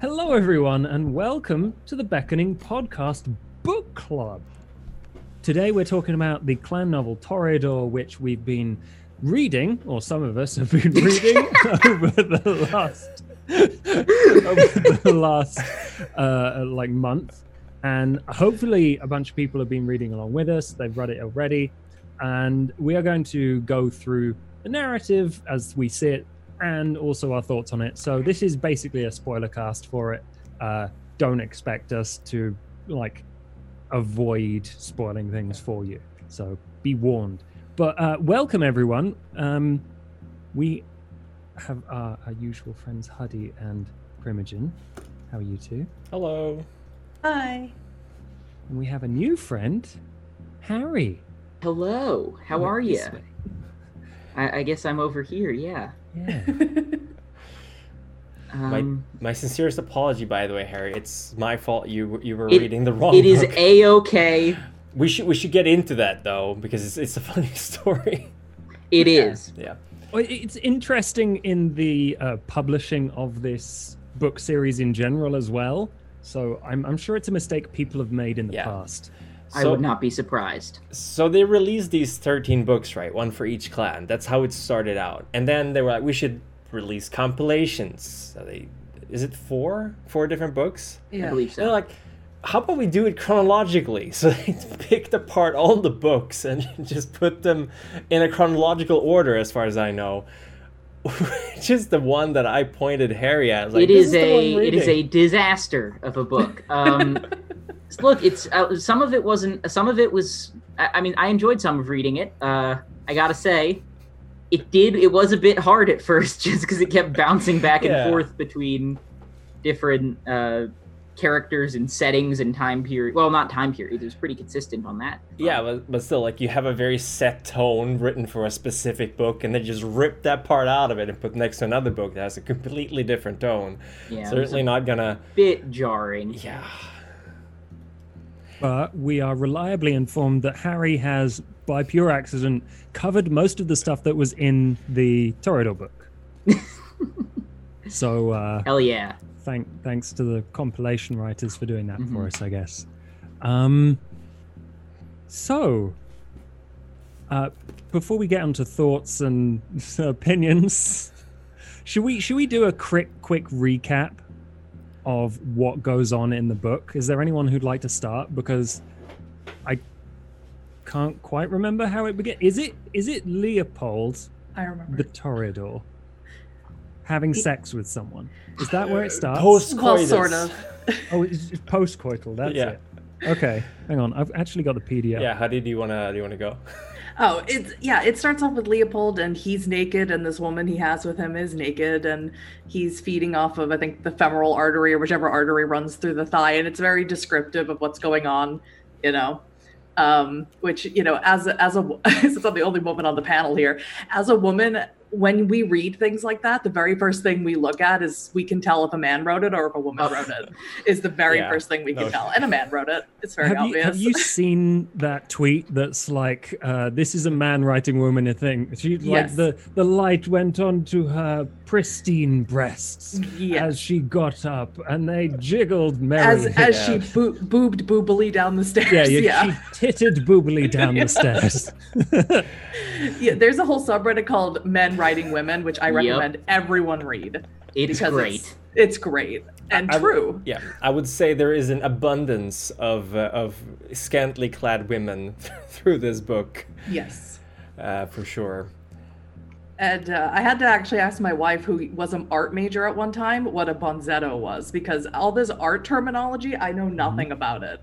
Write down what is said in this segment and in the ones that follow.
Hello, everyone, and welcome to the Beckoning Podcast Book Club. Today, we're talking about the clan novel Toreador, which we've been reading, or some of us have been reading over the last over the last uh, like month, and hopefully, a bunch of people have been reading along with us. They've read it already, and we are going to go through the narrative as we see it and also our thoughts on it. So this is basically a spoiler cast for it. Uh, don't expect us to like avoid spoiling things for you. So be warned. But uh, welcome everyone. Um, we have our, our usual friends Huddy and Primogen. How are you two? Hello. Hi. And we have a new friend, Harry. Hello. How are you? I, I guess I'm over here. Yeah. Yeah. Um, My sincerest apology, by the way, Harry. It's my fault. You you were It- reading the wrong. it is book. a okay. We should we should get into that though because it's, it's a funny story. It is. yeah. Well, It's interesting in the uh, publishing of this book series in general as well. So I'm, I'm sure it's a mistake people have made in the Yeah. past. I would not be surprised. so they released these thirteen books, right? One for each clan. That's how it started out. And then they were like, we should release compilations. So they is it four four different books? I Yeah. believe They're like, how about we do it chronologically? So they picked apart all the books and just put them in a chronological order, as far as I know. Which is the one that I pointed Harry at. Like, it this is a it is a disaster of a book. Um, look, it's uh, some of it wasn't. Some of it was. I, I mean, I enjoyed some of reading it. Uh, I gotta say, it did. It was a bit hard at first, just because it kept bouncing back and forth between different uh, characters and settings and time period. Well, not time period. It was pretty consistent on that. Yeah, but, but still, like you have a very set tone written for a specific book, and then just rip that part out of it and put next to another book that has a completely different tone. Yeah, Certainly not gonna. bit jarring. Yeah. But we are reliably informed that Harry has, by pure accident, covered most of the stuff that was in the Toreador book. so uh, Hell yeah. thank thanks to the compilation writers for doing that for Mhm. us, I guess. Um, so, uh, before we get onto thoughts and opinions, should we should we do a quick quick recap of what goes on in the book? Is there anyone who'd like to start? Because I can't quite remember how it began. Is it is it Leopold I remember. the Toreador having sex with someone? Is that where it uh, starts? Post well, sort of. Oh, it's post-coital. That's Yeah. it. Okay, hang on. I've actually got the PDF. Yeah. How did you wanna do you wanna go? Oh, it's yeah. It starts off with Leopold, and he's naked, and this woman he has with him is naked, and he's feeding off of I think the femoral artery or whichever artery runs through the thigh, and it's very descriptive of what's going on, you know. Um, which you know, as a, as a since I'm the only woman on the panel here, as a woman, when we read things like that, the very first thing we look at is we can tell if a man wrote it or if a woman Oh. wrote it. Is the very Yeah. first thing we can No. tell, and a man wrote it. It's very Have you, obvious. have you seen that tweet that's like, uh, "This is a man writing woman a thing"? She like Yes. the the light went on to her pristine breasts Yes. as she got up, and they jiggled merry. as as Yeah. she boo- boobed boobily down the stairs. yeah, Yeah, yeah, she titted boobily down the stairs. yeah. There's a whole subreddit called "Men Writing Women," which I Yep. recommend everyone read. It's because great. It's, it's great and I- true. Yeah, I would say there is an abundance of uh, of scantily clad women through this book, Yes. uh, for sure. And uh, I had to actually ask my wife, who was an art major at one time, what a bozzetto was, because all this art terminology, I know nothing about it.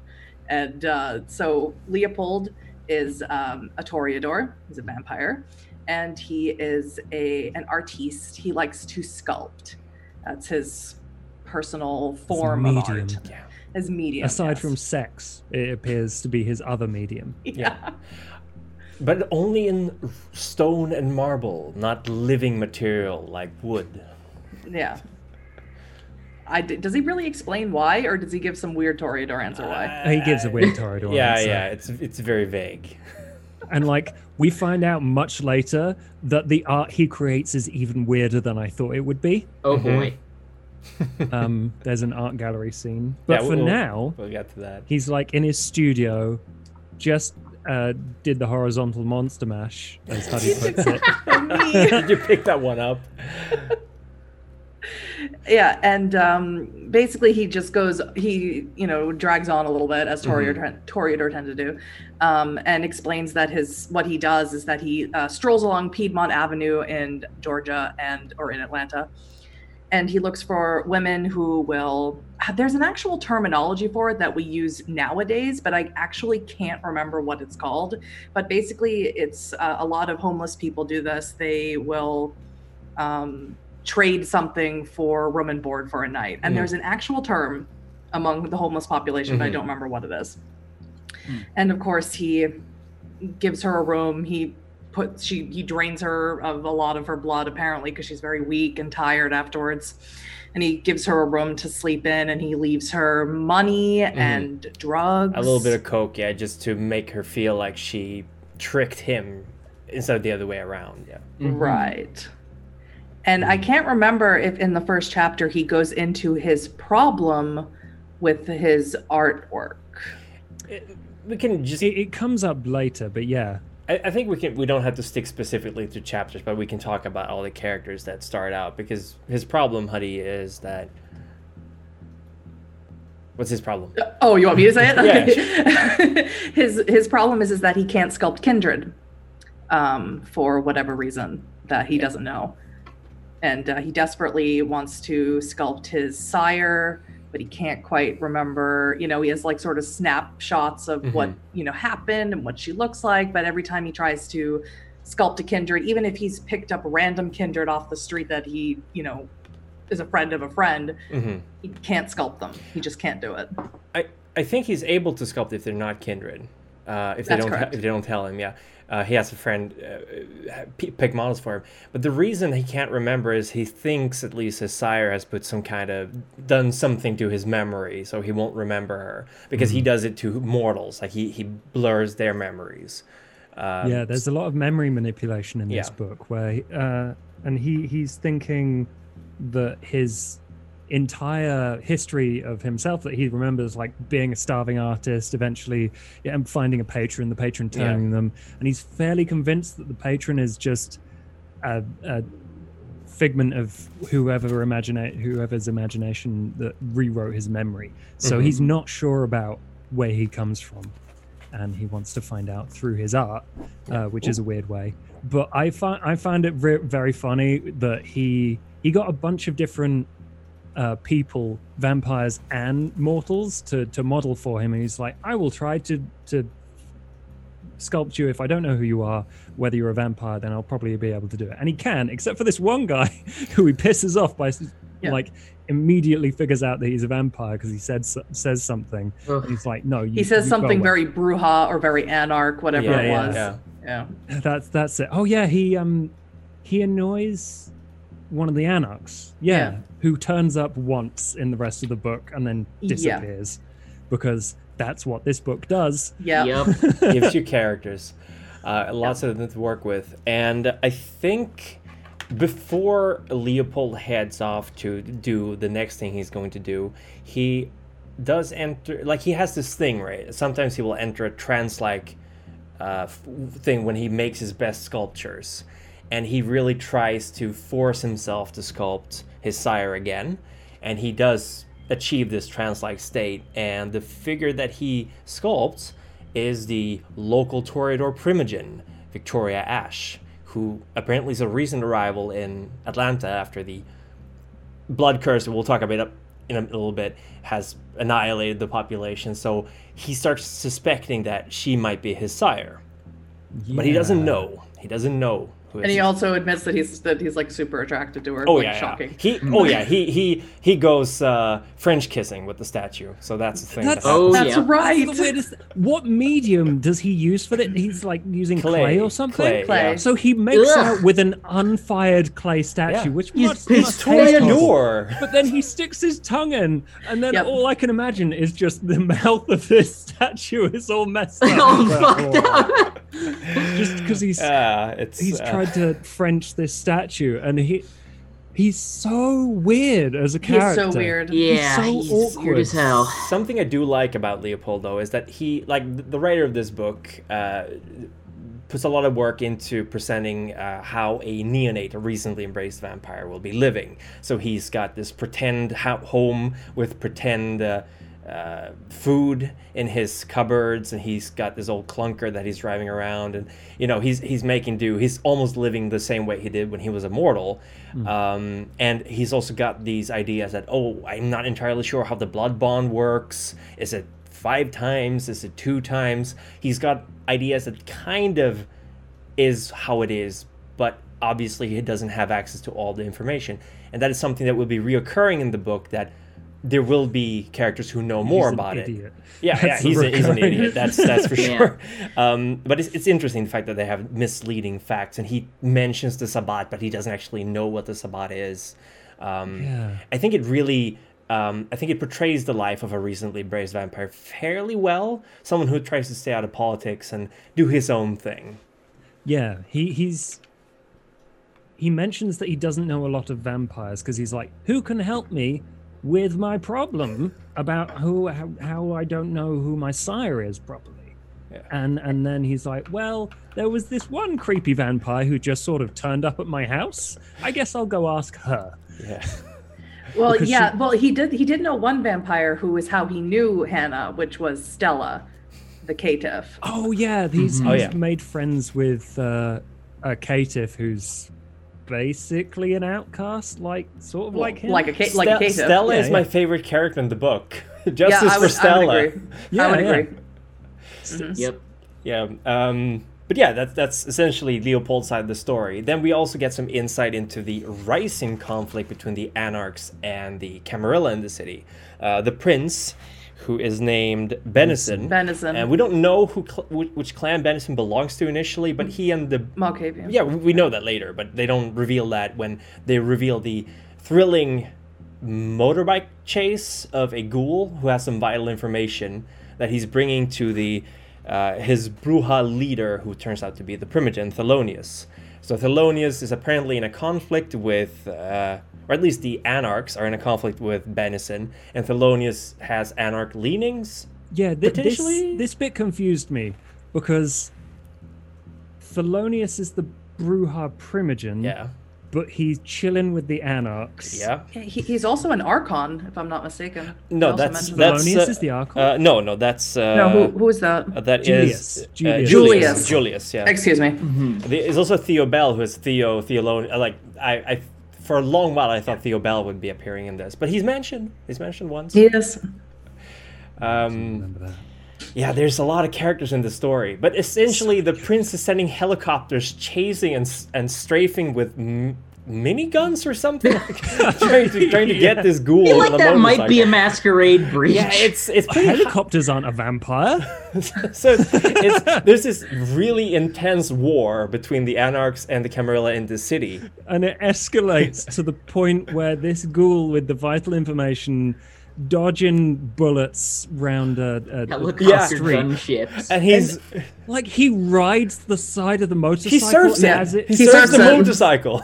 And uh, so Leopold is um, a Toreador, he's a vampire, and he is a an artiste. He likes to sculpt. That's his personal form of art. Yeah. His medium. Aside yes. from sex, it appears to be his other medium. yeah. But only in stone and marble, not living material like wood. Yeah. I d- does he really explain why, or does he give some weird Toreador answer why? He gives a weird Toreador Yeah, answer. yeah, it's it's very vague. And like we find out much later that the art he creates is even weirder than I thought it would be. Oh Mhm. boy. um, there's an art gallery scene. But Yeah, for we'll- now, We'll get to that. he's like in his studio, just uh, did the horizontal monster mash, as Huddy puts it. Did you pick that one up? Yeah and um basically he just goes he you know drags on a little bit as Toreador, Toreador tend to do um and explains that his what he does is that he uh, strolls along piedmont avenue in georgia and or in atlanta and he looks for women who will there's an actual terminology for it that we use nowadays but i actually can't remember what it's called but basically it's uh, a lot of homeless people do this they will um, trade something for room and board for a night and Mhm. there's an actual term among the homeless population but i Mhm. don't remember what it is Hmm. and of course he gives her a room he puts she he drains her of a lot of her blood apparently because she's very weak and tired afterwards and he gives her a room to sleep in and he leaves her money and drugs A little bit of coke, yeah, just to make her feel like she tricked him instead of the other way around. Yeah. Mhm. Right. And I can't remember if in the first chapter he goes into his problem with his artwork. It- we can just. It, it comes up later, but yeah. I, I think we can. We don't have to stick specifically to chapters, but we can talk about all the characters that start out because his problem, Huddy, is that. What's his problem? Oh, you want me to say it? Yeah, Okay. his his problem is is that he can't sculpt kindred, um, for whatever reason that he doesn't know, and uh, he desperately wants to sculpt his sire, but he can't quite remember. You know, he has like sort of snapshots of what Mhm. you know happened and what she looks like, but every time he tries to sculpt a kindred, even if he's picked up a random kindred off the street that he you know is a friend of a friend, hmm he can't sculpt them. He just can't do it. I I think he's able to sculpt if they're not kindred. Uh, if they That's don't correct. if they don't tell him, yeah. Uh, he has a friend uh, pick models for him, but the reason he can't remember is he thinks at least his sire has put some kind of done something to his memory, so he won't remember her because he does it to mortals, like he he blurs their memories. Um, yeah, there's a lot of memory manipulation in this Yeah. book where, uh, and he he's thinking that his entire history of himself that he remembers like being a starving artist eventually yeah, and finding a patron the patron Yeah. turning them and he's fairly convinced that the patron is just a, a figment of whoever imagine whoever's imagination that rewrote his memory so Mhm. he's not sure about where he comes from and he wants to find out through his art, uh, which is a weird way. But I find I find it re- very funny that he he got a bunch of different uh, people, vampires and mortals, to to model for him, and he's like, I will try to to sculpt you if I don't know who you are. Whether you're a vampire, then I'll probably be able to do it. And he can, except for this one guy who he pisses off by Yeah. like immediately figures out that he's a vampire because he said says something. And he's like, no, you, He says something very brujah or very anarch, whatever Yeah, it yeah, was. yeah. Yeah. That's that's it. Oh yeah, he um he annoys one of the anarchs. Yeah, Yeah. who turns up once in the rest of the book and then Yeah. disappears because that's what this book does. Yeah. Yep. gives you characters, uh, lots of them to work with, and I think before Leopold heads off to do the next thing he's going to do, he does enter like he has this thing right. Sometimes he will enter a trance-like uh, f- thing when he makes his best sculptures, and he really tries to force himself to sculpt his sire again, and he does achieve this trance-like state. And the figure that he sculpts is the local Toreador primogen, Victoria Ash, who apparently is a recent arrival in Atlanta after the blood curse that we'll talk about it in a little bit has annihilated the population. So he starts suspecting that she might be his sire. But he doesn't know. He doesn't know And he his- also admits that he's that he's like super attracted to her. oh like, yeah, yeah. shocking. he oh yeah he he he goes uh french kissing with the statue so that's the thing That's- that Oh. That's yeah. right. That's the weirdest- What medium does he use for that? He's like using clay, Clay, or something. clay, Clay. yeah. So he makes Ugh. out with an unfired clay statue, Yeah. which He's must, pissed must taste horrible. But then he sticks his tongue in, and then Yep. all I can imagine is just the mouth of this statue is all messed up. oh, fucked up. Just because he's uh, it's he's uh, tried to French this statue, and he He's so weird as a He's character. so weird. Yeah, so he's weird awkward. as hell. Something I do like about Leopold, though, is that he, like the writer of this book, uh, puts a lot of work into presenting uh, how a neonate, a recently embraced vampire, will be living. So he's got this pretend ha- home with pretend uh, uh, food in his cupboards, and he's got this old clunker that he's driving around, and you know he's he's making do. He's almost living the same way he did when he was immortal, um, and he's also got these ideas that oh, I'm not entirely sure how the blood bond works. Is it five times? Is it two times? He's got ideas that kind of is how it is, but obviously he doesn't have access to all the information. And that is something that will be reoccurring in the book that there will be characters who know more an about it. Yeah, That's yeah, he's, a, he's an idiot. That's that's for Yeah. sure. Um, but it's, it's interesting the fact that they have misleading facts, and he mentions the Sabbat, but he doesn't actually know what the Sabbat is. Um, Yeah. I think it really, um, I think it portrays the life of a recently embraced vampire fairly well. Someone who tries to stay out of politics and do his own thing. Yeah, he he's he mentions that he doesn't know a lot of vampires because he's like, who can help me with my problem about who how, how I don't know who my sire is properly. Yeah. And and then he's like, well, there was this one creepy vampire who just sort of turned up at my house. I guess I'll go ask her. Yeah. Well, Because yeah. she- Well, he did. He did know one vampire who was how he knew Hannah, which was Stella, the caitiff. Oh yeah, he's, Oh, he's yeah. made friends with uh, a caitiff who's basically an outcast, like sort of like him. like a ca- like a Stel- caitiff. Stella Yeah, is my favorite character in the book. yeah, Justice I for would, I Stella. would agree. Yeah, I would yeah. agree. Yep. Yeah. Um, but yeah, that's that's essentially Leopold's side of the story. Then we also get some insight into the rising conflict between the Anarchs and the Camarilla in the city. Uh, the prince, who is named Benison, Benison. and we don't know who cl- which clan Benison belongs to initially, but he and the Malkavian. yeah, we know that later, but they don't reveal that when they reveal the thrilling motorbike chase of a ghoul who has some vital information that he's bringing to the uh, his Brujah leader, who turns out to be the Primogen Thelonious. So Thelonious is apparently in a conflict with, uh, or at least the Anarchs are in a conflict with Benison, and Thelonious has Anarch leanings. Yeah, th- this Potentially- this bit confused me because Thelonious is the Brujah Primogen, Yeah, but he's chilling with the Anarchs. yeah. He, he's also an Archon, if I'm not mistaken. No, that's that's Thelonious uh, is the Archon? Uh, no, no, that's uh, no, who, who is that? Uh, that Julius. is uh, Julius. Julius. Julius. Julius, yeah. Excuse me. There's also Theo Bell, who is Theo Theolon. uh, Like I, I, for a long while, I thought Theo Bell would be appearing in this, but he's mentioned. He's mentioned once. Yes. Um, Remember that. yeah, there's a lot of characters in the story, but essentially, the prince is sending helicopters chasing and and strafing with. M- miniguns or something like, trying to trying to get this ghoul I feel on like that might be a masquerade breach. yeah it's it's pretty Helicopters aren't a vampire. so it's, there's this really intense war between the Anarchs and the Camarilla in the city. and it escalates to the point where this ghoul with the vital information dodging bullets round a, a, a Helicopter street. gunships. And he's Like he rides the side of the motorcycle he serves it. as it. He, He serves the serves it. motorcycle.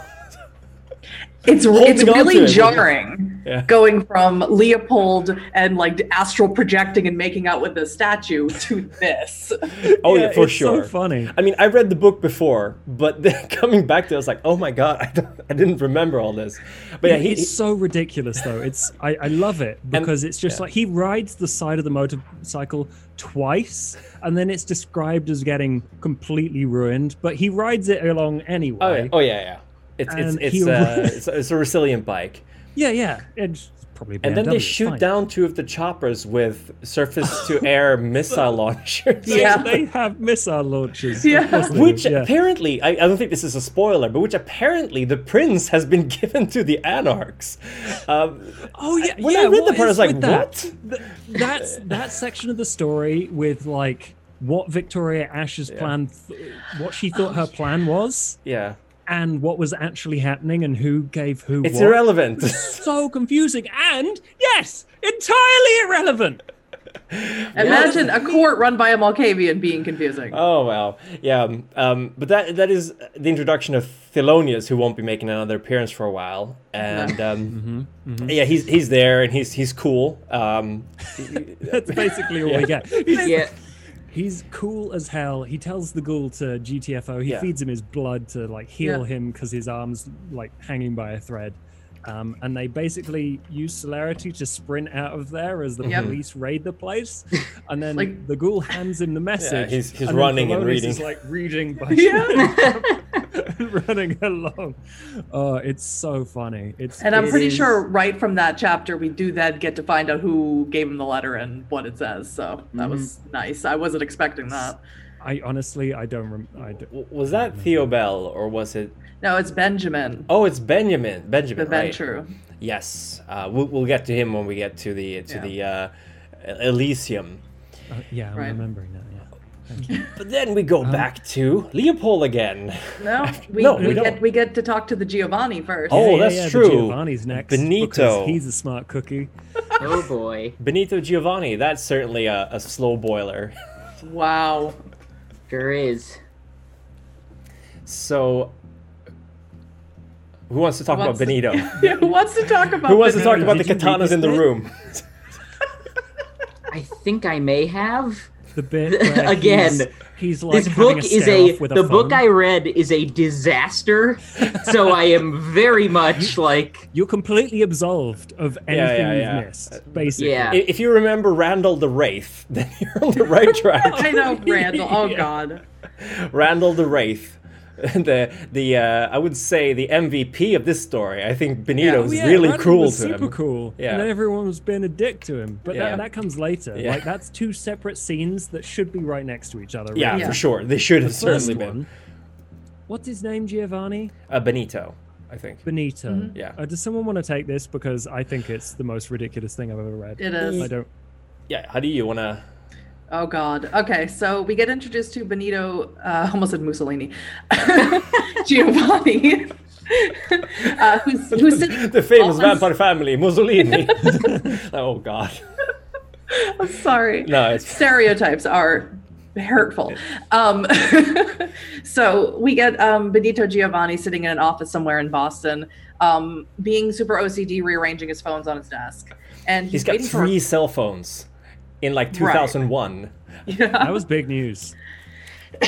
It's it's Holding on to really jarring Yeah. going from Leopold and like astral projecting and making out with the statue to this. Oh yeah, for it's sure. So funny. I mean, I read the book before, but then coming back to it, I was like, oh my god, I, I didn't remember all this. But yeah, he, it's so ridiculous though. It's I, I love it because it's just yeah. like he rides the side of the motorcycle twice and then it's described as getting completely ruined, but he rides it along anyway. oh yeah, oh yeah, yeah. It's it's it's, he- uh, it's it's a resilient bike. yeah, yeah. It's probably And then they it's shoot fine. down two of the choppers with surface-to-air missile launchers. Yeah. they have missile launchers. Yeah. Of course they do, Which yeah. apparently, I, I don't think this is a spoiler, but which apparently the prince has been given to the Anarchs. Um, Oh yeah, when I yeah. read the part, I was like, with that? what? That's that section of the story with like what Victoria Ash's plan, th- what she thought her plan was, yeah, and what was actually happening, and who gave who. it's what. irrelevant. So confusing, and yes, entirely irrelevant. Imagine a court run by a Malkavian being confusing. Oh well, yeah. um, Um, but that that is the introduction of Thelonious, who won't be making another appearance for a while, and um, yeah, he's he's there and he's he's cool. Um, That's basically all Yeah. we get. He's, Yeah. He's cool as hell. He tells the ghoul to GTFO. He Yeah. feeds him his blood to like heal Yeah. him because his arm's like hanging by a thread. Um, and they basically use celerity to sprint out of there as the Yep. police raid the place. And then Like- the ghoul hands him the message. he's- he's and running and reading. He's like reading by Yeah. running along. Oh, it's so funny. It's And I'm it pretty is- sure right from that chapter, we do then get to find out who gave him the letter and what it says. So that was nice. I wasn't expecting that. I honestly, I don't. Rem- I don't was that Theo Bell or was it? No, it's Benjamin, Oh, it's Benjamin. the Benjamin, right? Ventrue. Yes, uh, we'll, we'll get to him when we get to the to Yeah. the uh, Elysium. uh, yeah, I'm Right. remembering that. Yeah. But then we go back to Leopold again. No, we, No, we, we get we get to talk to the Giovanni first. Oh, Yeah, yeah, that's yeah, the true. Giovanni's next. Benito. because He's a smart cookie. Oh boy. Benito Giovanni. That's certainly a, a slow boiler. Wow. Sure is. So, who wants to talk about Wants to- Benito? Who wants to talk about Who wants to talk about the Did you read katanas in the room? I think I may have. The bit Again, he's, he's like this book a is a off with a the book. I read is a disaster. so I am very much like You're completely absolved of anything yeah, you've missed, basically. Yeah. If you remember Randall the Wraith, then you're on the right track. I know, Randall. Oh Yeah. God. Randall the Wraith. The the uh, I would say the MVP of this story. I think Benito Yeah. was Oh, yeah, really Randall cruel was to super him. cool. Yeah. And everyone was being a dick to him. But Yeah. that, that comes later. Yeah. Like that's two separate scenes that should be right next to each other. Yeah, really. Yeah. for sure. They should have The first certainly one. been. What's his name, Giovanni? Uh, Benito, I think. Benito. Mm-hmm. Yeah. Uh, does someone want to take this because I think it's the most ridiculous thing I've ever read. It is. I don't. Yeah, how do you wanna? Oh God. Okay, so we get introduced to Benito. Uh, almost said Mussolini. Giovanni. uh, who's who's sitting? The famous on- vampire family, Mussolini. oh God. I'm sorry. No, it's stereotypes are hurtful. Um, so we get um, Benito Giovanni sitting in an office somewhere in Boston, um, being super OCD, rearranging his phones on his desk, and he's, he's got waiting for- three cell phones in like 2001. Yeah. That was big news.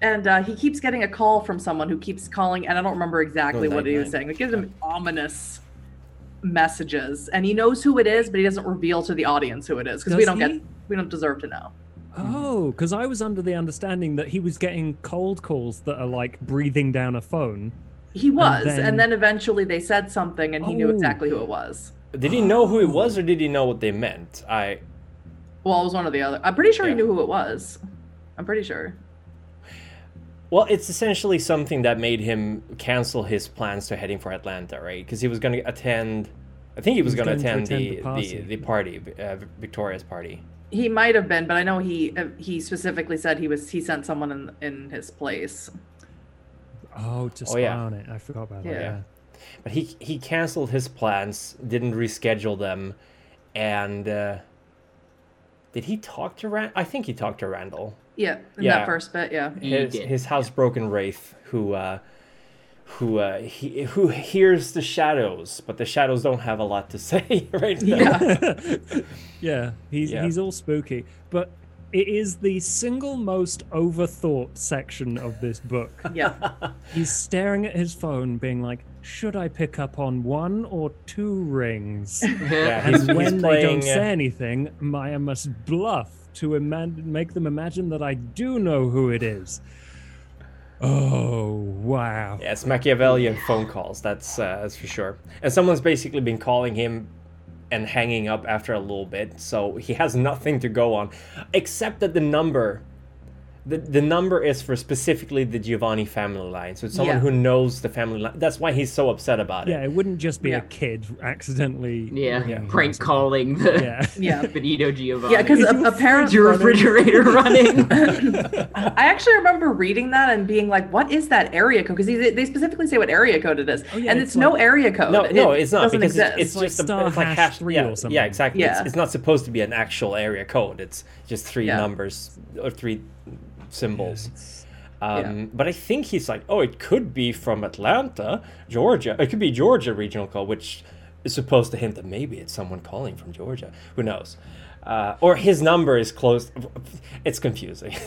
and uh, he keeps getting a call from someone who keeps calling, and I don't remember exactly Oh, what he was 99. saying. It gives him ominous messages, and he knows who it is, but he doesn't reveal to the audience who it is because we don't he? get we don't deserve to know. Oh, because I was under the understanding that he was getting cold calls that are like breathing down a phone. He was, and then- then, eventually they said something, and he knew Oh. exactly who it was. Did he know who it was, or did he know what they meant? I Well, it was one or the other. I'm pretty sure Yeah. he knew who it was. I'm pretty sure. well, it's essentially something that made him cancel his plans to heading for Atlanta, right? Because he was going to attend. I think he was, was going to attend, the, the party. the the party, uh, Victoria's party. He might have been, but I know he uh, he specifically said he was he sent someone in in his place. Oh, to Oh, spy yeah. on it. I forgot about that. Yeah. Yeah. But he he canceled his plans, didn't reschedule them, and uh, did he talk to Rand? I think he talked to Randall. Yeah, in Yeah. that first bit, yeah. He his, did. his housebroken wraith who uh who uh he, who hears the shadows but the shadows don't have a lot to say right now. Yeah. yeah, he's Yeah. he's all spooky, but it is the single most overthought section of this book. Yeah. He's staring at his phone, being like, "Should I pick up on one or two rings?" Yeah, and he's, he's when they don't uh, say anything, Maya must bluff to ima- make them imagine that I do know who it is. Oh wow! it's Machiavellian phone calls. That's uh, that's for sure. And someone's basically been calling him and hanging up after a little bit, so he has nothing to go on, except that the number the, the number is for specifically the Giovanni family line. So it's someone Yeah. who knows the family line. That's why he's so upset about it. Yeah, it wouldn't just be Yeah. a kid accidentally. Yeah, ringing him or prank something. calling the Yeah. Yeah. Benito Giovanni. Yeah, because apparently your refrigerator running. I actually remember reading that and being like, "What is that area code?" Because they, they specifically say what area code it is, Oh, yeah, and it's it's, no like- area code. No, no, it's not doesn't because exist. it's, it's It's like just a, star it's like hash hash three yeah, or something. Yeah, exactly. It's, Yeah. it's not supposed to be an actual area code. It's just three Yeah. numbers or three symbols. It's- Um, But I think he's like, oh, it could be from Atlanta, Georgia. It could be Georgia regional call, which is supposed to hint that maybe it's someone calling from Georgia. Who knows? Uh, or his number is close. It's confusing.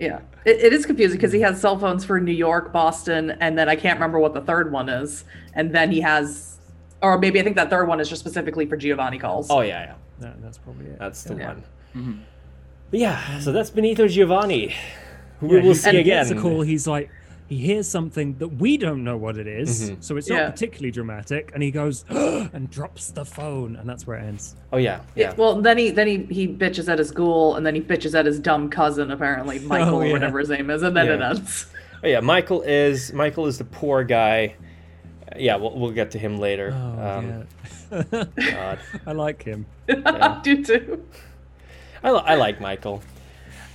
Yeah, it, it is confusing because he has cell phones for New York, Boston, and then I can't remember what the third one is. And then he has, or maybe I think that third one is just specifically for Giovanni calls. oh yeah, yeah, that- that's probably it. that's the Yeah. one. Mhm. But yeah, so that's Benito Giovanni, who we Yeah, will he- see he again. gets a call. He's like, he hears something that we don't know what it is, Mhm. so it's not Yeah. particularly dramatic. And he goes and drops the phone, and that's where it ends. Oh yeah, Yeah, yeah. Well, then he then he he bitches at his ghoul, and then he bitches at his dumb cousin, apparently Michael Oh, yeah. or whatever his name is, and then it ends. Oh yeah, Michael is Michael is the poor guy. Yeah, we'll, we'll get to him later. Oh, um, yeah. God. I like him. I do too. I, I like Michael.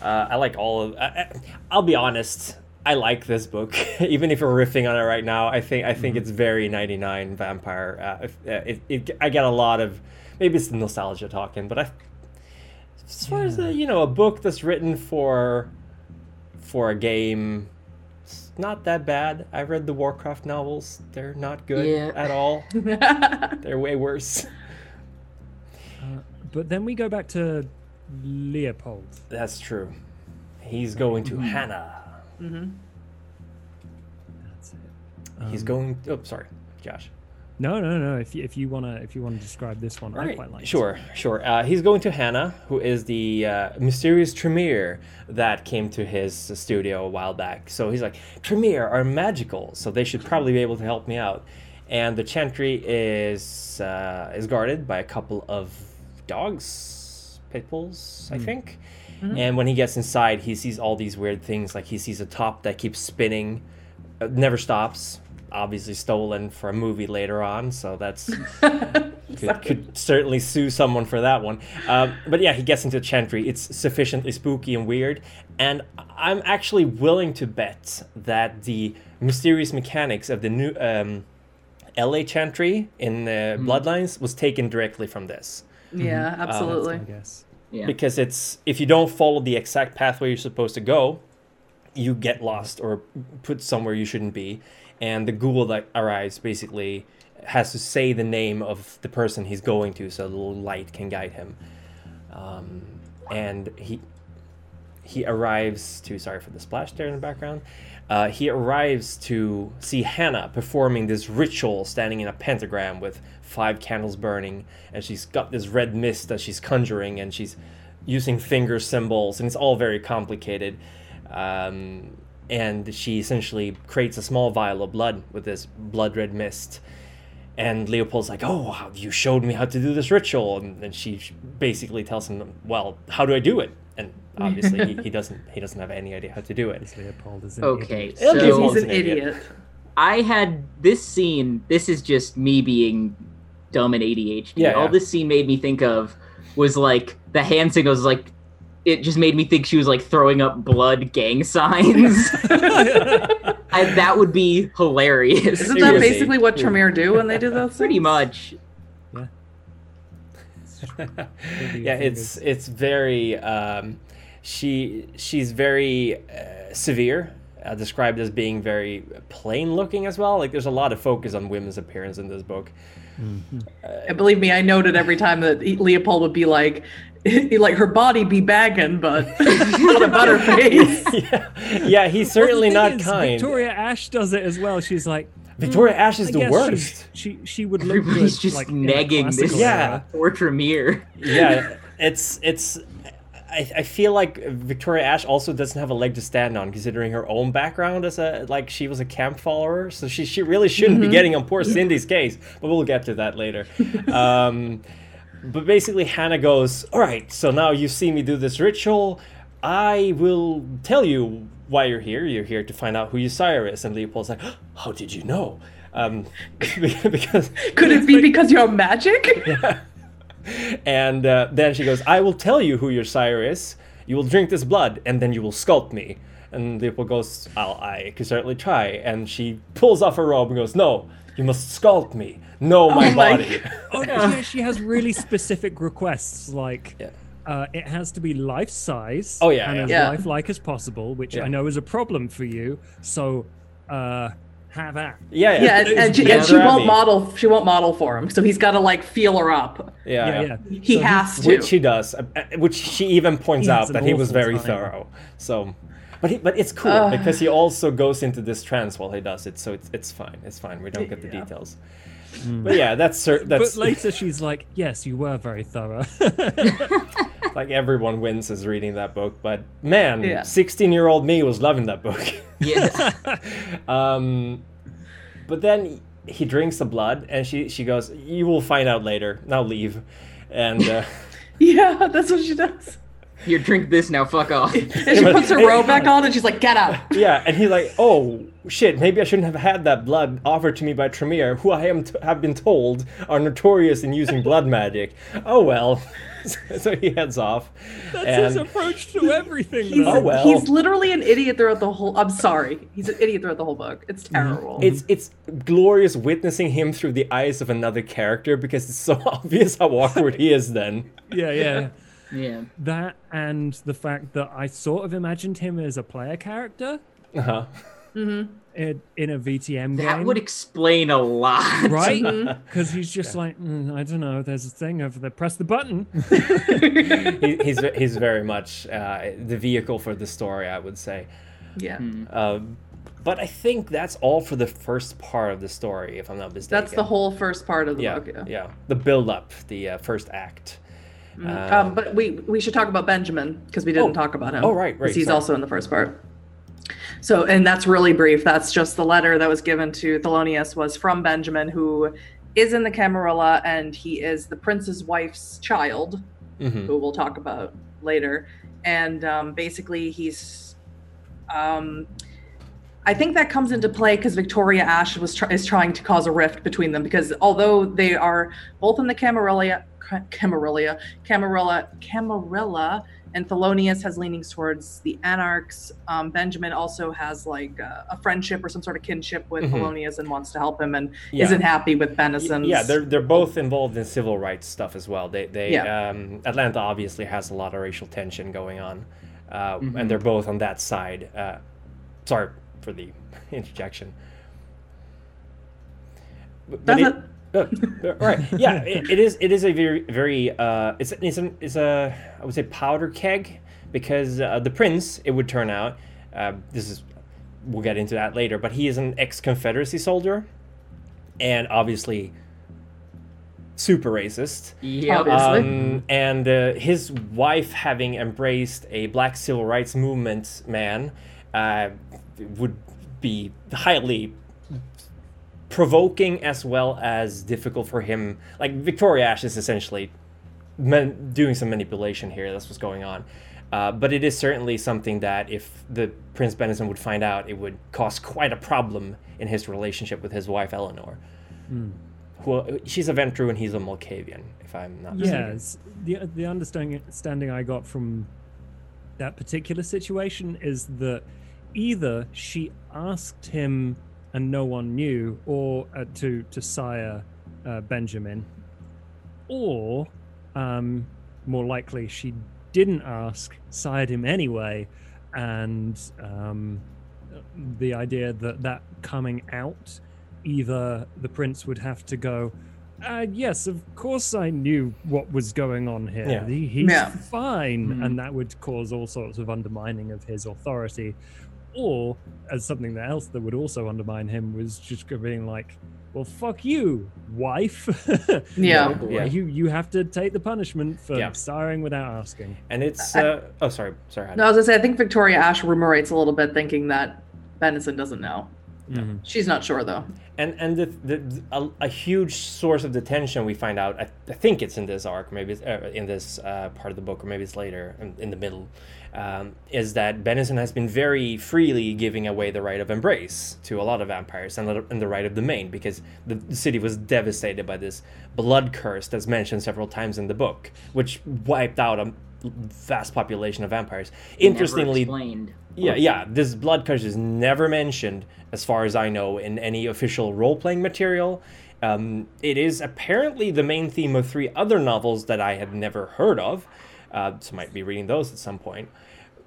Uh, I like all of. I, I- I'll be honest. I like this book, even if we're riffing on it right now. I think I think it's very ninety nine vampire. Uh, if, uh, it, it, I get a lot of maybe it's the nostalgia talking, but I, as far as a, you know, a book that's written for for a game, it's not that bad. I've read the Warcraft novels; they're not good Yeah. at all. They're way worse. Uh, but then we go back to Leopold. That's true. He's going to Hannah. hmm That's it. He's Um, going. Oh, sorry, Josh. No, no, no. If you, if you wanna if you wanna describe this one, I Right, quite like. it. Sure, sure. Uh, he's going to Hannah, who is the uh, mysterious Tremere that came to his studio a while back. So he's like, Tremere are magical, so they should probably be able to help me out. And the Chantry is uh, is guarded by a couple of dogs, pit bulls, I think. And when he gets inside, he sees all these weird things. Like he sees a top that keeps spinning, uh, never stops. Obviously stolen for a movie later on, so that's could, could certainly sue someone for that one. Um, but yeah, he gets into Chantry. It's sufficiently spooky and weird, and I'm actually willing to bet that the mysterious mechanics of the new um, LA Chantry in uh, Bloodlines was taken directly from this. Yeah, absolutely. I guess. Yeah. Because it's if you don't follow the exact pathway you're supposed to go, you get lost or put somewhere you shouldn't be, and the ghoul that arrives basically has to say the name of the person he's going to, so the light can guide him. Um, and he he arrives to sorry for the splash there in the background. Uh, he arrives to see Hannah performing this ritual, standing in a pentagram with five candles burning, and she's got this red mist that she's conjuring, and she's using finger symbols, and it's all very complicated. Um, and she essentially creates a small vial of blood with this blood red mist. And Leopold's like, "Oh, you showed me how to do this ritual," and then she basically tells him, "Well, how do I do it?" And obviously, he, he doesn't he doesn't have any idea how to do it. Because Leopold is an Okay, idiot. So He's He's an an idiot. idiot. I had this scene. This is just me being dumb and ADHD. Yeah, All yeah. this scene made me think of was like the hand signals. Like it just made me think she was like throwing up blood gang signs. I, that would be hilarious. Isn't that basically what Tremere do when they do those? Pretty much. Yeah, it's it's very um, she she's very uh, severe, uh, described as being very plain looking as well. Like there's a lot of focus on women's appearance in this book. And believe me, I noted every time that Leopold would be like, like her body be bagging, but what her face. yeah, yeah, he's certainly Well, not is, kind. Victoria Ash does it as well. She's like, Victoria Ash is I the worst. She, she she would look Everybody's good, just like, in a nagging this classical Yeah. era. poor Tremere. yeah, it's it's. I, I feel like Victoria Ash also doesn't have a leg to stand on, considering her own background as a like she was a camp follower, so she she really shouldn't be getting on poor Cindy's case. But we'll get to that later. Um, but basically, Hannah goes, "All right, so now you see me do this ritual. I will tell you why you're here. You're here to find out who your sire is. And Leopold's like, how did you know? Um, because Could it be because you're magic? and uh, then she goes, I will tell you who your sire is. You will drink this blood, and then you will sculpt me. And Leopold goes, I'll, I can certainly try. And she pulls off her robe and goes, No, you must sculpt me. No, my Oh my body. Oh, yeah, she has really specific requests, like Yeah. Uh, it has to be life size Oh, yeah, and yeah. as Yeah. lifelike as possible, which Yeah. I know is a problem for you. So, uh, have at. Yeah, Yeah, and, and she, and she won't me. model. She won't model for him, so he's got to like feel her up. Yeah, Yeah, yeah. yeah. He So has to. Which he does, uh, uh, which she even points He out that he was very time. thorough. So, but he, but it's cool Ugh. because he also goes into this trance while he does it. So it's it's fine. It's fine. We don't get the Yeah. details. But yeah, that's cer- that's But later she's like, "Yes, you were very thorough." like everyone wins as reading that book. But man, Yeah. sixteen-year-old me was loving that book. Yeah. um, but then he drinks the blood, and she she goes, "You will find out later. Now leave." And uh, Yeah, that's what she does. Here, drink this now. Fuck off. And she puts her robe back on, and she's like, "Get out." Yeah, and he's like, "Oh shit, maybe I shouldn't have had that blood offered to me by Tremere, who I am t- have been told are notorious in using blood magic. Oh well." so he heads off, That's and his approach to everything. He's. Oh, well. he's literally an idiot throughout the whole. I'm sorry, he's an idiot throughout the whole book. It's Mm-hmm. terrible. it's it's glorious witnessing him through the eyes of another character because it's so obvious how awkward he is. Then, Yeah, yeah. Yeah. That and the fact that I sort of imagined him as a player character uh-huh. Mm in, in a VTM That game. would explain a lot. right? Mm-hmm. Because he's just like, "Mm, I don't know. There's a thing over there. Press the button. he, he's he's very much uh, the vehicle for the story, I would say. yeah, Um, but I think that's all for the first part of the story, if I'm not mistaken. that's the whole first part of the yeah, book. Yeah. yeah, the build up, the uh, first act. Um, but we we should talk about Benjamin because we didn't Oh. talk about him. Oh, right, 'cause right, He's sorry. also in the first part. So, and that's really brief. That's just the letter that was given to Thelonious was from Benjamin, who is in the Camarilla, and he is the prince's wife's child, Mhm. who we'll talk about later. And um, basically, he's. Um, I think that comes into play because Victoria Ash was try- is trying to cause a rift between them because although they are both in the Camarilla, Ca- Camarilla, Camarilla, Camarilla, and Thelonious has leanings towards the Anarchs. Um, Benjamin also has like uh, a friendship or some sort of kinship with Mhm. Thelonious and wants to help him and Yeah. isn't happy with Benison's. Yeah, they're they're both involved in civil rights stuff as well. They they Yeah. um, Atlanta obviously has a lot of racial tension going on, uh, Mhm. and they're both on that side. Uh, sorry for the interjection. But, but it- right. Yeah, it, it is. It is a very, very. Uh, it's it's an, it's a I would say powder keg because uh, the prince. It would turn out. Uh, this is. We'll get into that later, but he is an ex-Confederacy soldier, and obviously super racist. Yeah, Obviously. Um, and uh, his wife, having embraced a black civil rights movement man, uh, would be highly provoking as well as difficult for him. Like Victoria Ash is essentially man- doing some manipulation here. That's what's going on. Uh, but it is certainly something that if the Prince Benison would find out, it would cause quite a problem in his relationship with his wife Eleanor. Who she's a Ventrue and he's a Malkavian, if I'm not mistaken. Yes. The the understanding understanding I got from that particular situation is that either she asked him and no one knew, or uh, to to sire uh, Benjamin, or um, more likely she didn't ask, sired him anyway, and um, the idea that that coming out, either the prince would have to go. Uh, yes, of course I knew what was going on here. Yeah. He, he's Yeah. fine, Mhm. and that would cause all sorts of undermining of his authority. Or, as something that else that would also undermine him was just being like, "Well, fuck you, wife. Yeah. Yeah. you you have to take the punishment for Yeah. siring without asking." And it's uh, oh sorry sorry. Heidi. No, I was gonna say I think Victoria Ash rumorates a little bit, thinking that Benison doesn't know. Mhm. She's not sure though. and and the, the, a, a huge source of the tension we find out I, I think it's in this arc maybe it's uh, in this uh, part of the book or maybe it's later in, in the middle um, is that Benison has been very freely giving away the right of embrace to a lot of vampires and the, and the right of domain because the, the city was devastated by this blood curse that's mentioned several times in the book which wiped out a vast population of vampires interestingly yeah, yeah. This blood curse is never mentioned, as far as I know, in any official role playing material. Um, it is apparently the main theme of three other novels that I had never heard of, uh, so might be reading those at some point.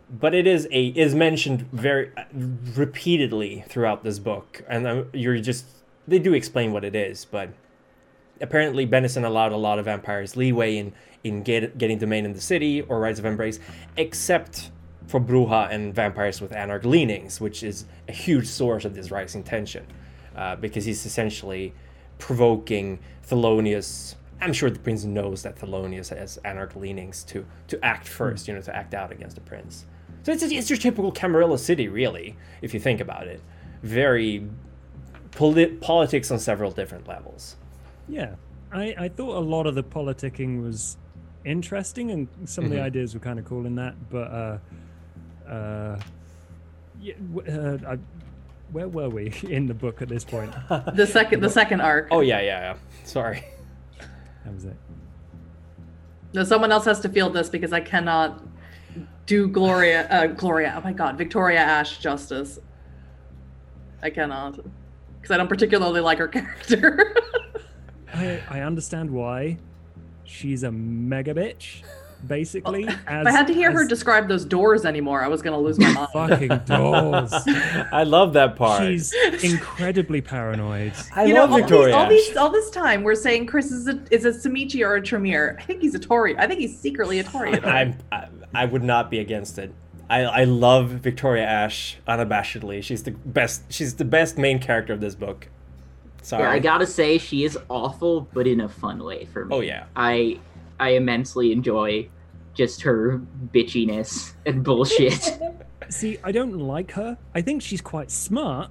But it is a is mentioned very repeatedly throughout this book, and you're just they do explain what it is, but apparently Benison allowed a lot of vampires leeway in in get, getting domain in the city or rights of embrace, except for Brujah and vampires with anarch leanings, which is a huge source of this rising tension, uh, because he's essentially provoking Thelonious. I'm sure the prince knows that Thelonious has anarch leanings to to act first, you know, to act out against the prince. So it's it's your typical Camarilla city, really, if you think about it. Very polit- politics on several different levels. Yeah, I, I thought a lot of the politicking was interesting, and some of the Mhm. ideas were kind of cool in that. But uh, uh, yeah, uh, I, where were we in the book at this point? The second the second arc. Oh yeah, yeah, yeah. Sorry. That was it. No, someone else has to field this because I cannot do Gloria uh Gloria, oh my god, Victoria Ash justice. I cannot. Because I don't particularly like her character. I, I understand why she's a mega bitch, basically. as, if I had to hear her describe those doors anymore, I was gonna lose my mind. fucking doors. I love that part. She's incredibly paranoid. I you know, love all Victoria. these, all these, all this time, we're saying Chris is a is a Samichi or a Tremere. I think he's a Tory. I think he's secretly a Tory. I'm, I, I would not be against it. I, I love Victoria Ash unabashedly. She's the best. She's the best main character of this book. Sorry. Yeah, I gotta say she is awful, but in a fun way for me. Oh yeah. I I immensely enjoy just her bitchiness and bullshit. See, I don't like her. I think she's quite smart,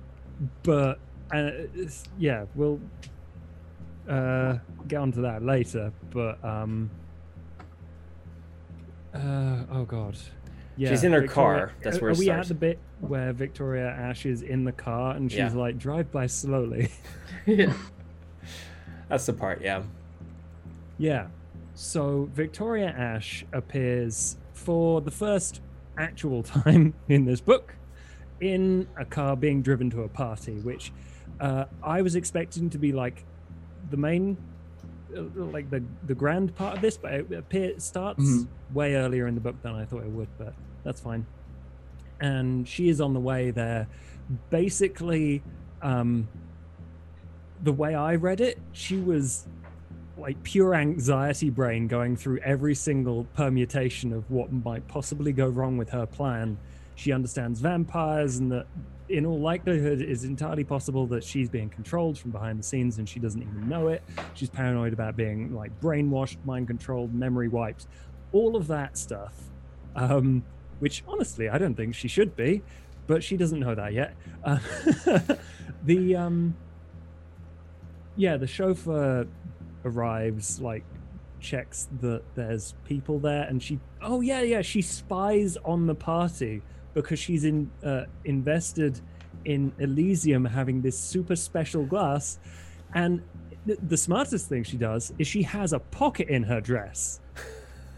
but uh, yeah, we'll uh, get onto that later. But um, uh, oh god, yeah, She's in her Victoria- car. That's where are it we starts. at the bit where Victoria Ash is in the car and she's Yeah. like, "Drive by slowly." Yeah. That's the part. Yeah. Yeah. So Victoria Ash appears for the first actual time in this book in a car being driven to a party, which uh, I was expecting to be like the main, uh, like the the grand part of this, but it appear starts Mhm. way earlier in the book than I thought it would. But that's fine. And she is on the way there. Basically, um, the way I read it, she was like pure anxiety brain going through every single permutation of what might possibly go wrong with her plan. She understands vampires and that in all likelihood it's entirely possible that she's being controlled from behind the scenes and she doesn't even know it. She's paranoid about being like brainwashed, mind controlled, memory wiped, all of that stuff. Um, which honestly I don't think she should be, but she doesn't know that yet. Uh, the um yeah, the chauffeur arrives, like checks that there's people there, and she oh yeah yeah she spies on the party because she's in uh, invested in Elysium having this super special glass, and th- the smartest thing she does is she has a pocket in her dress.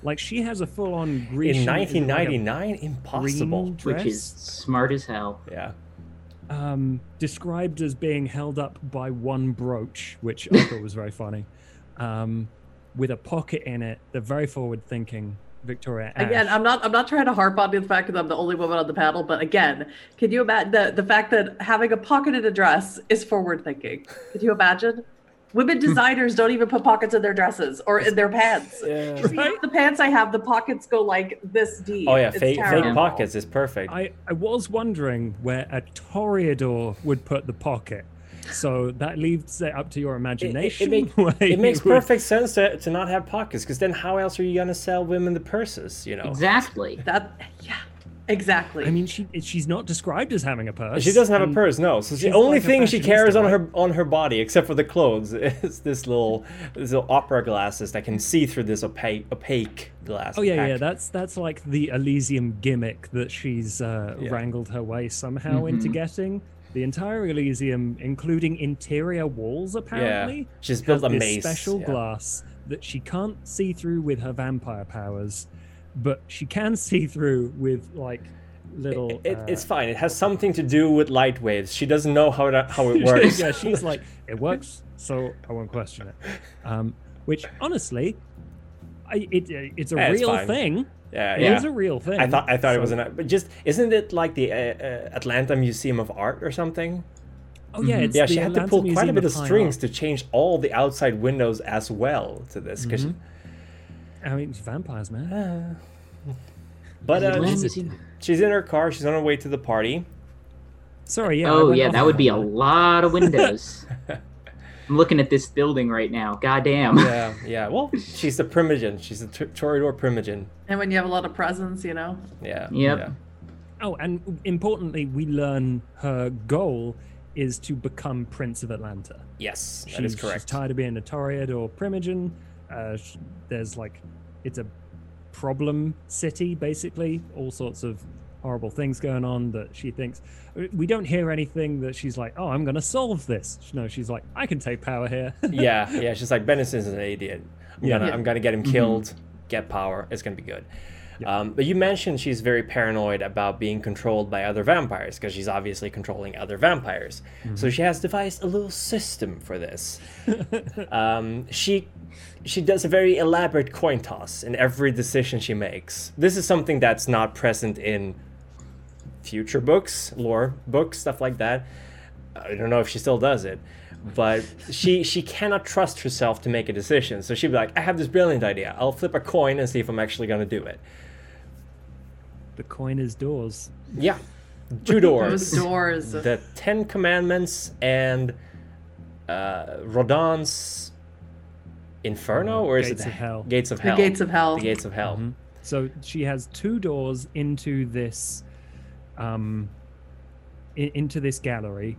Like she has a full-on Grecian In is it like 1999, impossible. dress? which is smart as hell. Yeah. um, described as being held up by one brooch, which I thought was very funny, um, with a pocket in it. The very forward-thinking Victoria. Ash. Again, I'm not. I'm not trying to harp on the fact that I'm the only woman on the panel, but again, can you imagine the the fact that having a pocketed a dress is forward thinking? Could you imagine? Women designers don't even put pockets in their dresses or in their pants. Yeah. See, half the pants I have, the pockets go like this deep. Oh yeah, fake, fake pockets is perfect. I, I was wondering where a Toreador would put the pocket. So that leaves it up to your imagination. make- where it makes you would- perfect sense to, to not have pockets, because then how else are you gonna sell women the purses? You know. Exactly. That yeah. Exactly. I mean, she she's not described as having a purse. She doesn't have a purse, no. So the only like thing she carries on right? her on her body, except for the clothes, is this little this little opera glasses that can see through this opaque opaque glass. Oh yeah, yeah. That's that's like the Elysium gimmick that she's uh, Yeah. wrangled her way somehow into Mhm. getting. The entire Elysium, including interior walls, apparently. Yeah. She's built a mace. special yeah. glass that she can't see through with her vampire powers, but she can see through with like little. It, uh, it's fine. It has something to do with light waves. She doesn't know how it, how it works. yeah, she's like, it works, so I won't question it. Um, which honestly, I, it, it's a Yeah, real fine. thing. Yeah, It yeah. is a real thing. I thought I thought it was an, but just isn't it like the uh, uh, Atlanta Museum of Art or something? Oh yeah, Mhm. it's Yeah, the she had to Atlanta pull quite a bit of Fine strings Art. to change all the outside windows as well to this. 'cause she- Mhm. I mean, it's vampires, man. uh, but uh, she's, she's in her car. She's on her way to the party. Sorry, yeah. Oh yeah, that would be a lot of windows. I'm looking at this building right now. God damn. Yeah, yeah. Well, she's a primogen. She's a t- Toreador primogen. and when you have a lot of Presence, you know. Yeah. Yep. yeah. Oh, and importantly, we learn her goal is to become Prince of Atlanta. Yes, that she's, is she's correct. tired of being a Toreador Primogen. Uh, sh- there's like, it's a problem city, basically. All sorts of horrible things going on that she thinks. We don't hear anything that she's like, oh, I'm going to solve this. No, she's like, I can take power here. yeah, yeah. She's like Benison's an idiot. I'm Yeah. gonna, Yeah. I'm gonna get him Mhm. killed, get power. It's gonna be good. Um, but you mentioned she's very paranoid about being controlled by other vampires because she's obviously controlling other vampires. So she has devised a little system for this. um, she she does a very elaborate coin toss in every decision she makes. This is something that's not present in future books, lore books, stuff like that. I don't know if she still does it, but she she cannot trust herself to make a decision. So she'd be like, "I have this brilliant idea. I'll flip a coin and see if I'm actually going to do it." the coin is doors. Yeah, two doors. Those doors. the Ten Commandments and uh, Rodin's Inferno, or is Gates it of Hell. Gates of the Hell? gates of hell. The Gates of Hell. Mhm. So she has two doors into this, um, i- into this gallery,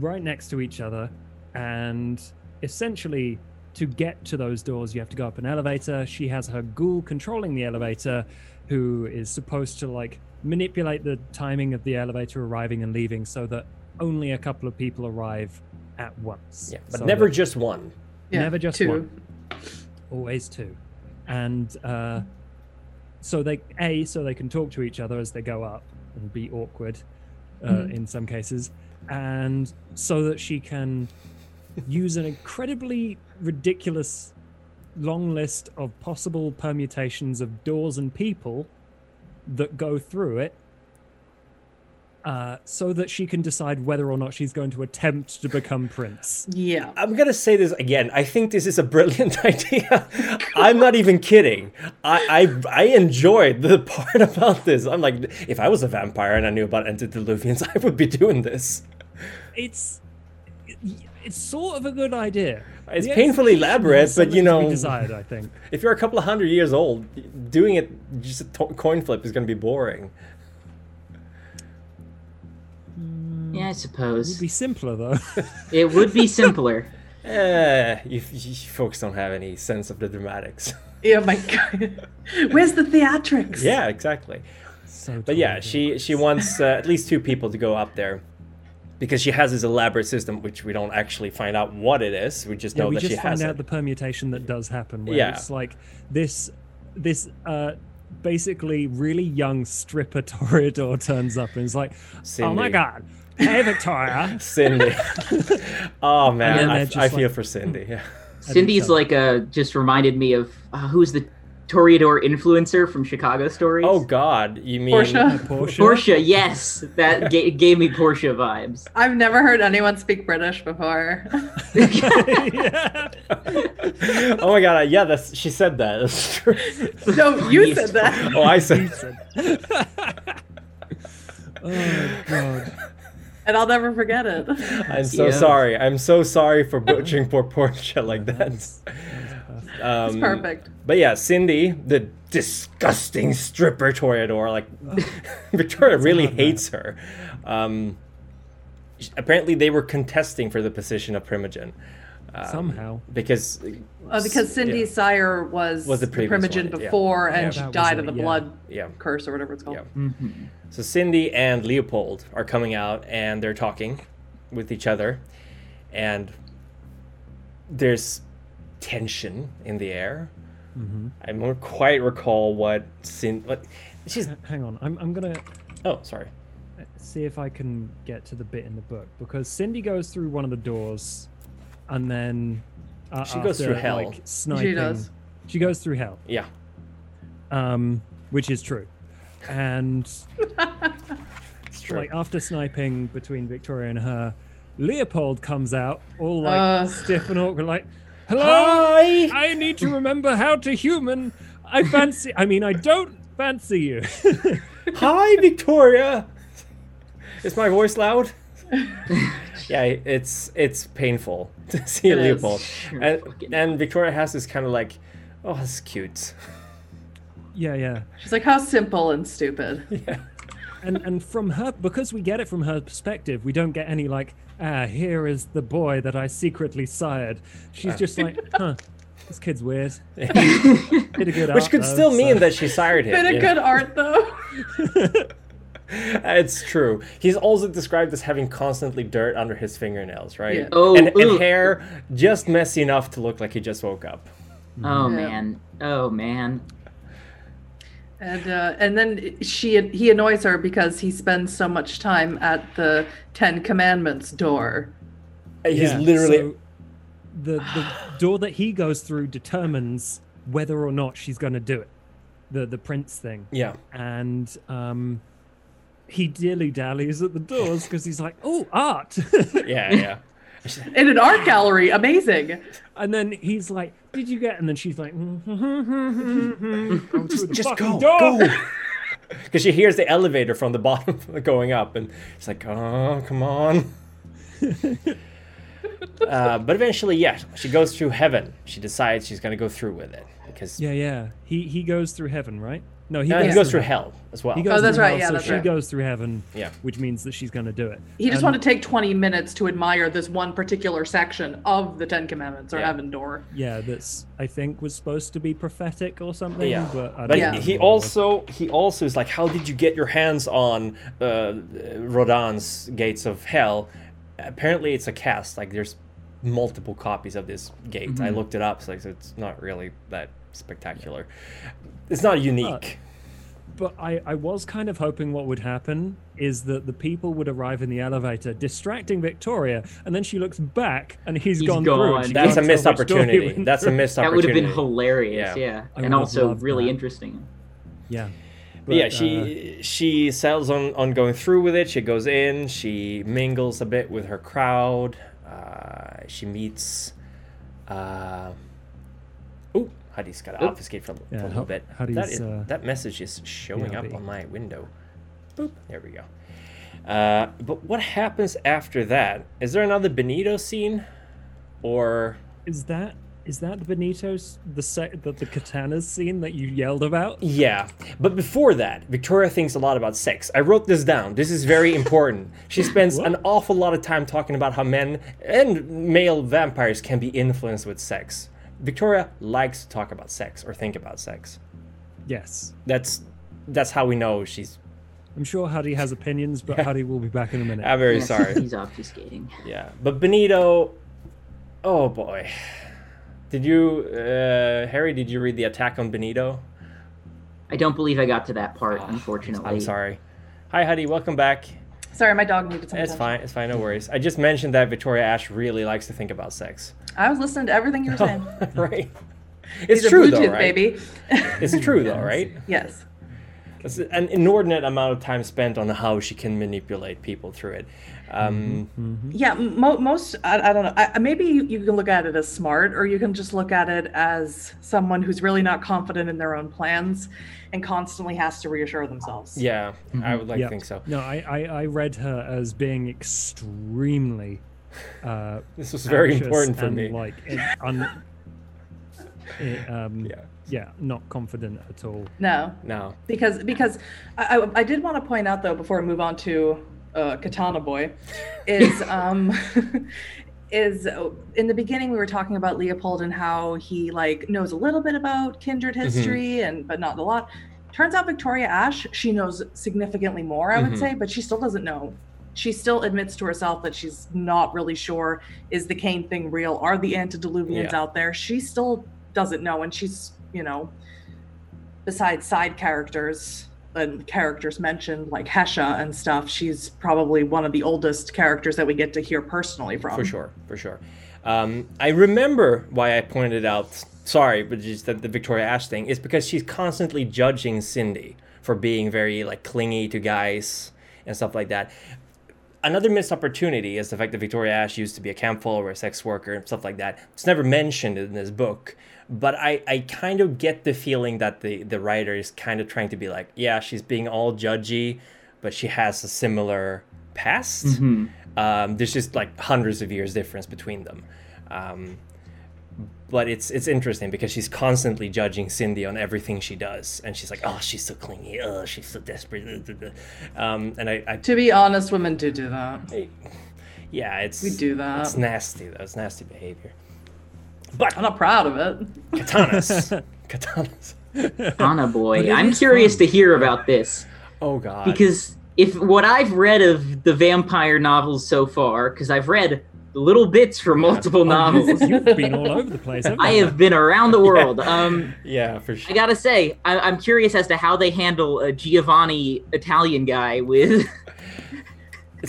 right next to each other, and essentially to get to those doors, you have to go up an elevator. She has her ghoul controlling the elevator, who is supposed to like manipulate the timing of the elevator arriving and leaving, so that only a couple of people arrive at once. Yeah, but So never just one. Yeah, never just two. one. always two and uh so they a so they can talk to each other as they go up and be awkward uh, Mhm. in some cases and so that she can use an incredibly ridiculous long list of possible permutations of doors and people that go through it uh, so that she can decide whether or not she's going to attempt to become prince. Yeah. I'm gonna say this again. I think this is a brilliant idea. I'm not even kidding. I, I I enjoyed the part about this. I'm like, if I was a vampire and I knew about antediluvians, I would be doing this. it's it's sort of a good idea. It's The painfully execution elaborate, but you something to be know- desired. I think. If you're a couple of hundred years old, doing it just a to- coin flip is gonna be boring. Yeah, I suppose. It would be simpler though. it would be simpler. Eh, you, you folks don't have any sense of the dramatics. Yeah, my God. Where's the theatrics? yeah, exactly. so But yeah, she she wants uh, at least two people to go up there because she has this elaborate system, which we don't actually find out what it is. We just know Yeah, know we that just she find has out it. the permutation that does happen. Where Yeah. it's like this, this uh, basically really young stripper Toreador turns up and is like, "Oh my god, hey Victoria." Cindy. oh man, then I, they're I feel for Cindy. Yeah. Cindy's like uh just reminded me of uh, who's the Toreador influencer from Chicago Stories. Oh God, you mean Portia. Portia. Portia, yes, that ga- gave me Portia vibes. I've never heard anyone speak British before. yeah. oh my God, yeah, that's she said that. That's true. no, you said that. oh, I said. oh god. And I'll never forget it. I'm so Yeah. sorry. I'm so sorry for butchering poor Portia like that. That's- that's. Um, It's perfect. But yeah, Cindy, the disgusting stripper Toreador, like Victoria really hard, man. hates her. Um, apparently, they were contesting for the position of Primogen. Um, Somehow. because Uh, because Cindy's sire was, Was the the, Primogen one, yeah. before, and Yeah. she died of the yeah. blood yeah, curse or whatever it's called. yeah. So Cindy and Leopold are coming out and they're talking with each other, and there's tension in the air. Mm-hmm. I don't quite recall what Cindy. What she's. Hang on, I'm, I'm gonna Oh, sorry. see if I can get to the bit in the book because Cindy goes through one of the doors, and then uh, She goes after, through hell. Like, sniping, She does. She goes through hell, Yeah. um, which is true, and It's true. like after sniping between Victoria and her, Leopold comes out all like Uh. stiff and awkward, like, "Hello, Hi. I need to remember how to human. I fancy. I mean, I don't fancy you." Hi, Victoria. Is my voice loud? yeah, it's it's painful to see It is. Leopold, and and Victoria has this kind of like, oh, that's cute. yeah, yeah. She's like, how simple and stupid. Yeah. and and from her because we get it from her perspective we don't get any like ah here is the boy that i secretly sired she's Ah. just like huh this kid's weird Did a good Which art, could though, still so- mean that she sired him. Bit a of know? good art though. It's true. He's also described as having constantly dirt under his fingernails, right? Yeah. Oh, and, and hair just messy enough to look like he just woke up. Oh Yeah. man. Oh man. And uh, and then she he annoys her because he spends so much time at the Ten Commandments door. He's Yeah, literally so the the door that he goes through determines whether or not she's going to do it the the prince thing yeah. and um he dilly dallies at the doors because he's like oh art Yeah, yeah. In an art gallery, amazing. And then he's like, "Did you get?" And then she's like, hmm, hmm, hmm, "Mm-hmm, "Go just go, door." go. Because she hears the elevator from the bottom going up, and she's like, "Oh, come on." uh, but eventually, yeah, she goes through heaven. She decides she's gonna go through with it because Yeah, yeah. He he goes through heaven, right? No, he No, goes, he goes through hell as well. He goes Oh, that's through right, hell, yeah, so that's she right. goes through heaven. Yeah. which means that she's gonna do it. He just And- wanted to take 20 minutes to admire this one particular section of the Ten Commandments or Yeah. Heaven Door. Yeah, that's I think was supposed to be prophetic or something. Yeah, but I don't but Yeah. know. he also he also is like, how did you get your hands on uh, Rodin's Gates of Hell? Apparently, it's a cast. Like, there's multiple copies of this gate. Mm-hmm. I looked it up, so it's not really that spectacular. It's not unique. But I, I was kind of hoping what would happen is that the people would arrive in the elevator, distracting Victoria, and then she looks back and he's He's gone, through. gone. and she That's a missed tell which door he opportunity. went That's a through. missed That would have been hilarious, Yeah. yeah. And also really that. interesting. Yeah. But yeah, But, uh, she she settles on on going through with it. She goes in. She mingles a bit with her crowd. Uh, she meets. Uh, Huddy's got to obfuscate for, for Yeah, a little bit. Huddy's, that, is, uh, that message is showing up on my window. Boop. There we go. Uh, but what happens after that? Is there another Benito scene, or Is that is that the Benito's the set the, the katanas scene that you yelled about? Yeah, but before that, Victoria thinks a lot about sex. I wrote this down. This is very important. She spends an awful lot of time talking about how men and male vampires can be influenced with sex. Victoria likes to talk about sex or think about sex. Yes. That's that's how we know she's. I'm sure Huddy has opinions, but Huddy will be back in a minute. I'm very Yes, sorry. He's obfuscating. Yeah, but Benito. Oh boy, did you, uh, Harry? Did you read the attack on Benito? I don't believe I got to that part, Oh, unfortunately. I'm sorry. Hi, Huddy. Welcome back. Sorry, my dog needed some It's attention. fine. It's fine. No worries. I just mentioned that Victoria Ash really likes to think about sex. I was listening to everything you were saying. right. It's true though, right? baby. It's true though, right? yes. It's an inordinate amount of time spent on how she can manipulate people through it. Um, Yeah, mo- most I, I don't know. I, maybe you, you can look at it as smart, or you can just look at it as someone who's really not confident in their own plans and constantly has to reassure themselves. Yeah, I would like Yeah. to think so. No, I, I, I read her as being extremely uh, This was very important for me. Like, it, un, it, um, Yeah. yeah, not confident at all. No, No. because because I, I, I did want to point out though before we move on to uh, Katana Boy, is um is uh, in the beginning we were talking about Leopold and how he like knows a little bit about kindred history and but not a lot. Turns out Victoria Ash she knows significantly more I would Mhm. say, but she still doesn't know. She still admits to herself that she's not really sure is the Caine thing real? Are the antediluvians Yeah. out there? She still doesn't know, and she's you know besides side characters and characters mentioned like Hesha and stuff, she's probably one of the oldest characters that we get to hear personally from. For sure, for sure. Um, I remember why I pointed out. Sorry, but just that the Victoria Ash thing is because she's constantly judging Cindy for being very like clingy to guys and stuff like that. Another missed opportunity is the fact that Victoria Ash used to be a camp follower, a sex worker, and stuff like that. It's never mentioned in this book, but I, I kind of get the feeling that the, the writer is kind of trying to be like, yeah, she's being all judgy, but she has a similar past. Mhm. Um, there's just like hundreds of years difference between them. Um, but it's it's interesting because she's constantly judging Cindy on everything she does, and she's like, "Oh, she's so clingy. Oh, she's so desperate." Um, and I, I, To be honest, women do do that. yeah, it's We do that. It's nasty. though. It's nasty behavior. But I'm not proud of it. katanas, katanas. Anna boy, I'm curious fun. to hear about this Oh God. because if what I've read of the vampire novels so far, because I've read little bits from multiple novels, You've been all over the place. I you? have been around the world. Um, yeah, for sure. I gotta say, I, I'm curious as to how they handle a Giovanni Italian guy with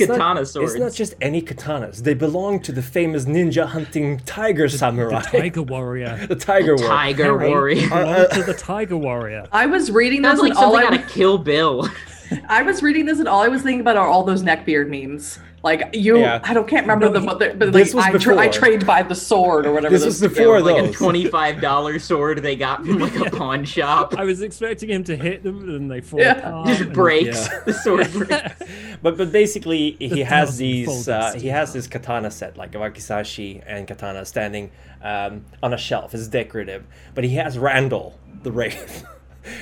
It's not- swords. It's not just any katanas. They belong to the famous ninja hunting tiger samurai. the Tiger Warrior. the tiger war. Tiger warrior. belonged uh, to uh, the Tiger Warrior. I was reading this Sounds like and all something I, out of Kill Bill. I was reading this and all I was thinking about are all those neckbeard memes. Like you, Yeah. I don't can't remember No, the he- but, the- but this like was I, tra- I before. trained by the sword or whatever. This those- was Yeah, before like a twenty-five dollar sword they got from like a pawn shop. I was expecting him to hit them and they fall Yeah. apart. Just and- breaks. Yeah. The sword breaks. But but basically he The has these uh, he has this katana set like a wakizashi and katana standing um, on a shelf. It's decorative, but he has Randall the Wraith.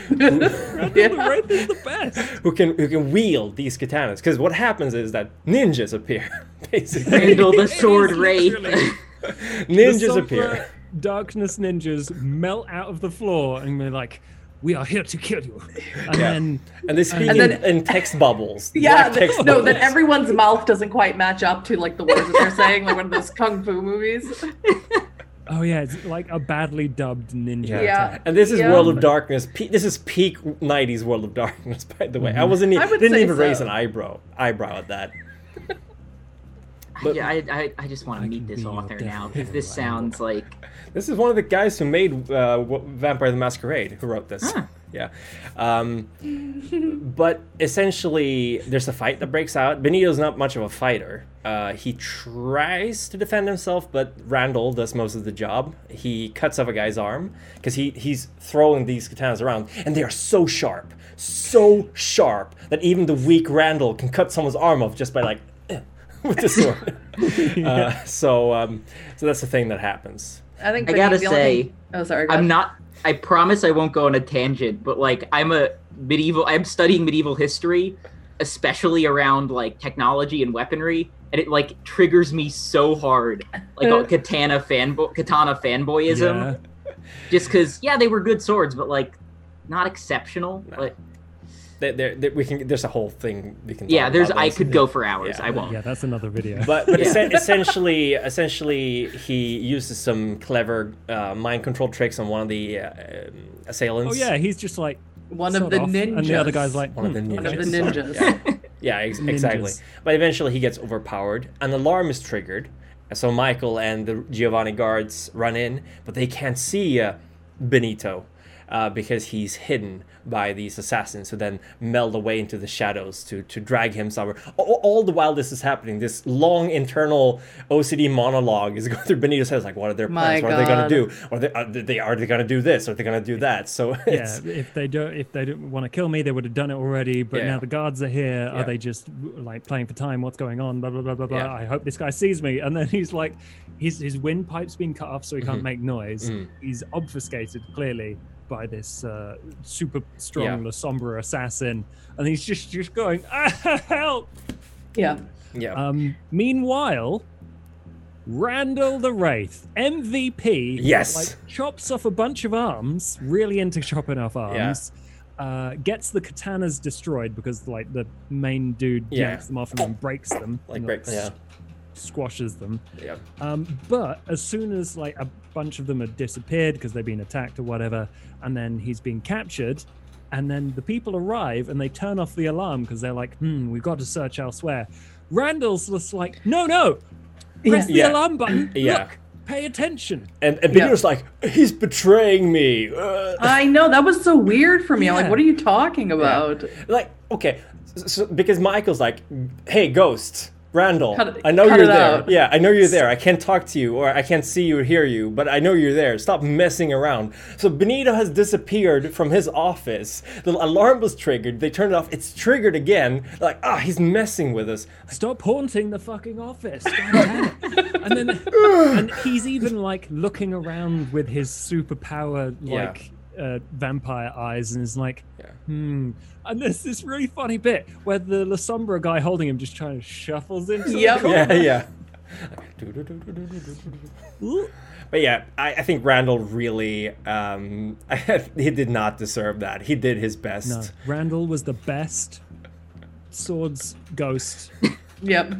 The Wraith is the best. who can who can wield these katanas? Because what happens is that ninjas appear, basically. Randall the sword wraith. ninjas the appear. Darkness ninjas melt out of the floor and they're like, "We are here to kill you." And Yeah. then And they speak And in, then- in text bubbles. Yeah, black th- text no, that bubbles. everyone's mouth doesn't quite match up to like the words that they're saying, like one of those kung fu movies. Oh yeah, it's like a badly dubbed ninja. Yeah. Yeah. attack. And this is Yeah. World of Darkness. Pe- this is peak '90s World of Darkness, by the way. I wasn't. e- I didn't say even raise an eyebrow. Eyebrow at that. But yeah, I, I, I just want I to meet this author now because this sounds like This is one of the guys who made uh, Vampire the Masquerade who wrote this. Ah. Yeah. Um, but essentially, there's a fight that breaks out. Benito's not much of a fighter. Uh, he tries to defend himself, but Randall does most of the job. He cuts off a guy's arm because he, he's throwing these katanas around, and they are so sharp, so sharp that even the weak Randall can cut someone's arm off just by like eh, with the sword. uh, so, um, so that's the thing that happens. I think I gotta say, thing- oh sorry, go I'm ahead. not. I promise I won't go on a tangent, but like I'm a medieval. I'm studying medieval history, especially around like technology and weaponry, and it like triggers me so hard, like a katana fanboy, katana fanboyism. Yeah. Just because, yeah, they were good swords, but like not exceptional. No. Like, There, there, there- we can. There's a whole thing we can. yeah, talk there's. about I could go for hours. Yeah. I won't. Yeah, that's another video. But but Yeah. essentially, essentially, he uses some clever uh, mind control tricks on one of the uh, um, assailants. oh yeah, he's just like one of the off, ninjas. and the other guy's like, One of the "Hmm, one of the ninjas. Yeah, yeah ex- exactly. But eventually, he gets overpowered. An alarm is triggered, so Michael and the Giovanni guards run in, but they can't see uh, Benito. uh, because he's hidden by these assassins who then meld away into the shadows to to drag him somewhere. All, all the while this is happening, this long internal OCD monologue is going through Benito's head. It's like, what are their My plans? What are they gonna do? Are they are they are they going to do this? Are they going to do that? So Yeah, if they don't, if they don't want to kill me, they would have done it already. But Yeah. now the guards are here. Yeah. Are they just like playing for time? What's going on? Blah blah blah blah blah. Yeah. I hope this guy sees me. And then he's like, his his windpipe's been cut off, so he can't Mhm. make noise. Mhm. He's obfuscated clearly by this uh, super strong Yeah. Lasombra assassin, and he's just just going, ah, help. Yeah. yeah. Um, meanwhile, Randall the Wraith, MVP, Yes. like chops off a bunch of arms, really into chopping off arms. Uh, gets the katanas destroyed because like the main dude Yeah. yanks them off and then breaks them, Like and, break- yeah. S- squashes them. yeah. Um, but as soon as like a bunch of them had disappeared because they've been attacked or whatever, and then he's been captured, and then the people arrive and they turn off the alarm because they're like, "Hmm, we've got to search elsewhere." Randall's just like, "No, no, press the Yeah. alarm button. Yeah. Look, pay attention." And and Yeah. Like, he's betraying me. Uh, I know that was so weird for me. I'm Yeah. like, what are you talking about? like okay so, because michael's like hey ghost randall Cut i know you're there. out. yeah i know you're there. I can't talk to you or i can't see you or hear you but i know you're there. Stop messing around. So benito has disappeared from his office. The alarm was triggered. They turned it off. It's triggered again. Like ah he's messing with us. Stop haunting the fucking office. God damn it. and then and he's even like looking around with his superpower Yeah. Like uh, vampire eyes and is like, Yeah. hmm. And there's this really funny bit where the Lasombra guy holding him just trying to shuffles into Yep. the yeah corner. yeah Ooh. But yeah, I, I think Randall really, um, he did not deserve that. He did his best. No, Randall was the best swords ghost. Yep.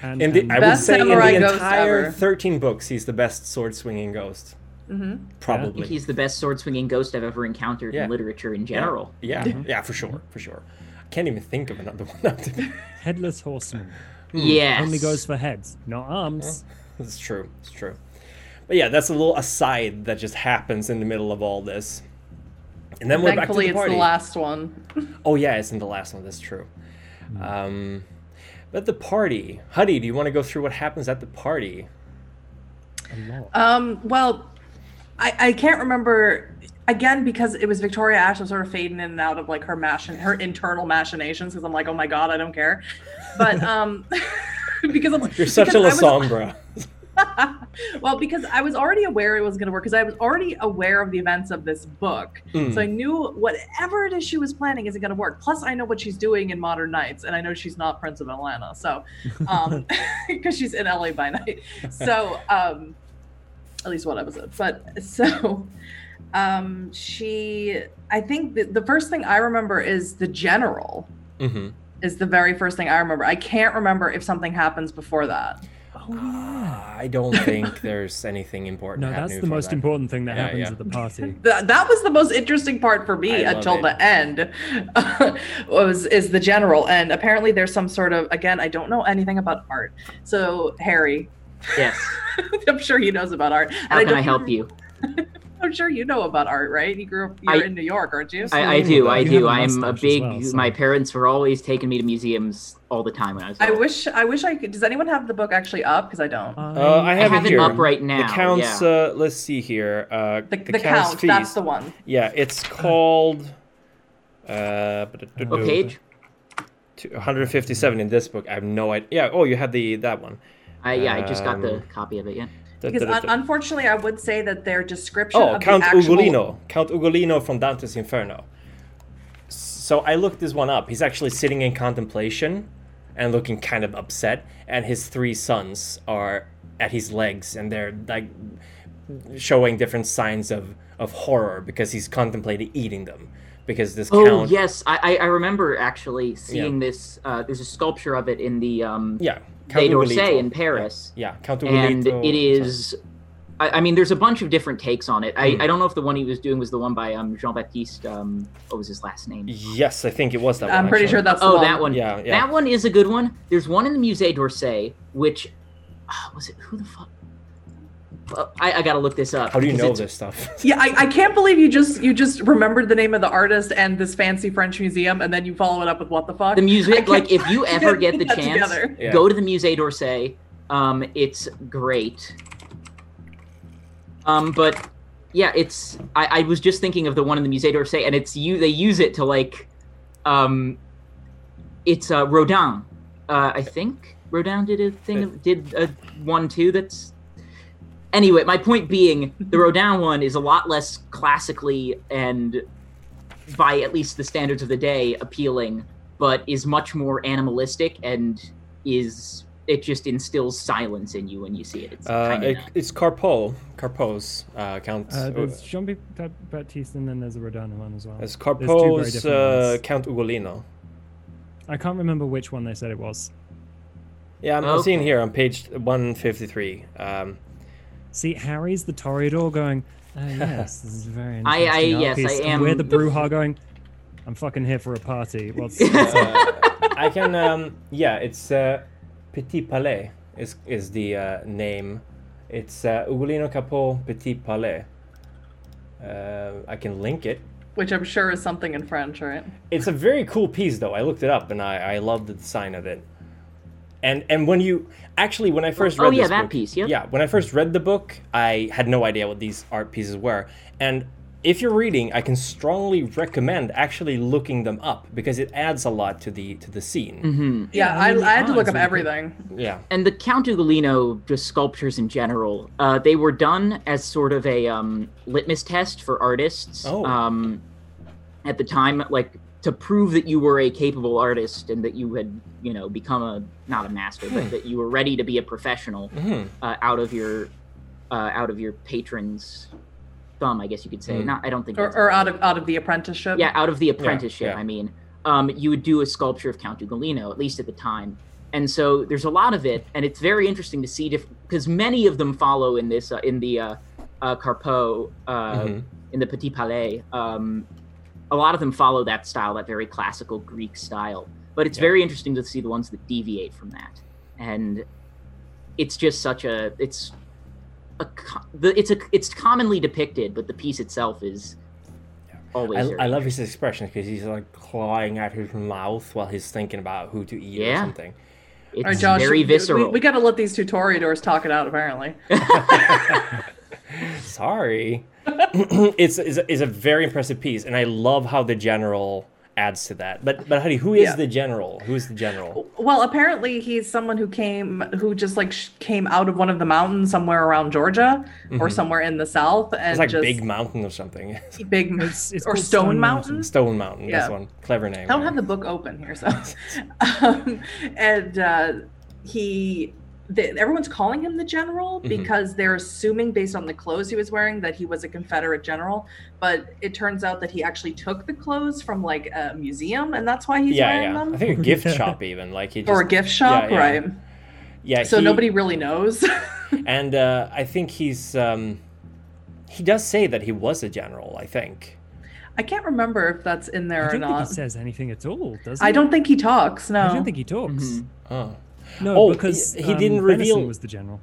And, In the, and I would say in the entire ever. 13 books, he's the best sword swinging ghost. Hmm Probably. think he's the best sword swinging ghost I've ever encountered Yeah. in literature in general. Yeah, yeah, for sure, for sure. I can't even think of another one. now, to be- headless horseman Yes. only goes for heads, not arms. it's true, it's true. But yeah, that's a little aside that just happens in the middle of all this. And then we're back to Thankfully, the it's party. the last one. Oh yeah, it's in the last one. That's true. Um, but the party, Huddy, do you want to go through what happens at the party? Um, well, I, I can't remember again because it was Victoria Ash. I'm sort of fading in and out of like her machin her internal machinations because I'm like, oh my god, I don't care. But um, because I'm You're such a Lasombra. well, because I was already aware it was going to work because I was already aware of the events of this book. Mm. So I knew whatever it is she was planning isn't going to work. Plus, I know what she's doing in Modern Nights, and I know she's not Prince of Atlanta. So, um, because she's in LA by night. So, um, at least one episode. But so, um, she, I think the, the first thing I remember is the general. hmm Is the very first thing I remember. I can't remember if something happens before that. Oh yeah. I don't think there's anything important. No, that's the most that. important thing that Yeah, happens yeah. at the party. That, that was the most interesting part for me I until the end was is the general and apparently there's some sort of again i don't know anything about art so harry Yes. i'm sure he knows about art and How can don't I help even- you? i'm sure you know about art right you grew up you're I- in new york aren't you I, I do. I You do. have a I'm a big. well, so- My parents were always taking me to museums all the time when I was. I little. wish i wish i could does anyone have the book actually up because i don't Uh, I have, have it it up right now, The count's. yeah. Uh, let's see here. Uh, the, the, Count's count that's the one Yeah, it's called. Uh, What page? 157 in this book. I have no idea. Yeah. Oh, you have the that one. I yeah. I just got the Um, copy of it. Yeah. Da- because da- da- un- unfortunately i would say that their description Oh, of Count the actual Ugolino. Count Ugolino from Dante's Inferno. So I looked this one up. He's actually sitting in contemplation and looking kind of upset, and his three sons are at his legs, and they're like showing different signs of of horror because he's contemplating eating them. Because this Oh count, yes, I I I remember actually seeing this. Uh, there's a sculpture of it in the um, yeah, Quai d'Orsay Ugolino. in Paris. Yeah, Count and it is I, I mean there's a bunch of different takes on it I, Mm. I don't know if the one he was doing was the one by um, jean-baptiste um, what was his last name Yes, I think it was that one. i'm pretty actually. sure that's the oh one. that one Yeah, yeah. that one is a good one there's one in the musée d'orsay which ah, was it who the fuck I, I gotta look this up. How do you know it's- this stuff? Yeah, I, I can't believe you just you just remembered the name of the artist and this fancy French museum, and then you follow it up with what the fuck. The I museum, like if you ever get the chance. Yeah. go to the Musée d'Orsay. Um, it's great. Um, but yeah, it's I, I was just thinking of the one in the Musée d'Orsay, and it's you. They use it to like, um, it's uh, Rodin. Uh, I think Rodin did a thing, did a one too. That's anyway. My point being, the Rodin one is a lot less classically and by at least the standards of the day appealing, but is much more animalistic and is it just instills silence in you when you see it. It's Uh, it, it's Carpeau, Carpeau's uh, Count. Uh, there's Jean Baptiste, and then there's a Rodin one as well. It's Carpeau's uh. Count Ugolino. I can't remember which one they said it was. Yeah, I'm, I'm seeing here on page 153. Um, See, Harry's the Toreador going, oh, yes, this is a very I- I- yes, I piece." And am- We're the Brujah going, I'm fucking here for a party. What's, uh, I can, um, yeah, it's uh, Petit Palais is is the uh, name. It's uh, Ugolino Carpeau Petit Palais. Uh, I can link it. which I'm sure is something in French, right? It's a very cool piece, though. I looked it up and I, I love the design of it. And and when you actually when I first Oh, read yeah, this that book- piece, yep. yeah when I first read the book I had no idea what these art pieces were and if you're reading I can strongly recommend actually looking them up because it adds a lot to the to the scene Mhm. Yeah, Yeah, I I, mean, the I had to look up really good. everything. yeah and the Count Ugolino just sculptures in general. Uh, they were done as sort of a um, litmus test for artists. Oh. Um, at the time, like to prove that you were a capable artist and that you had, you know, become a not a master, Hmm. but that you were ready to be a professional. Mhm. uh, out of your uh, out of your patron's thumb, I guess you could say. Mm. Not, I don't think, Or, or out of out of the apprenticeship. yeah, out of the apprenticeship. yeah. I mean, um, you would do a sculpture of Count Ugolino, at least at the time. And so there's a lot of it, and it's very interesting to see because many of them follow in this uh, in the uh, uh, Carpeau uh, Mhm. in the Petit Palais. Um, a lot of them follow that style, that very classical Greek style. But it's Yeah. very interesting to see the ones that deviate from that, and it's just such a it's a co- the, it's a it's commonly depicted, but the piece itself is always. I, I love his expression because he's like clawing at his mouth while he's thinking about who to eat or something It's All right, Josh, very we- visceral. We, we got to let these two Toreadors talk it out. Apparently, Sorry. it's, it's, a, it's a very impressive piece, and I love how the general adds to that. But but Huddy, who is Yeah. the general? Who's the general? well, apparently he's someone who came who just like sh- came out of one of the mountains somewhere around Georgia or somewhere in the south, and It's like just Big Mountain or something. big It's- it's or Stone, Stone Mountain. Mountain. Stone Mountain. Yeah. one clever name. I don't yeah. have the book open here, so um, and uh, he. The, everyone's calling him the general Mhm. because they're assuming, based on the clothes he was wearing, that he was a Confederate general. But it turns out that he actually took the clothes from like a museum, and that's why he's yeah, wearing yeah. them, I think a gift shop even like he just, or a gift shop, yeah. right? yeah. So he- nobody really knows. and uh, I think he's um, he does say that he was a general. I think. I can't remember if that's in there or don't think not. he says anything at all, does he? I don't think he talks. No. I don't think he talks. Mhm. Oh. No, Oh, because he- he um, didn't Benison reveal- was the general.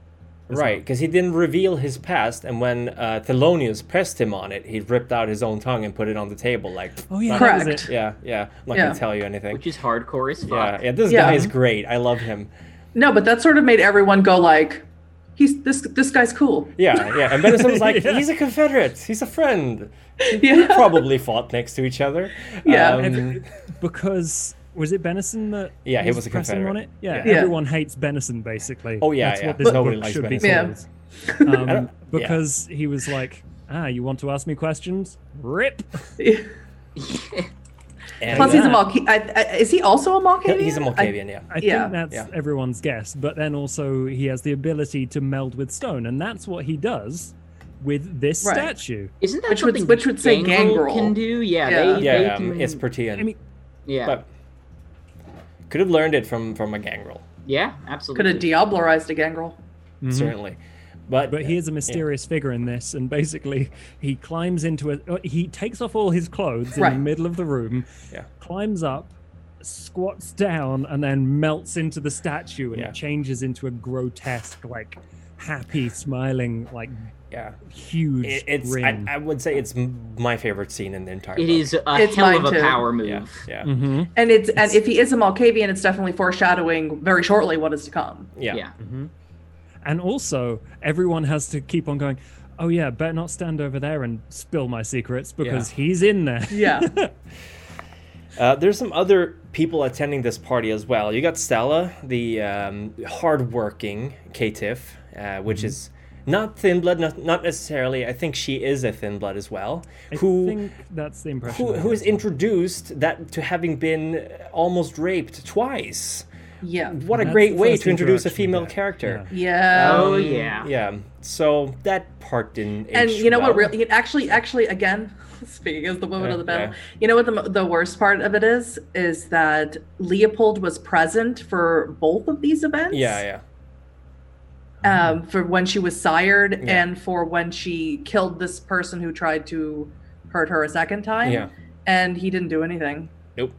as Right, well. because he didn't reveal his past, and when uh, Thelonious pressed him on it, he ripped out his own tongue and put it on the table. Like, Oh yeah, not- that was Correct. yeah, yeah. I'm not Yeah. gonna tell you anything. which is hardcore as fuck. Yeah, yeah. This Yeah. guy is great. I love him. No, but that sort of made everyone go like, "He's this this guy's cool." Yeah, yeah. And Benison was like, Yeah. he's a Confederate. He's a friend. Yeah. Probably fought next to each other. Yeah. Um, because was it Benison that Yeah, he was a pressing on it? Yeah, Yeah. Yeah. everyone hates Benison basically. Oh, yeah, That's yeah. what this Nobody book likes should be called. I Um, don't- yeah. because he was like, ah, you want to ask me questions? Rip. and, Plus, he's a uh, I, I, Is he also a Malkavian? He's a Malkavian, yeah. I Yeah. think that's Yeah. everyone's guess, but then also he has the ability to meld with stone, and that's what he does with this Right. statue. Isn't that Which would- something which would say Gangrel gangrel. can do? Yeah, Yeah. they, Yeah, they yeah, can. it's Protean. I mean, yeah, but could have learned it from from a gangrel, yeah, absolutely. Could have Diablerized a gangrel. mhm. certainly. But But he is a mysterious figure in this, and basically he climbs into a. uh, He takes off all his clothes in the middle of the room, Yeah. climbs up, squats down, and then melts into the statue, and Yeah. it changes into a grotesque, like happy, smiling, like Yeah. huge It, it's I. I would say it's my favorite scene in the entire It book. is a It's hell of a too. power move. Yeah. Yeah. Mhm. And it's and if he is a Malkavian, it's definitely foreshadowing very shortly what is to come. Yeah. Yeah. And also, everyone has to keep on going. Oh yeah, better not stand over there and spill my secrets because Yeah. he's in there. Yeah. Uh, there's some other people attending this party as well. You got Stella, the um, hardworking Caitiff, uh, which is not thin blood, not, not necessarily. I think she is a thin blood as well. I who think that's the impression. who who is introduced that to having been almost raped twice. Yeah. What a great way to introduce a female get. character. Yeah. Oh Um, yeah. Yeah. So that part didn't. and you know what well. really actually actually again speaking as the woman Yeah, of the battle yeah. you know what the, the worst part of it is is that leopold was present for both of these events Yeah, yeah. Um, for when she was sired Yeah. and for when she killed this person who tried to hurt her a second time Yeah. and he didn't do anything Nope.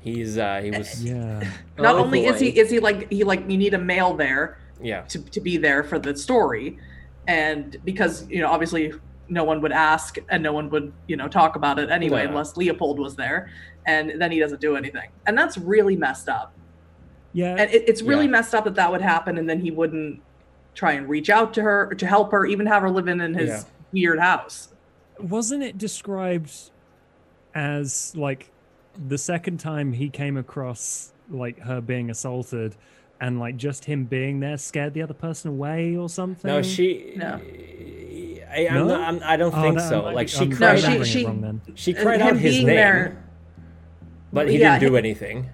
He's uh he was Yeah. not Oh, only is he is he like he like you need a male there yeah. to, to be there for the story and because you know obviously no one would ask and no one would you know talk about it anyway No. unless leopold was there and then he doesn't do anything and that's really messed up Yeah. and it, it's really Yeah. messed up that that would happen and then he wouldn't try and reach out to her or to help her even have her living in his Yeah. weird house wasn't it described as like the second time he came across like her being assaulted and like just him being there scared the other person away or something No, she. No. I, I'm No? not, I'm, I don't Oh, think no, so. I'm- Like she I'm cried, she- she- wrong then. she cried out his name, there- but he Yeah, didn't do him- anything.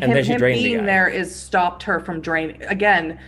And him, then she him drained the being guy. there is stopped her from draining again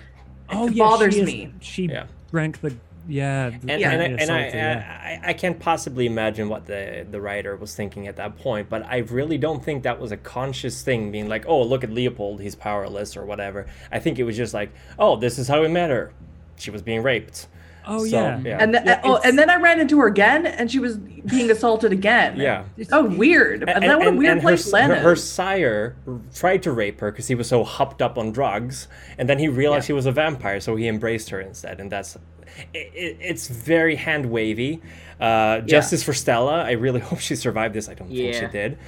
Oh it yeah, bothers she is- me She Yeah. drank the yeah. the- And, Yeah. and, I, and I, yeah. I, I can't possibly imagine what the, the writer was thinking at that point, but I really don't think that was a conscious thing, being like, oh, look at Leopold, he's powerless or whatever. I think it was just like, oh, this is how we met her. She was being raped. oh So, yeah. yeah. and then Yeah, oh, and then I ran into her again, and she was being assaulted again. Yeah. Oh, weird. And, then what a weird her, place Len her, is. her sire tried to rape her because he was so hopped up on drugs, and then he realized he was a vampire, so he embraced her instead. And that's it, it, it's very hand wavy. Uh, Justice for Stella. I really hope she survived this. I don't think she Yeah. did.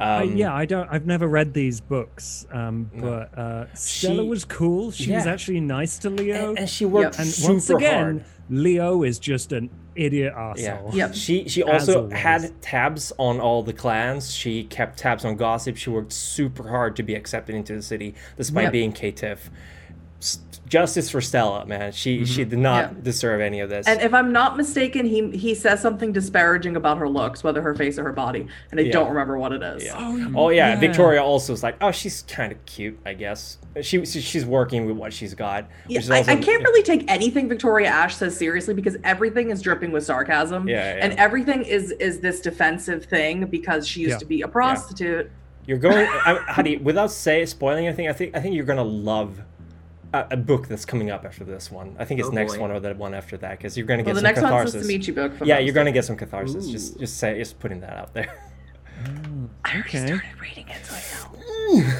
Uh, Um, yeah, I don't. I've never read these books, um, but uh, Stella She- was cool. She was actually nice to Leo, and, and she worked Yep. and super once again, hard. Leo is just an idiot Yeah. asshole. Yep. She she also had tabs on all the clans. She kept tabs on gossip. She worked super hard to be accepted into the city, despite Yep. being Caitiff. S- Justice for Stella, man. She she mm-hmm. did not Yeah. deserve any of this. and if I'm not mistaken, he he says something disparaging about her looks, whether her face or her body, and I Yeah. don't remember what it is. Yeah. Oh, Oh yeah, yeah. Victoria also is like, oh, she's kind of cute, I guess. She she- she's working with what she's got. Yeah, is I, also, I can't really take anything Victoria Ash says seriously because everything is dripping with sarcasm, Yeah, yeah. and everything is is this defensive thing because she used Yeah. to be a prostitute. You're going, I, Huddy, without say spoiling anything. I think I think you're gonna love a, a book that's coming up after this one. I think it's Oh, next boy. one or the one after that because you're gonna get Well, the some next catharsis. one's the Tzimisce book. yeah, you're gonna get some catharsis. Just Ooh. just say just putting that out there. I already Okay. started reading it, so I know.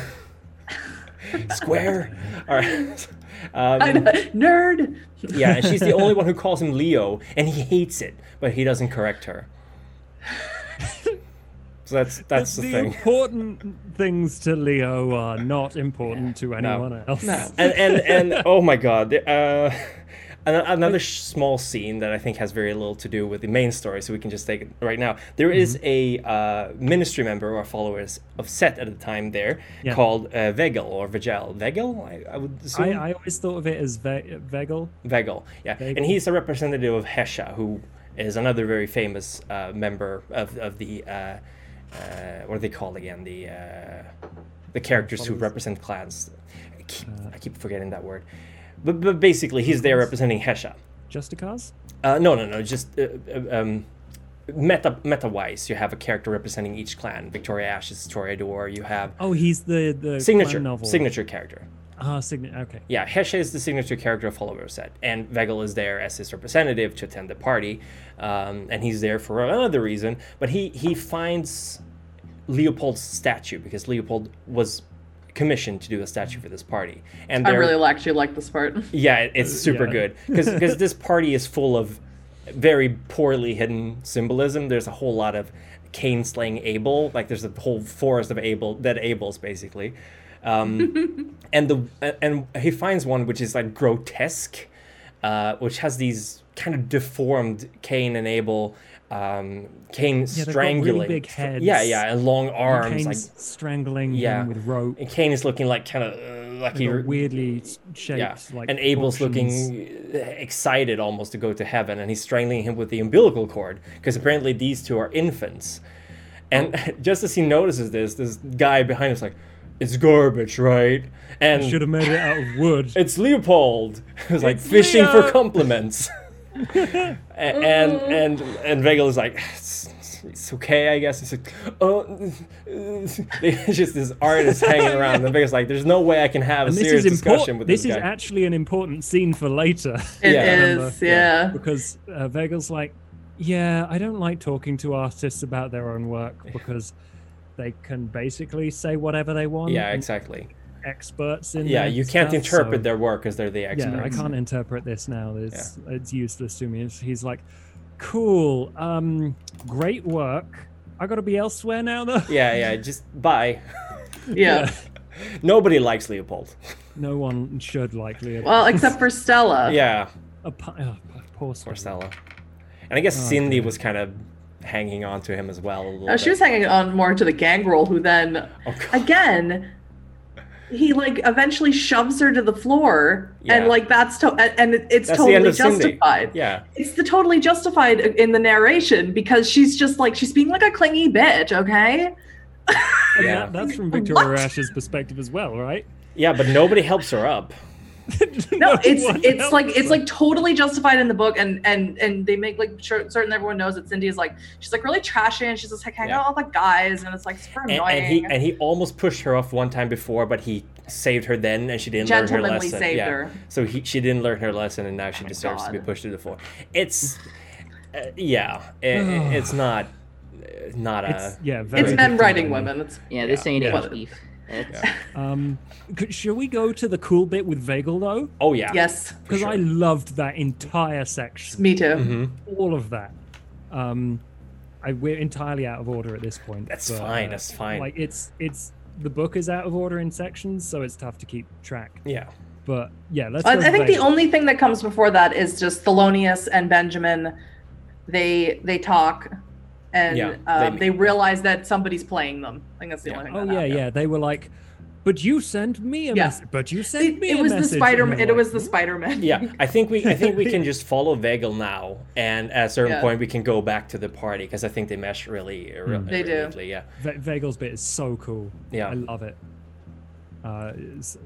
Square. All right. I Um, know. Nerd. yeah, and she's the only one who calls him Leo, and he hates it, but he doesn't correct her. So that's that's the, the thing. important things to Leo are not important to anyone else. No. and and and oh my god uh another small scene that i think has very little to do with the main story so we can just take it right now There is Mm-hmm. a uh, ministry member or followers of set at the time there Yeah. called uh, vegel or vegel vegel i, I would assume I, I always thought of it as Ve- Vegel. Vegel, yeah, Vegel. and he's a representative of Hesha, who is another very famous uh, member of of the uh, uh, what are they called again? The uh, the characters who represent clans. I keep, I keep forgetting that word, but but basically he's there representing Hesha. Justicars? Uh, no, no, no, just uh, uh, um, meta meta wise, you have a character representing each clan. Victoria Ash is Toreador. You have Oh, he's the the signature novel. signature character. Ah, signature. Okay. Yeah, Hesha is the signature character of Follower set, and Vegel is there as his representative to attend the party, um, and he's there for another reason. But he he finds Leopold's statue because Leopold was commissioned to do a statue for this party, and I they're really actually like this part. yeah, it- it's super yeah. good because this party is full of very poorly hidden symbolism. There's a whole lot of Cain slaying Abel, like there's a whole forest of Abel dead Abels basically, um, and the and he finds one which is like grotesque, uh, which has these kind of deformed Cain and Abel. Um, Cain they've got really big heads. yeah, yeah, and long And arms, Cain's like strangling Yeah. him with rope. and Cain is looking like kind of uh, like he weirdly shaped, yeah, like and Abel's portions. looking excited almost to go to heaven, and he's strangling him with the umbilical cord because apparently these two are infants. And just as he notices this, this guy behind us like, "It's garbage, right?" And Should have made it out of wood. it's Leopold. It's like It's fishing Leo. for compliments. A- and and and Vegel is like, it's, it's okay, I guess. He's like, oh, it's just this artist hanging around. And Vegel's like, there's no way I can have a and this serious is discussion with This this, is guy. actually an important scene for later. It Yeah. is, Remember? yeah. because uh, Vegel's like, yeah, I don't like talking to artists about their own work because they can basically say whatever they want. yeah, exactly. Experts in Yeah, you can't stuff, interpret so- their work because they're the experts. Yeah, I can't interpret this now. It's it's useless to me. It's, he's like, cool, um, great work. I got to be elsewhere now, though. Yeah, yeah, just bye. Yeah. Nobody likes Leopold. No one should likely. Well, except for Stella. Yeah, a, pu- oh, poor poor Stella. Stella. And I guess Oh, Cindy okay. was kind of hanging on to him as well. A little Uh, she bit. was hanging on more to the gangrel, who then, Oh, again, he like eventually shoves her to the floor, and like that's to- and and it's That's totally of Cindy. justified. Yeah, It's the totally justified in the narration because she's just like she's being like a clingy bitch, okay? Yeah. that's from What? Victoria Ash's perspective as well, right? yeah, but nobody helps her up. No, it's it's helps like it's like totally justified in the book, and and and they make like sure, certain everyone knows that Cindy is like she's like really trashy, and she's just like hanging Yeah. out with all the guys, and it's like super And, annoying. and he and he almost pushed her off one time before, but he saved her then, and she didn't learn her lesson. saved yeah. her. So he, she didn't learn her lesson, and now she my deserves to be pushed to the floor. It's, uh, yeah, it, it's not, not a. It's yeah, very it's men writing women. It's Yeah, this Yeah. ain't Yeah. age beef. It's, Yeah. Um, could, shall we go to the cool bit with Vagel though? Oh yeah. yes, Because sure. I loved that entire section, me too. Mhm. all of that. Um, I, we're entirely out of order at this point. That's but, fine. uh, That's fine. Like it's it's the book is out of order in sections, so it's tough to keep track. yeah. But yeah, let's. I, go I to think the only thing that comes before that is just Thelonious and Benjamin. They they talk, and Yeah, uh, they- they, realize that somebody's playing them. I think that's the Yeah. only thing. Oh that yeah, happened. yeah. They were like, "But you sent me a Yeah. message. But you It, sent me it a was the message." Spider. And man you're It was the Spider Man. Yeah, I think we I think we can just follow Vagel now, and at a certain Yeah. point we can go back to the party because I think they mesh really, really, Mm. They really do. neatly, Yeah, Va- Vagel's bit is so cool. Yeah. I love it. Uh, it's-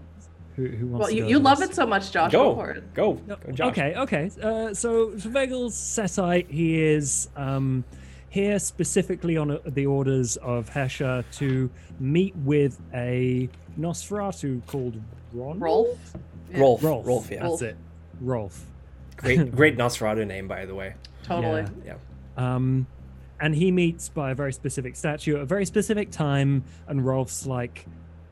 who, who wants Well, to you, go you love it so much, Josh. Go, for go, it. go, go, Josh. Okay, okay. Uh, so, so Vegel's Sethite, he is um, here specifically on uh the orders of Hesha to meet with a Nosferatu called Ron? Rolf. Yeah, Rolf, Rolf. Rolf, yeah, That's it. Rolf. great, great Nosferatu name by the way. Totally. Yeah. Yeah, Um, and he meets by a very specific statue at a very specific time, and Rolf's like,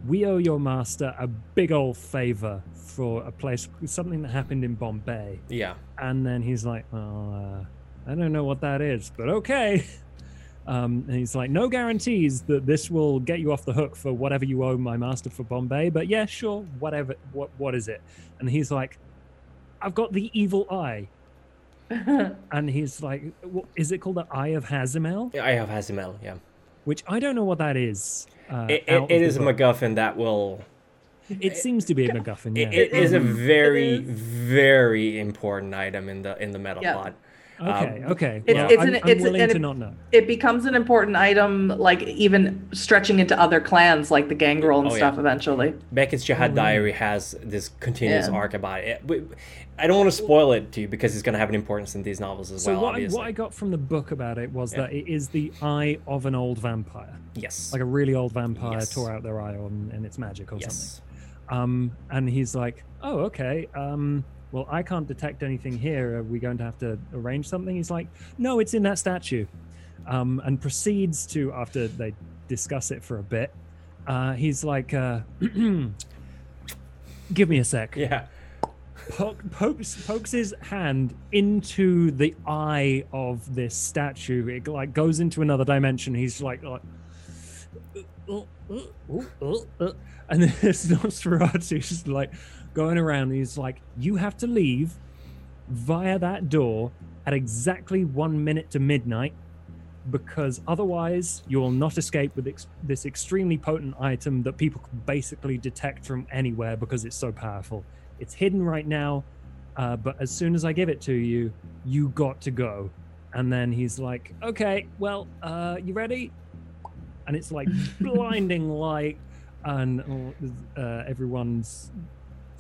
"We owe your master a big old favor for a place, something that happened in Bombay." yeah, And then he's like, "Oh, uh, I don't know what that is, but okay." Um, and he's like, "No guarantees that this will get you off the hook for whatever you owe my master for Bombay, but yeah, sure, whatever. What what is it?" And he's like, "I've got the evil eye." And he's like, "What- "Is it called the Eye of Hazimel?" Eye of Hazimel. Yeah, Which I don't know what that is. Uh, it, it, of it a. MacGuffin that will. It seems to be a MacGuffin. Yeah. It, it is a very, is. very important item in the in the meta Yeah. plot. Okay. um, Okay. It's- well, it's I'm, an- I'm it's- willing and to it- not know. it becomes an important item, like even stretching into other clans, like the Gangrel and Oh, yeah. stuff. Eventually, Beckett's Jyhad really? Diary has this continuous Yeah. arc about it. We- I don't want to spoil it to you because it's going to have an importance in these novels as So well. what I, what I got from the book about it was Yeah. that it is the eye of an old vampire, yes, like a really old vampire Yes. tore out their eye on, and it's magic or something. yes, Um, and he's like, "Oh, okay. Um, well, I can't detect anything here. Are we going to have to arrange something?" He's like, "No, it's in that statue," um, and proceeds to, after they discuss it for a bit, uh, he's like, uh, "Give me a sec." Yeah. Poke, pokes pokes his hand into the eye of this statue. It like goes into another dimension. He's like, like and then this Nosferatu is just like going around. He's like, "You have to leave via that door at exactly one minute to midnight." Because otherwise, you will not escape with ex- this extremely potent item that people can basically detect from anywhere because it's so powerful. It's hidden right now, uh, but as soon as I give it to you, you got to go. And then he's like, "Okay, well, uh, you ready?" And it's like blinding light, and uh, everyone's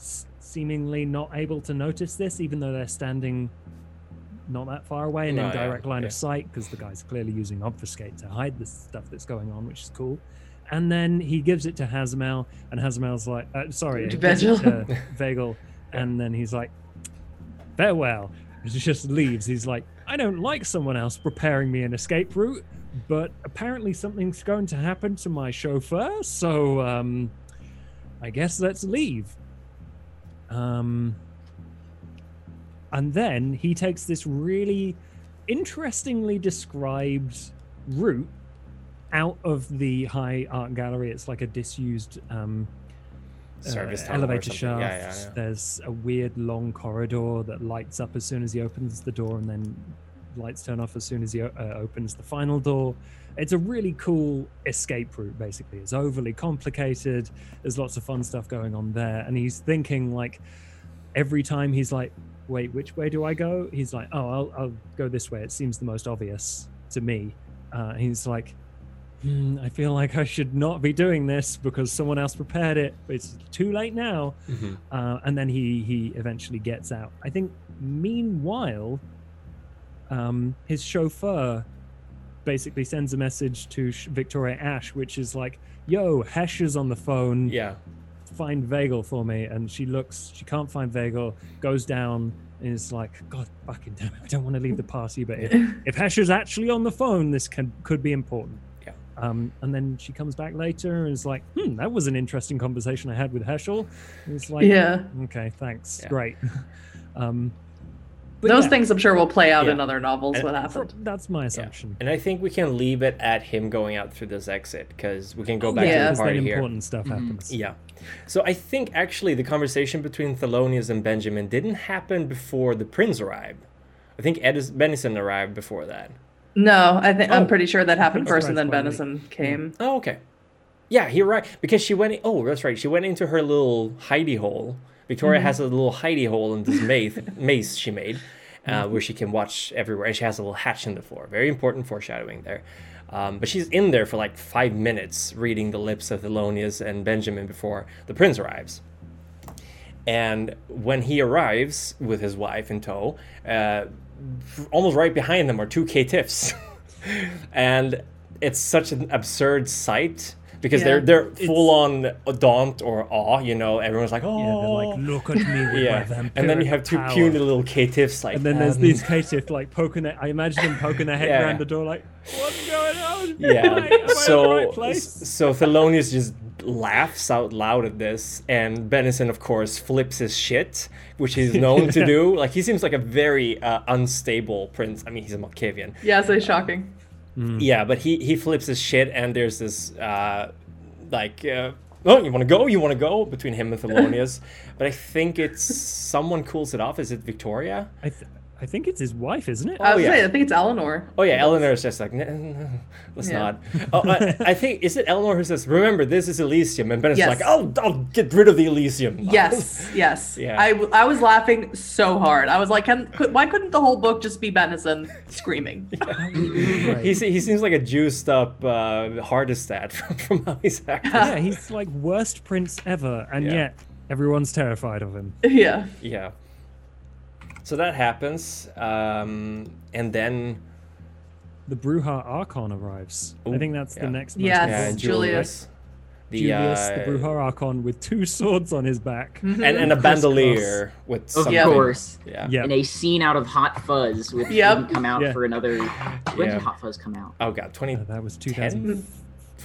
s- seemingly not able to notice this, even though they're standing not that far away and No, in yeah, direct line yeah. of sight, because the guy's clearly using obfuscate to hide the stuff that's going on, which is cool. And then he gives it to Hazimel, and Hazimel's like, uh, "Sorry, To he gives it Vegel. to Vagel," and then he's like, farewell. And he just leaves. He's like, I don't like someone else preparing me an escape route, but apparently something's going to happen to my chauffeur, so um, I guess let's leave. Um, and then he takes this really interestingly described route out of the high art gallery. It's like a disused um, uh, elevator shaft. Yeah, yeah, yeah. There's a weird long corridor that lights up as soon as he opens the door, and then lights turn off as soon as he uh, opens the final door. It's a really cool escape route. Basically, it's overly complicated. There's lots of fun stuff going on there, and he's thinking like every time he's like, "Wait, which way do I go?" He's like, "Oh, I'll, I'll go this way. It seems the most obvious to me." Uh, he's like, hmm, I feel like I should not be doing this because someone else prepared it. But it's too late now. Mhm. Uh, and then he he eventually gets out. I think. Meanwhile, um, his chauffeur basically sends a message to Sh- Victoria Ash, which is like, "Yo, Hesh is on the phone. Yeah. Find Vagel for me." And she looks. She can't find Vagel. Goes down and is like, "God fucking damn it! I don't want to leave the party, but if, if Hesh is actually on the phone, this can could be important." Yeah. Um, and then she comes back later and is like, "Hmm, that was an interesting conversation I had with Heschel." It's like, yeah. Okay, thanks. Yeah. Great. um, but Those yeah, things I'm sure will play out Yeah. in other novels. And- what fr- happened? That's my assumption. And I think we can leave it at him going out through this exit because we can go back Yeah. to the because then party here. important stuff Mhm. happens. Yeah. So I think actually the conversation between Thelonious and Benjamin didn't happen before the prince arrived. I think Edis- Benison arrived before that. No, I think Oh. I'm pretty sure that happened first, and then quite late. Benison came. Oh, okay. Yeah, he right because she went. Oh, that's right. She went into her little hidey hole. Victoria has a little hidey hole in this maze, maze she made, uh, where she can watch everywhere, and she has a little hatch in the floor. Very important foreshadowing there. Um, but she's in there for like five minutes, reading the lips of Thelonious and Benjamin before the prince arrives. And when he arrives with his wife in tow, uh, almost right behind them are two caitiffs. and it's such an absurd sight because Yeah. they're they're It's- full on daunt or awe, you know. Everyone's like, oh, Yeah, they're like, look at me with my yeah. vampiric And then you have two power." puny little caitiffs like, And then there's um, these caitiffs like poking their, I imagine them poking their head Yeah. around the door like, what's going on? Yeah. Am I- am in the so right place? so Thelonious just laughs out loud at this, and Benison, of course, flips his shit, which he's known to do. Like he seems like a very uh, unstable prince. I mean, he's a Malkavian. Yeah, so shocking. Yeah, but he he flips his shit, and there's this uh, like. Uh, Oh, you want to go? You want to go between him and Thelonious, but I think it's someone cools it off. Is it Victoria? I, th- I think it's his wife, isn't it? I was yeah. saying, I think it's Eleanor. Oh yeah, Eleanor is just like, "N- n- n- let's Yeah. not. Oh, I, I think is it Eleanor who says, "Remember, this is Elysium," and Ben is Yes. like, "Oh, I'll get rid of the Elysium." Yes, yes. Yeah. I, w- I was laughing so hard. I was like, can, could, why couldn't the whole book just be Benison screaming? he he seems like a juiced up uh, Hardestadt from, from how he's acting. yeah, he's like worst prince ever, and Yeah. yet everyone's terrified of him. yeah. yeah. So that happens, um, and then The Brujah Archon arrives. I think that's yeah. the next. Yes, yeah, important. Julius. the Julius, uh, the Brujah Archon, with two swords on his back. Mm-hmm. and and a Crisscross. bandolier with some. Of something. Course. Yeah. Yeah, In a scene out of Hot Fuzz, which Yep. didn't come out Yeah. for another. When Yeah. did Hot Fuzz come out? Oh god, twenty. Uh, that was 2015.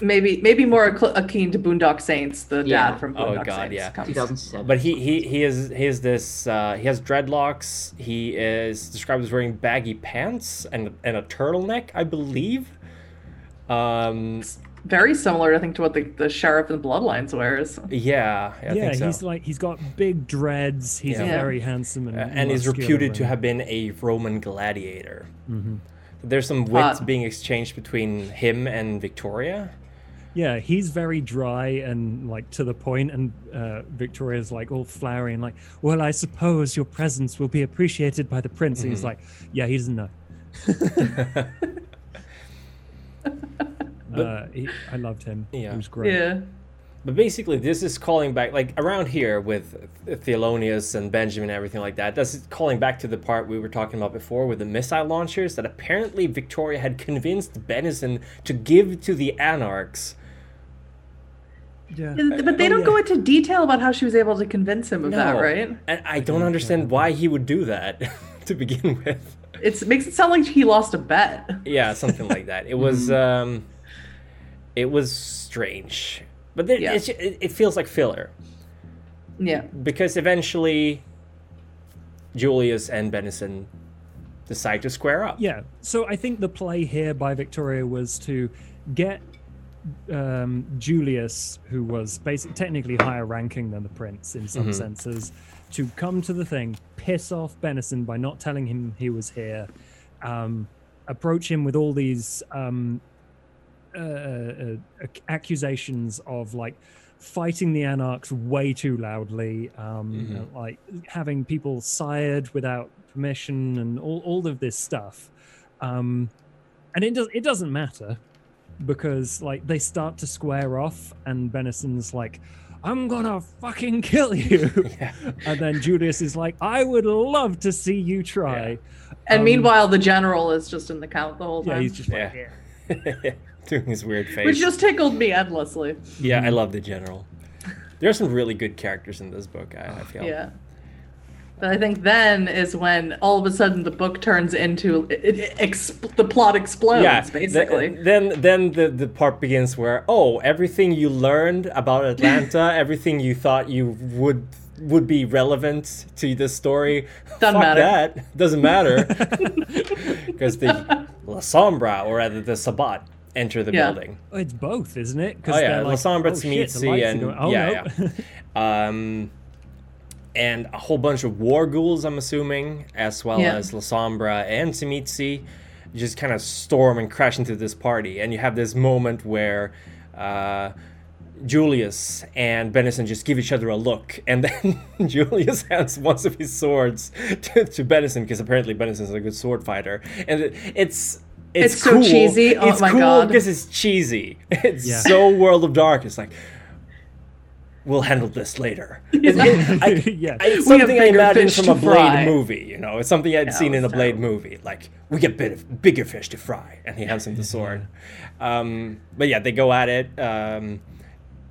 Maybe maybe more acl- akin to Boondock Saints, the Yeah. dad from Boondock Oh, Boondock God, Saints. yeah. comes. 2007. But he he he is he is this uh, he has dreadlocks. He is described as wearing baggy pants and and a turtleneck, I believe. Um, Very similar, I think, to what the, the sheriff in Bloodlines wears. yeah, I yeah, think so. he's like he's got big dreads. He's Yeah. very handsome and Uh, and is muscular reputed to have been a Roman gladiator. Mhm. There's some wit Hot. being exchanged between him and Victoria. Yeah, he's very dry and like to the point, and uh, Victoria's like all flowery and like, well, I suppose your presence will be appreciated by the prince. And he's Mhm. like, yeah, he doesn't know. uh, he, I loved him. Yeah. he was great. Yeah. But basically, this is calling back, like around here with Thelonious and Benjamin and everything like that. That's calling back to the part we were talking about before with the missile launchers that apparently Victoria had convinced Benison to give to the Anarchs. Yeah. But they Oh, don't yeah. go into detail about how she was able to convince him of that, right? And I don't understand why he would do that to begin with. It's, it makes it sound like he lost a bet. Yeah, something like that. It was, um, it was strange, but then Yeah. it's, it, it feels like filler Yeah. because eventually Julius and Benison decide to square up. Yeah. So I think the play here by Victoria was to get um, Julius, who was basically technically higher ranking than the prince in some Mhm. senses, to come to the thing, piss off Benison by not telling him he was here, um, approach him with all these um, uh, uh, accusations of like fighting the anarchs way too loudly, um, Mhm. uh, like having people sired without permission, and all, all of this stuff. Um, and it does it doesn't matter because like they start to square off, and Benison's like, "I'm gonna fucking kill you," Yeah. and then Julius is like, "I would love to see you try." And Um, meanwhile, the general is just in the count the whole time. Yeah, he's just like, Yeah. yeah. Doing his weird face. Which just tickled me endlessly. Yeah, I love the general. There are some really good characters in this book. I, I feel. Yeah. But I think then is when all of a sudden the book turns into it, it, exp- the plot explodes, Yeah, th- basically. then then the, the part begins where oh everything you learned about Atlanta, everything you thought you would would be relevant to this story, Doesn't fuck matter. that doesn't matter because the Lasombra or rather the Sabbat enter the Yeah. building. It's both, isn't it? Oh yeah, they're La like, Sombra, "Oh, shit, the Tzimisce, and oh, yeah, no." yeah. um, and a whole bunch of war ghouls, I'm assuming, as well Yeah. as Lasombra and Tzimisce, just kind of storm and crash into this party. And you have this moment where uh, Julius and Benison just give each other a look, and then Julius hands one of his swords to, to Benison because apparently Benison's a good sword fighter, and it, it's. It's, It's so cheesy. Oh it's my cool God. because it's cheesy. It's Yeah. so World of Dark. It's like we'll handle this later. It's, it- I- yeah. I- it's something I bigger imagine from a Blade fry. movie. You know, it's something I'd Yeah, seen in a Blade terrible. movie. Like we get bit of bigger fish to fry, and he hands him the sword. Um, but yeah, they go at it. Um,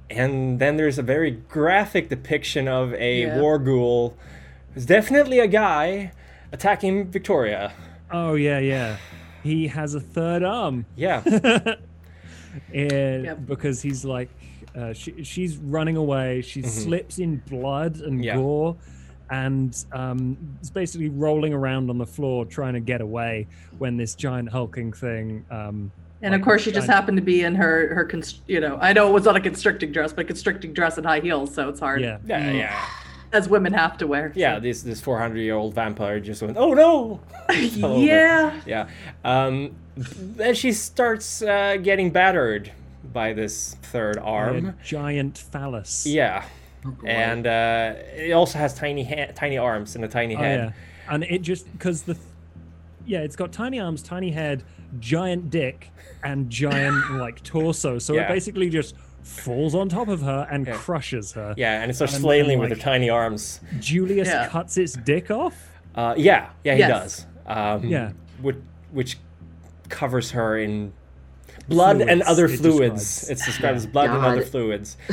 and then there's a very graphic depiction of a Yeah. war ghoul. It's definitely a guy attacking Victoria. Oh yeah, yeah. He has a third arm. Yeah. and Yep. because he's like uh, she, she's running away she slips in blood and Mm-hmm. Yeah. gore and um, is basically rolling around on the floor trying to get away when this giant hulking thing um, and like of course, she just happened to be in her her const- you know I know it was not a constricting dress, but a constricting dress and high heels, so it's hard. yeah Yeah, yeah. as women have to wear. Yeah, this this 400 year old vampire just went, oh no! over. yeah. Yeah. Um, then she starts uh, getting battered by this third a arm. giant phallus Yeah. Oh. And uh, it also has tiny ha- tiny arms and a tiny oh head. yeah and it just because the yeah it's got tiny arms tiny head giant dick and giant like torso so Yeah. it basically just falls on top of her and Yeah. crushes her Yeah, and it starts And flailing then, with like- her tiny arms. Julius Yeah. cuts its dick off. Uh, yeah, yeah, he Yes. does. Um, Yeah. Which, which covers her in blood and Fluids, other it fluids. describes. It's described as blood and other fluids.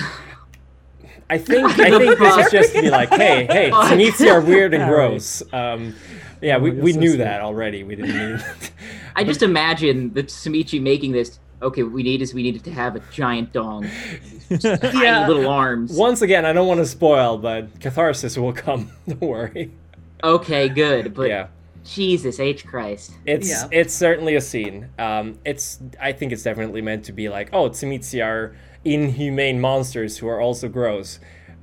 I think I think this is just to be like, hey, hey, Fuck. Are weird and gross. Um, yeah, we, Oh, you're we so knew sweet. that already. We didn't need. I just imagine the Tzimisce making this. okay, what we need is we needed to have a giant dong, Yeah. tiny little arms. Once again, I don't want to spoil, but catharsis will come. Don't worry. Okay, good, but yeah, Jesus H Christ. it's Yeah. it's certainly a scene. Um, it's I think it's definitely meant to be like, oh, Tzimisce are inhumane monsters who are also gross.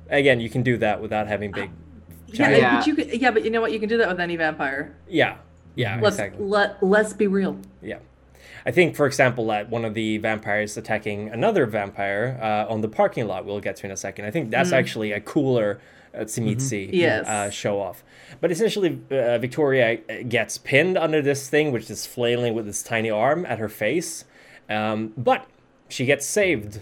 Again, you can do that without having big. Yeah, Yeah. but you could, yeah, but you know what? You can do that with any vampire. Yeah, yeah, Let's exactly. let let's be real. Yeah. I think, for example, that one of the vampires attacking another vampire uh, on the parking lot, we'll get to in a second. I think that's actually a cooler uh, Tzimisce Yes. uh, show off. But essentially, uh, Victoria uh, gets pinned under this thing, which is flailing with its tiny arm at her face. Um, but she gets saved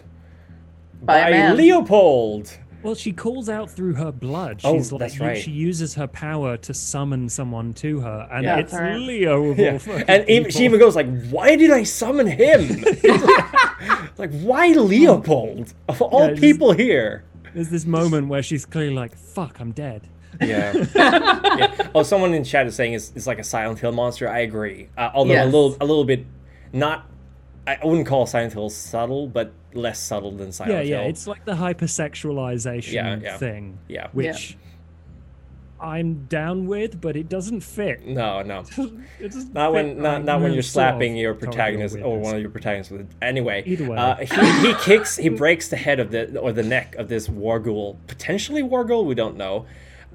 By a man. Leopold. Well, she calls out through her blood. Oh, She's like, that's you- right. She uses her power to summon someone to her, and Yeah. it's That's right. Leo of Yeah. all fucking And even, she even goes like, "Why did I summon him? like, why Leopold of all it's- people here?" There's this moment where she's clearly like, "Fuck, I'm dead." Yeah. yeah. Oh, someone in chat is saying it's, it's like a Silent Hill monster. I agree. Uh, although a little, a little bit, not. I wouldn't call Silent Hill subtle, but less subtle than Silent yeah, Hill. yeah. Yeah. It's like the hypersexualization Yeah, yeah. thing, yeah. which I'm down with, but it doesn't fit. No, no. It doesn't Not when not, not when you're slapping your protagonist or one of your protagonists with it. Anyway, Either way. uh, he, he kicks, he breaks the head of the or the neck of this Warghoul, potentially Warghoul, we don't know.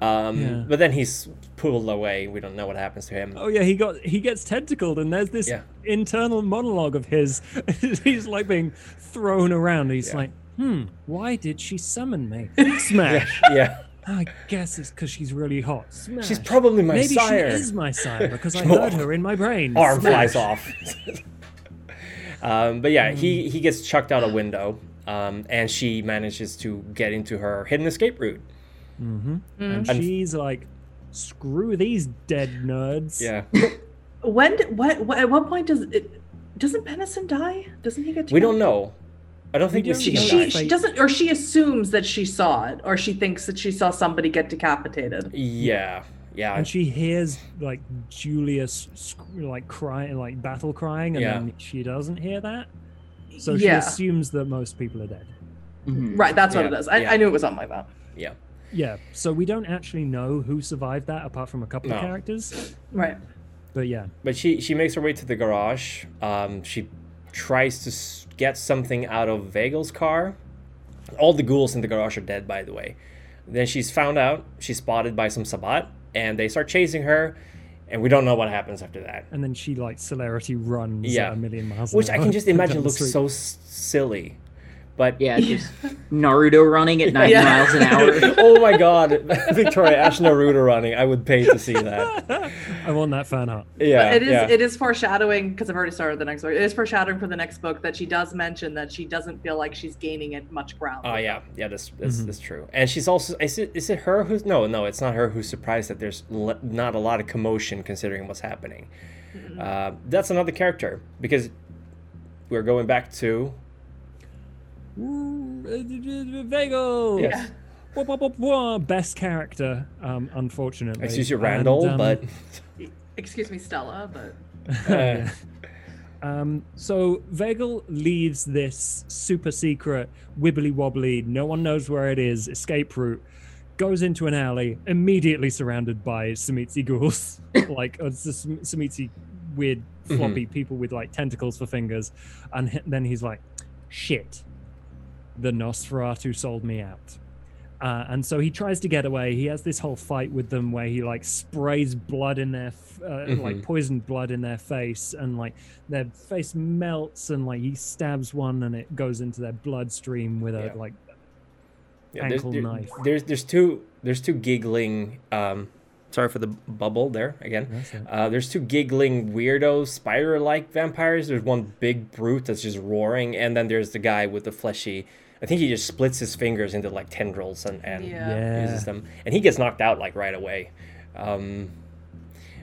Um, Yeah. But then he's pulled away. We don't know what happens to him. Oh yeah, he got he gets tentacled, and there's this Yeah. internal monologue of his. he's like being thrown around. He's Yeah. like, "Hmm, why did she summon me?" Smash. Yeah, I guess it's because she's really hot. Smash. she's probably my Maybe sire. she is my sire because I heard her in my brain. arm Smash. flies off. um, but yeah, he he gets chucked out a window, um, and she manages to get into her hidden escape route. And And- she's like, "Screw these dead nerds." Yeah, When? did- What? what at what point does it? Doesn't Benison die? Doesn't he get? we don't know. I don't think we She, she, she doesn't, or she assumes that she saw it, or she thinks that she saw somebody get decapitated. Yeah, yeah, And she hears like Julius sc- like crying, like battle crying, and Yeah. then she doesn't hear that. So she yeah, assumes that most people are dead. Mhm. right. That's what it is. I, yeah. I knew it was something like that. yeah. Yeah. So we don't actually know who survived that, apart from a couple of characters. Right. But yeah, But she she makes her way to the garage. Um, she tries to get something out of Vagel's car. All the ghouls in the garage are dead, by the way. Then she's found out. She's spotted by some Sabbat, and they start chasing her. And we don't know what happens after that. and then she like celerity runs Yeah. at a million miles. Which I can just imagine looks so s- silly. But Yeah, just Naruto running at 90 Yeah. miles an hour. oh my god, Victoria Ash Naruto running. I would pay to see that. I want that fan art. Yeah, It is. yeah. It is foreshadowing because I've already started the next book. It is foreshadowing for the next book that she does mention that she doesn't feel like she's gaining it much ground. Oh yeah, yeah, that's that's, Mhm. that's true. And she's also is it is it her who's no no it's not her who's surprised that there's le- not a lot of commotion considering what's happening. Uh, that's another character because we're going back to Vagel. yes. Best character, um, unfortunately. excuse you And, Randall, um, but Excuse me, Stella, but uh, Um, so Vagel leaves this super secret, wibbly wobbly, no one knows where it is, escape route, goes into an alley, immediately surrounded by Tzimisce ghouls. like, uh, it's the Sam- Tzimisce weird, floppy people with like tentacles for fingers. And then he's like, shit, the Nosferatu sold me out. Uh, and so he tries to get away. He has this whole fight with them where he like sprays blood in their, f- uh, like Mhm. poisoned blood in their face, and like their face melts, and like he stabs one, and it goes into their bloodstream with a Yeah. like yeah, there's, ankle there- knife. there's there's two there's two giggling. Um, sorry for the bubble there again. Uh, there's two giggling weirdo spider-like vampires. There's one big brute that's just roaring, and then there's the guy with the fleshy. I think he just splits his fingers into like tendrils and and Yeah. yeah. uses them, and he gets knocked out like right away. Um,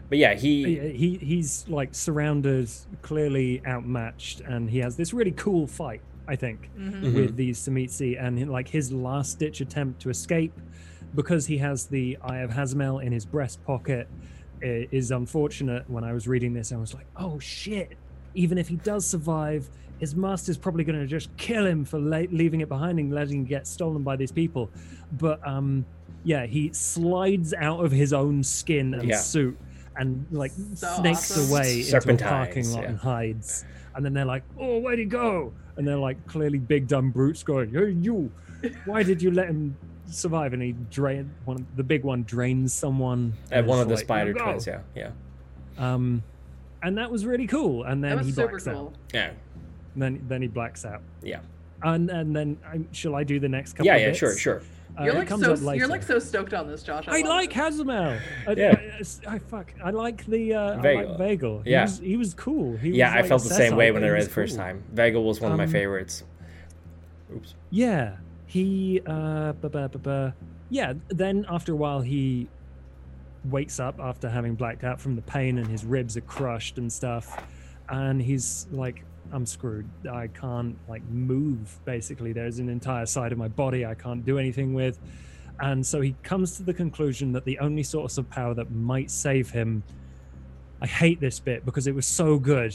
but yeah, he He, he he's like surrounded, clearly outmatched, and he has this really cool fight. I think Mhm. with these Tzimisce, and like his last ditch attempt to escape, because he has the Eye of Hazimel in his breast pocket, i- is unfortunate. When I was reading this, I was like, "Oh shit, even if he does survive, his master's probably going to just kill him for la- leaving it behind and letting it get stolen by these people. But um, yeah, he slides out of his own skin and Yeah. suit and like So snakes awesome. away into a parking lot yeah. and hides. And then they're like, "Oh, where'd he go?" And they're like, clearly big dumb brutes going, "Hey, you! Why did you let him survive?" And he drain one. Of, The big one drains someone. At and one of the like, spider "Go." twins, yeah, yeah, Um, and that was really cool. And then That he was super blacks cool. out. yeah, Then then he blacks out. yeah, And and then um, shall I do the next couple? yeah, of yeah. bits? Sure, sure. Uh, You're like so you're like so stoked on this, Josh. I love like it. Hazimel. I, Yeah. I, I fuck. I like the uh, I Vagel. like Vagel. He Yeah. was, he was cool. He Yeah, was, I like, felt the same way when I read it the first cool. time. Vagel was one of my Um, favorites. Oops. Yeah, he. Uh, ba ba ba ba. Yeah. Then after a while, he wakes up after having blacked out from the pain, and his ribs are crushed and stuff, and he's like, "I'm screwed. I can't like move. Basically, there's an entire side of my body I can't do anything with." And so he comes to the conclusion that the only source of power that might save him. I hate this bit because it was so good.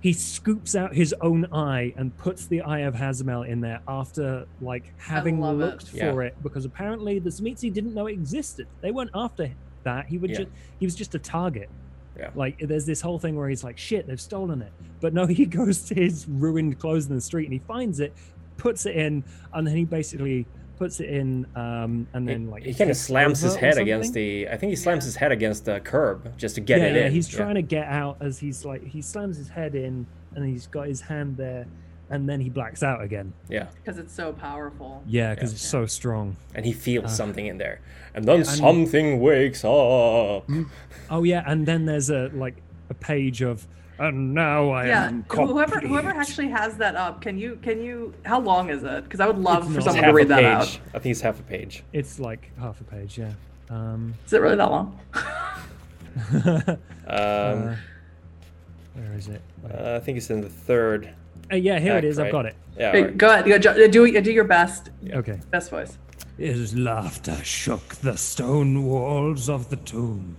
He scoops out his own eye and puts the eye of Hazimel in there after like having love it. looked Yeah. for it because apparently the Tzimisce didn't know it existed. They weren't after that. He would Yeah. just he was just a target. Yeah. Like there's this whole thing where he's like, shit, they've stolen it. But no, he goes to his ruined clothes in the street and he finds it, puts it in, and then he basically puts it in um and then He- like he kind of slams his head against the. I think he slams Yeah. his head against the curb just to get yeah, it yeah, in. he's trying to get out as he's like he slams his head in and he's got his hand there and then he blacks out again. Yeah, because it's so powerful. Yeah, because Yeah. it's so strong. and he feels Uh, something in there, and then and- something wakes up. Oh yeah, and then there's a like a page of and now I am. Yeah, am whoever whoever actually has that up, can you can you? How long is it? Because I would love It's for not- someone half to read that page. out. I think it's half a page. It's like half a page, yeah. Um, Is it really that long? Um, uh, where is it? uh, I think it's in the third. Uh, yeah, here it act, is. I've got it. Yeah, Wait, right. Go ahead. Go, Jo- do do your best Okay. best voice. His laughter shook the stone walls of the tomb,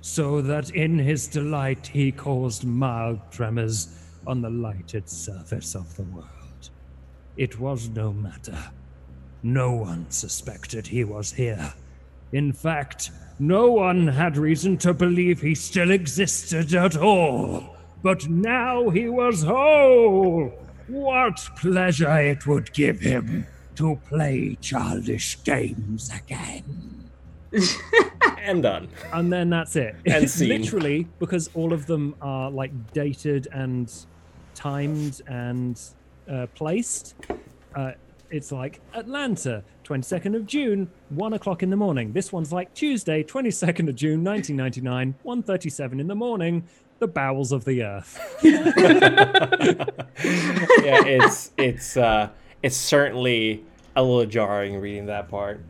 so that in his delight he caused mild tremors on the lighted surface of the world. It was no matter. No one suspected he was here. In fact, no one had reason to believe he still existed at all. But now he was whole. What pleasure it would give him to play childish games again. and done. And then that's it. And It's scene. literally because all of them are like dated and timed and uh, placed. Uh, it's like Atlanta, 22nd of June, 1 o'clock in the morning. This one's like Tuesday, 22nd of June, 1999, 1.37 in the morning, the bowels of the earth. yeah, it's it's uh, it's certainly a little jarring reading that part.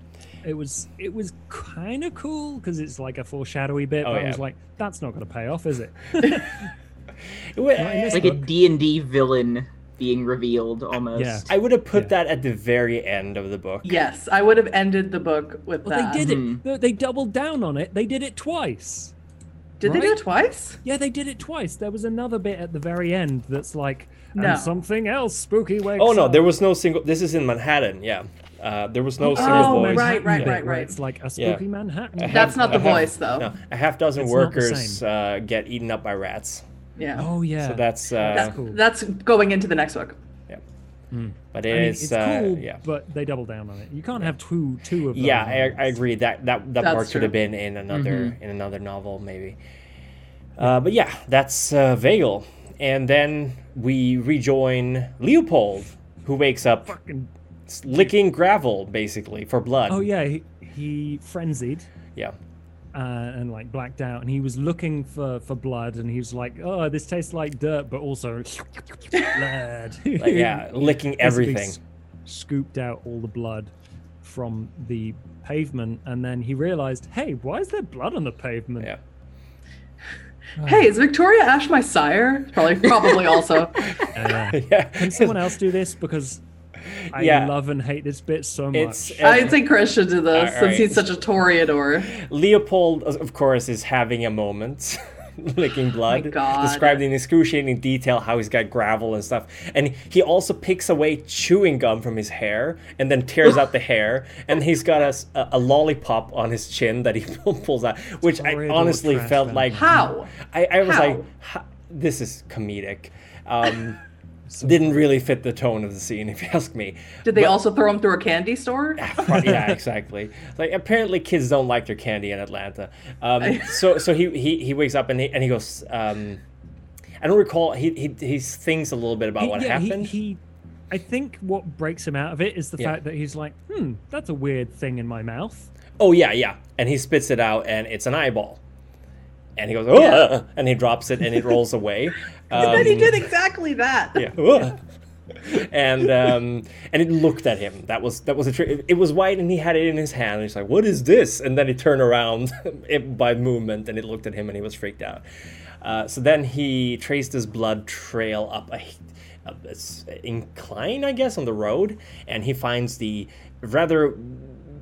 It was it was kind of cool because it's like a foreshadowy bit, Oh, but I was like, that's not going to pay off, is it? It would- in this like a book- D&D villain being revealed almost. Yeah. I would have put Yeah. that at the very end of the book. Yes, I would have ended the book with Well, that. they did Mhm. it. They- They doubled down on it. They did it twice. Did they do it twice? Yeah, they did it twice. There was another bit at the very end that's like, and No. something else spooky wakes Oh no, up. there was no single. This is in Manhattan. Yeah, uh, there was no single Oh, voice. right, right, bit right, right. It's like a Yeah. spooky Manhattan. A half- That's not the half- voice, though. No, a half dozen It's workers uh, get eaten up by rats. Yeah. Oh yeah. So that's uh, That's cool. That's going into the next book. But I mean, it's, it's uh, cool, yeah. but they double down on it. You can't have two two of those. Yeah, I, I agree that that, that That's part should have been in another Mm-hmm. in another novel maybe. Uh, but yeah, that's uh, Vale, and then we rejoin Leopold, who wakes up Fucking- licking gravel basically for blood. Oh yeah, he, he frenzied. yeah. Uh, and like blacked out, and he was looking for for blood, and he was like, "Oh, this tastes like dirt, but also blood." Like, yeah, licking everything. s- scooped out all the blood from the pavement, and then he realized, "Hey, why is there blood on the pavement?" Yeah. Hey, is Victoria Ash my sire? Probably, probably also. Uh, yeah. can someone else do this because I Yeah. love and hate this bit so It's much. uh, I think Chris should do this All since right. he's such a Toreador. Leopold, of course, is having a moment. licking blood. Oh Described in excruciating detail how he's got gravel and stuff. And he also picks away chewing gum from his hair and then tears out the hair. And he's got a lollipop on his chin that he pulls out, which I honestly felt then. like How? I, I was How? like, this is comedic. Um, didn't really fit the tone of the scene, if you ask me. Did they But- also throw him through a candy store? Yeah, exactly. Like apparently, kids don't like their candy in Atlanta. Um, so so he, he he wakes up and he and he goes. Um, I don't recall. He he he thinks a little bit about He- what yeah, he- happened. He, I think what breaks him out of it is the Yeah. fact that he's like, hmm, that's a weird thing in my mouth. oh yeah, yeah. And he spits it out, and it's an eyeball. And he goes, oh, Yeah. and he drops it, and it rolls away. and then he Um, did exactly that. yeah. And um, and it looked at him. That was that was a trick. It was white, and he had it in his hand. And he's like, "What is this?" And then he turned around by movement, and it looked at him, and he was freaked out. Uh, so then he traced his blood trail up a, a s- incline, I guess, on the road, and he finds the rather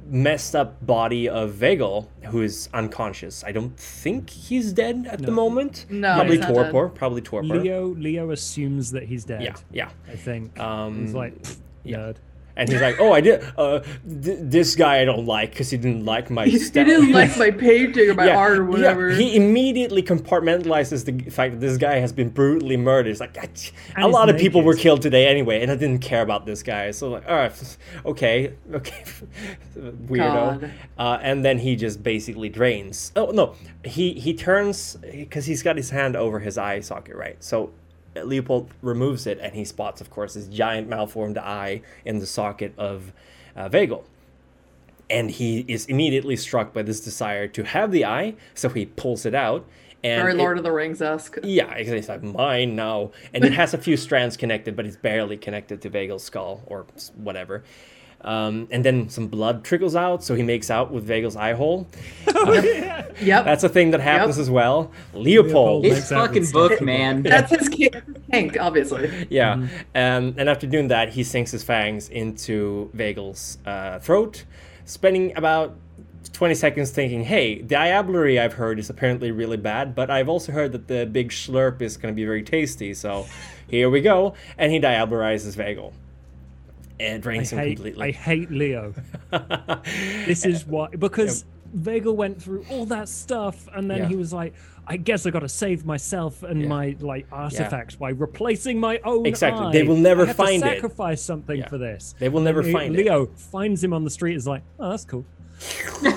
messed up body of Vagel, who is unconscious. I don't think he's dead at the moment. No, probably he's not dead. torpor. Probably torpor. Leo Leo assumes that he's dead. Yeah, yeah. I think. Um, he's like, yeah. And he's like, "Oh, I did. Uh, th- this guy I don't like because he didn't like my He style." didn't like my painting or my art or whatever. Yeah. he immediately compartmentalizes the fact that this guy has been brutally murdered. It's like, "Ah, a lot of people were killed today anyway, and I didn't care about this guy. So like, all right, okay, okay, weirdo. Uh, and then he just basically drains. Oh no, he he turns because he's got his hand over his eye socket, right? So Leopold removes it, and he spots, of course, this giant malformed eye in the socket of uh, Vagel. And he is immediately struck by this desire to have the eye, so he pulls it out. And Very it- Lord of the Rings esque. yeah, it's like mine now, and it has a few strands connected, but it's barely connected to Vagel's skull or whatever. Um, and then some blood trickles out, so he makes out with Vagel's eye hole. Yep. That's a thing that happens Yep. as well. Leopold Leopold, makes This out fucking stuff. book, man. That's his kink, kink, obviously. yeah, Mm-hmm. um, and after doing that, he sinks his fangs into Vagel's uh, throat, spending about 20 seconds thinking, hey, diablerie I've heard is apparently really bad, but I've also heard that the big slurp is going to be very tasty, so here we go. And he diablerizes Vagel. And I him hate, I hate Leo. This is why because Vega went through all that stuff and then Yeah. he was like, I guess I got to save myself and Yeah. my like artifacts by replacing my own Exactly. eye. They will never I have find to it." sacrifice something Yeah. for this. They will never And find it. Leo finds him on the street. Is like, oh, that's cool.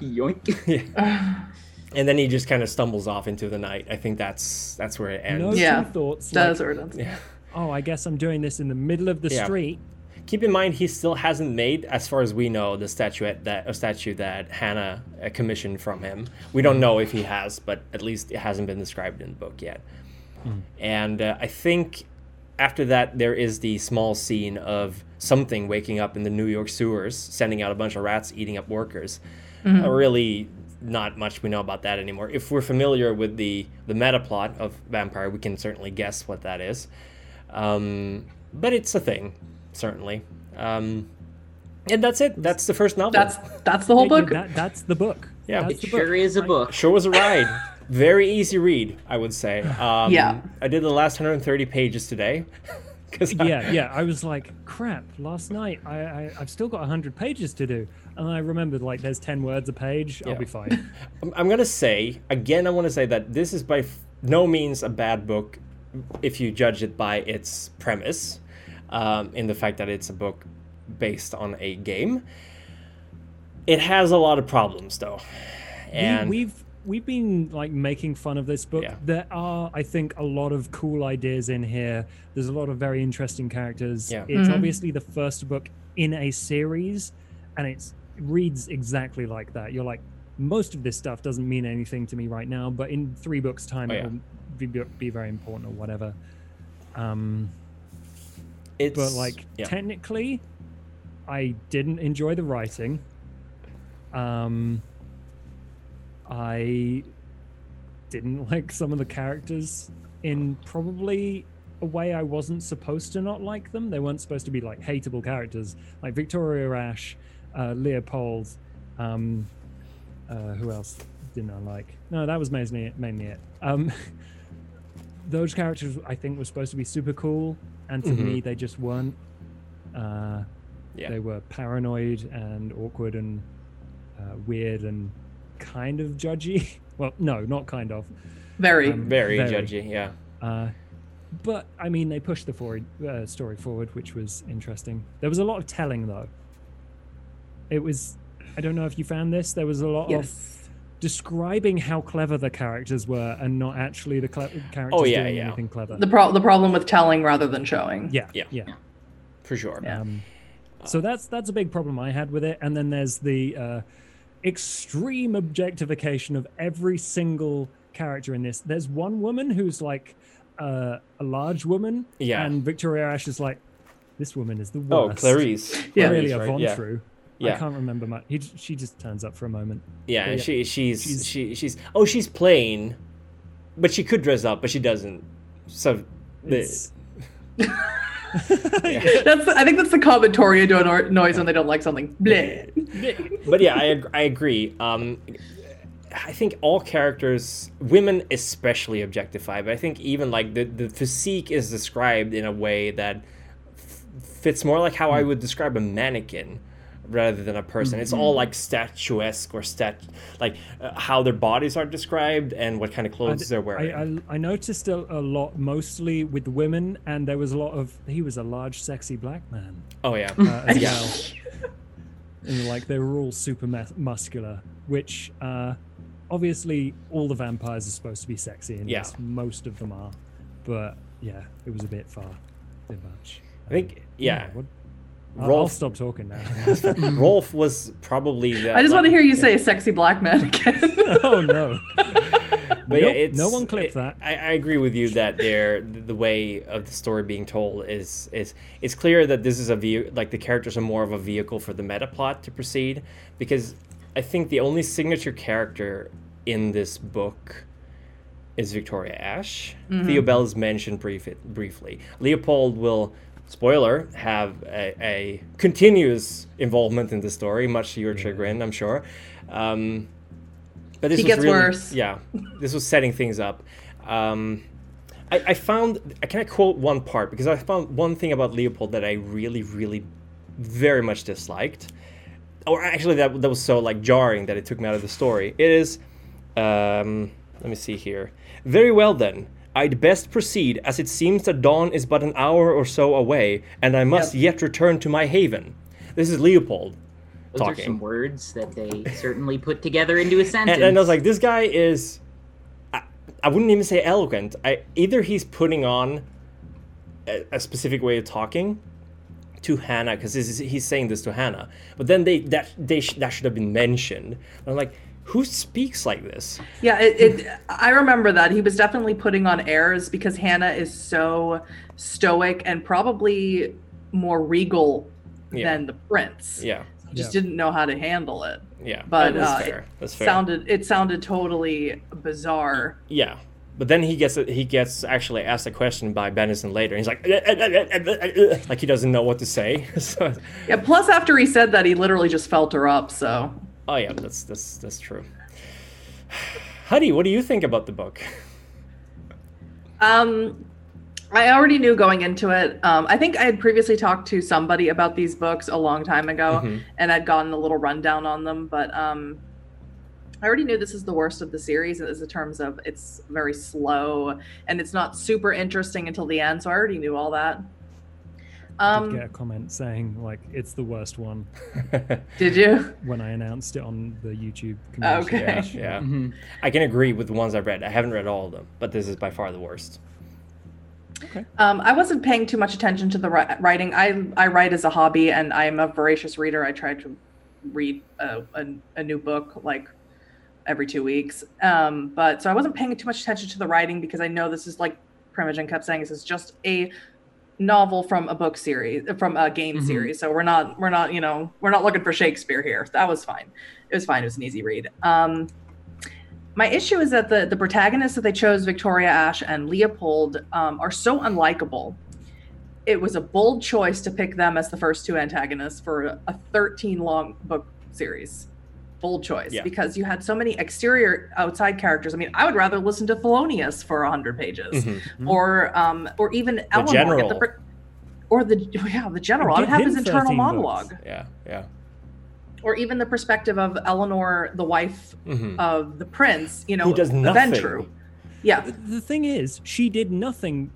Yoink. and then he just kind of stumbles off into the night. I think that's that's where it ends. No Yeah. two thoughts. That like, where it ends. Yeah. Oh, I guess I'm doing this in the middle of the Yeah. street. Keep in mind, he still hasn't made, as far as we know, the statuette that a statue that Hannah uh, commissioned from him. We don't know if he has, but at least it hasn't been described in the book yet. And uh, I think after that, there is the small scene of something waking up in the New York sewers, sending out a bunch of rats eating up workers. Uh, really, not much we know about that anymore. If we're familiar with the the meta plot of Vampire, we can certainly guess what that is. Um, but it's a thing, certainly. Um, and that's it. That's the first novel. That's that's the whole Yeah, yeah, book. that, that's the book. Yeah. That's It the sure book. is a I- book. Sure was a ride. Very easy read, I would say. Um, Yeah. I did the last 130 pages today. 'cause I- yeah, yeah. I was like, crap. Last night, I, I I've still got hundred pages to do, and I remembered like there's ten words a page. Yeah. I'll be fine. I'm, I'm gonna say again. I want to say that this is by f- no means a bad book, if you judge it by its premise, um, in the fact that it's a book based on a game. It has a lot of problems, though, and we, we've we've been like making fun of this book. Yeah. There are, I think, a lot of cool ideas in here. There's a lot of very interesting characters. Yeah. It's Mhm. obviously the first book in a series, and it's it reads exactly like that. You're like, most of this stuff doesn't mean anything to me right now, but in three books' time, Oh, it will be, be very important or whatever. Um, it's but like yeah. technically i didn't enjoy the writing um i didn't like some of the characters in probably a way i wasn't supposed to not like them they weren't supposed to be like hateable characters like victoria ash uh, leopold um uh, who else didn't I like? No, that was mainly mainly it. Um, those characters I think were supposed to be super cool, and to Mhm. me they just weren't. Uh, Yeah. They were paranoid and awkward and uh, weird and kind of judgy. Well, no, not kind of. Very. Um, Very, Very. judgy. Yeah. Uh, but I mean, they pushed the for- uh, story forward, which was interesting. There was a lot of telling, though. It was. I don't know if you found this. There was a lot of yes. Oh, describing how clever the characters were, and not actually the cle- characters yeah, doing yeah. anything clever. The pro- the problem with telling rather than showing. yeah, Yeah. yeah. For sure. Yeah. Um, so that's that's a big problem I had with it. And then there's the uh, extreme objectification of every single character in this. There's one woman who's like uh, a large woman, Yeah. and Victoria Ash is like, this woman is the worst. Oh, worst. Clarice. Yeah. Aurelia Clarice, right? von Yeah. True. Yeah. I can't remember much. He, she just turns up for a moment. Yeah, yeah, she she's, she's- she she's oh she's plain, but she could dress up, but she doesn't. So the, It's, That's I think that's the common Toria no- noise when they don't like something. Bleh. but yeah, I ag- I agree. Um, I think all characters, women especially, objectify. But I think even like the the physique is described in a way that f- fits more like how I would describe a mannequin rather than a person. It's all like statuesque or stat like uh, how their bodies are described and what kind of clothes they're wearing. I, I, I noticed a, a lot, mostly with women, and there was a lot of. He was a large, sexy black man oh yeah. uh, as well. And like they were all super mus- muscular, which uh, obviously all the vampires are supposed to be sexy, and Yeah. yes, most of them are. But yeah, it was a bit far, a bit much. I think yeah. what, I'll, I'll Rolf stop talking now. Rolf was probably the I uh, just want to hear you say sexy black man again. oh no! But yeah, Nope, it's, no one clipped it- that. I, I agree with you that there the way of the story being told is is it's clear that this is a view like the characters are more of a vehicle for the meta plot to proceed because I think the only signature character in this book is Victoria Ash. Mm-hmm. Theo Bell is mentioned brief, briefly. Leopold will spoiler have a, a continuous involvement in the story, much to your chagrin, I'm sure. Um, but this He was gets really, worse. Yeah, this was setting things up. Um, I, I found. Can I quote one part because I found one thing about Leopold that I really, really, very much disliked, or actually that that was so like jarring that it took me out of the story. It is. Um, let me see here. Very well then. I'd best proceed, as it seems that dawn is but an hour or so away, and I must Yep. yet return to my haven. This is Leopold Those are talking. some words that they certainly put together into a sentence. and, and I was like, this guy is. I, I wouldn't even say eloquent. I either he's putting on a, a specific way of talking to Hannah because he's saying this to Hannah, but then they that they sh- that should have been mentioned. And I'm like, who speaks like this? Yeah, it, it. I remember that he was definitely putting on airs because Hannah is so stoic and probably more regal Yeah. than the prince. Yeah, Just Yeah. didn't know how to handle it. yeah. But that's uh, fair. it That's fair. sounded it sounded totally bizarre. Yeah. But then he gets he gets actually asked a question by Benison later. And he's like, like he doesn't know what to say. so, Yeah. Plus, after he said that, he literally just felt her up. So oh yeah, that's that's that's true. Huddy, what do you think about the book? Um, I already knew going into it. Um, I think I had previously talked to somebody about these books a long time ago, Mhm. and I'd gotten a little rundown on them. But um, I already knew this is the worst of the series, as in terms of it's very slow and it's not super interesting until the end. So I already knew all that. I did Um, get a comment saying like it's the worst one did you? when I announced it on the YouTube community. Okay. yeah, page. yeah. Mhm. I can agree with the ones I've read. I haven't read all of them, but this is by far the worst. Um, I wasn't paying too much attention to the writing. I I write as a hobby, and I'm a voracious reader. I try to read a, a, a new book like every two weeks. Um, but so I wasn't paying too much attention to the writing because I know this is like Primogen kept saying, this is just a novel from a book series, from a game Mhm. series. So we're not we're not you know we're not looking for Shakespeare here. That was fine. It was fine. It was an easy read. Um, my issue is that the the protagonists that they chose, Victoria Ash and Leopold, um, are so unlikable. It was a bold choice to pick them as the first two antagonists for a 13 long book series. Bold choice Yeah. because you had so many exterior outside characters. I mean, I would rather listen to Thelonious for hundred pages, Mhm. or um, or even Eleanor, general. the, pr- or the yeah the general. I would have his internal 13 books. monologue, Yeah, yeah. or even the perspective of Eleanor, the wife Mhm. of the prince. You know, Who does nothing. Ventrue. Yeah, The- The thing is, she did nothing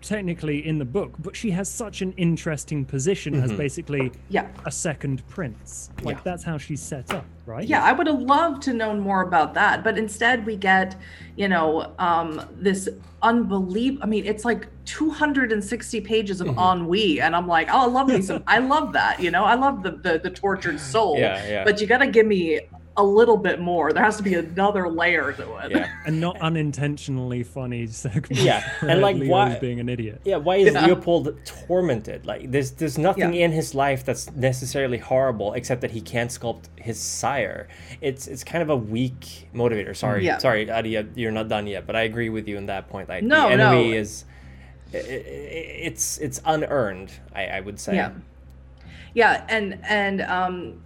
technically in the book, but she has such an interesting position as Mhm. basically yeah. a second prince. Like Yeah. that's how she's set up, right? Yeah, I would have loved to know more about that, but instead we get, you know, um, this unbelievable. I mean, it's like 260 pages of Mhm. ennui, and I'm like, oh, I love me some. I love that. You know, I love the the, the tortured soul. Yeah, yeah. But you got to give me a little bit more. There has to be another layer to it. yeah. And not unintentionally funny segments. Yeah, and, like, Leo's why- being an idiot. Yeah, why is Yeah. Leopold tormented? Like there's there's nothing Yeah. in his life that's necessarily horrible except that he can't sculpt his sire. It's it's kind of a weak motivator. Sorry, Yeah. sorry, Adia, you're not done yet, but I agree with you in that point. Like No, the enemy no. is i- i- it's it's unearned, I, I would say. Yeah. Yeah, and and um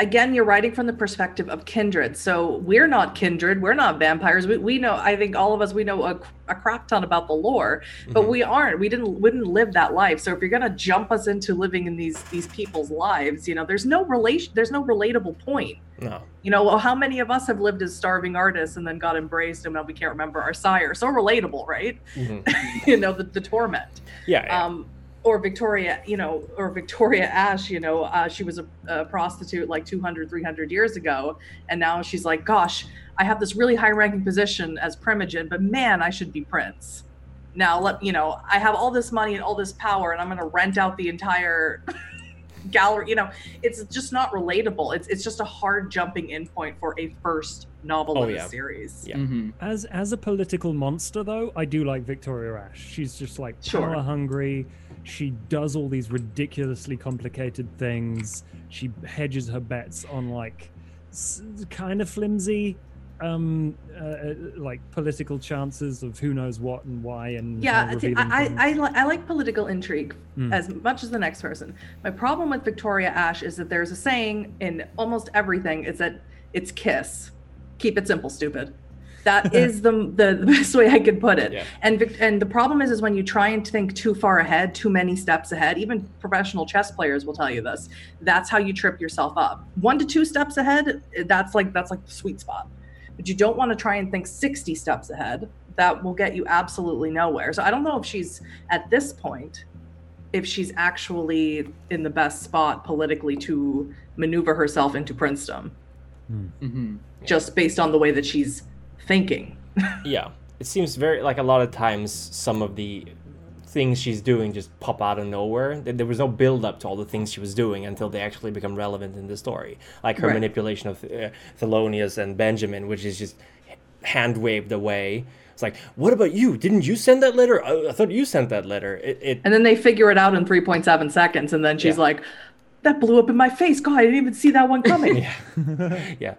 again you're writing from the perspective of kindred. So we're not kindred, we're not vampires. We, we know I think all of us we know a, a crap ton about the lore, but Mhm. we aren't. We didn't we didn't live that life. So if you're going to jump us into living in these these people's lives, you know, there's no relation there's no relatable point. No. You know, well, how many of us have lived as starving artists and then got embraced and now we can't remember our sire? So relatable, right? Mhm. you know, the, the torment Yeah. yeah. um, or Victoria, you know, or Victoria Ash, you know, uh, she was a, a prostitute like 200, 300 years ago. And now she's like, gosh, I have this really high ranking position as Primogen, but man, I should be Prince. Now, let you know, I have all this money and all this power, and I'm going to rent out the entire gallery. You know, it's just not relatable. It's it's just a hard jumping in point for a first novel Oh, in yeah. a series. Yeah. Mhm. As as a political monster, though, I do like Victoria Ash. She's just like Sure. power hungry. She does all these ridiculously complicated things. She hedges her bets on like kind of flimsy, um, uh, uh, like political chances of who knows what and why and Yeah, how I, I, things. I, I, li- I like political intrigue Mm. as much as the next person. My problem with Victoria Ash is that there's a saying in almost everything is that it's kiss. Keep it simple, stupid. That is the, the the best way I could put it. Yeah. And Vic- and the problem is is when you try and think too far ahead, too many steps ahead. Even professional chess players will tell you this. That's how you trip yourself up. One to two steps ahead, that's like that's like the sweet spot. But you don't want to try and think 60 steps ahead. That will get you absolutely nowhere. So I don't know if she's at this point if she's actually in the best spot politically to maneuver herself into princedom Mhm. just based on the way that she's thinking. yeah it seems very like a lot of times some of the things she's doing just pop out of nowhere. There- was no build up to all the things she was doing until they actually become relevant in the story. Like her Right. manipulation of uh, thelonious and benjamin which is just hand waved away. It's like what about you? Didn't you send that letter? I, I thought you sent that letter. It, it And then they figure it out in 3.7 seconds and then she's Yeah. like that blew up in my face. God, I didn't even see that one coming. yeah. Yeah.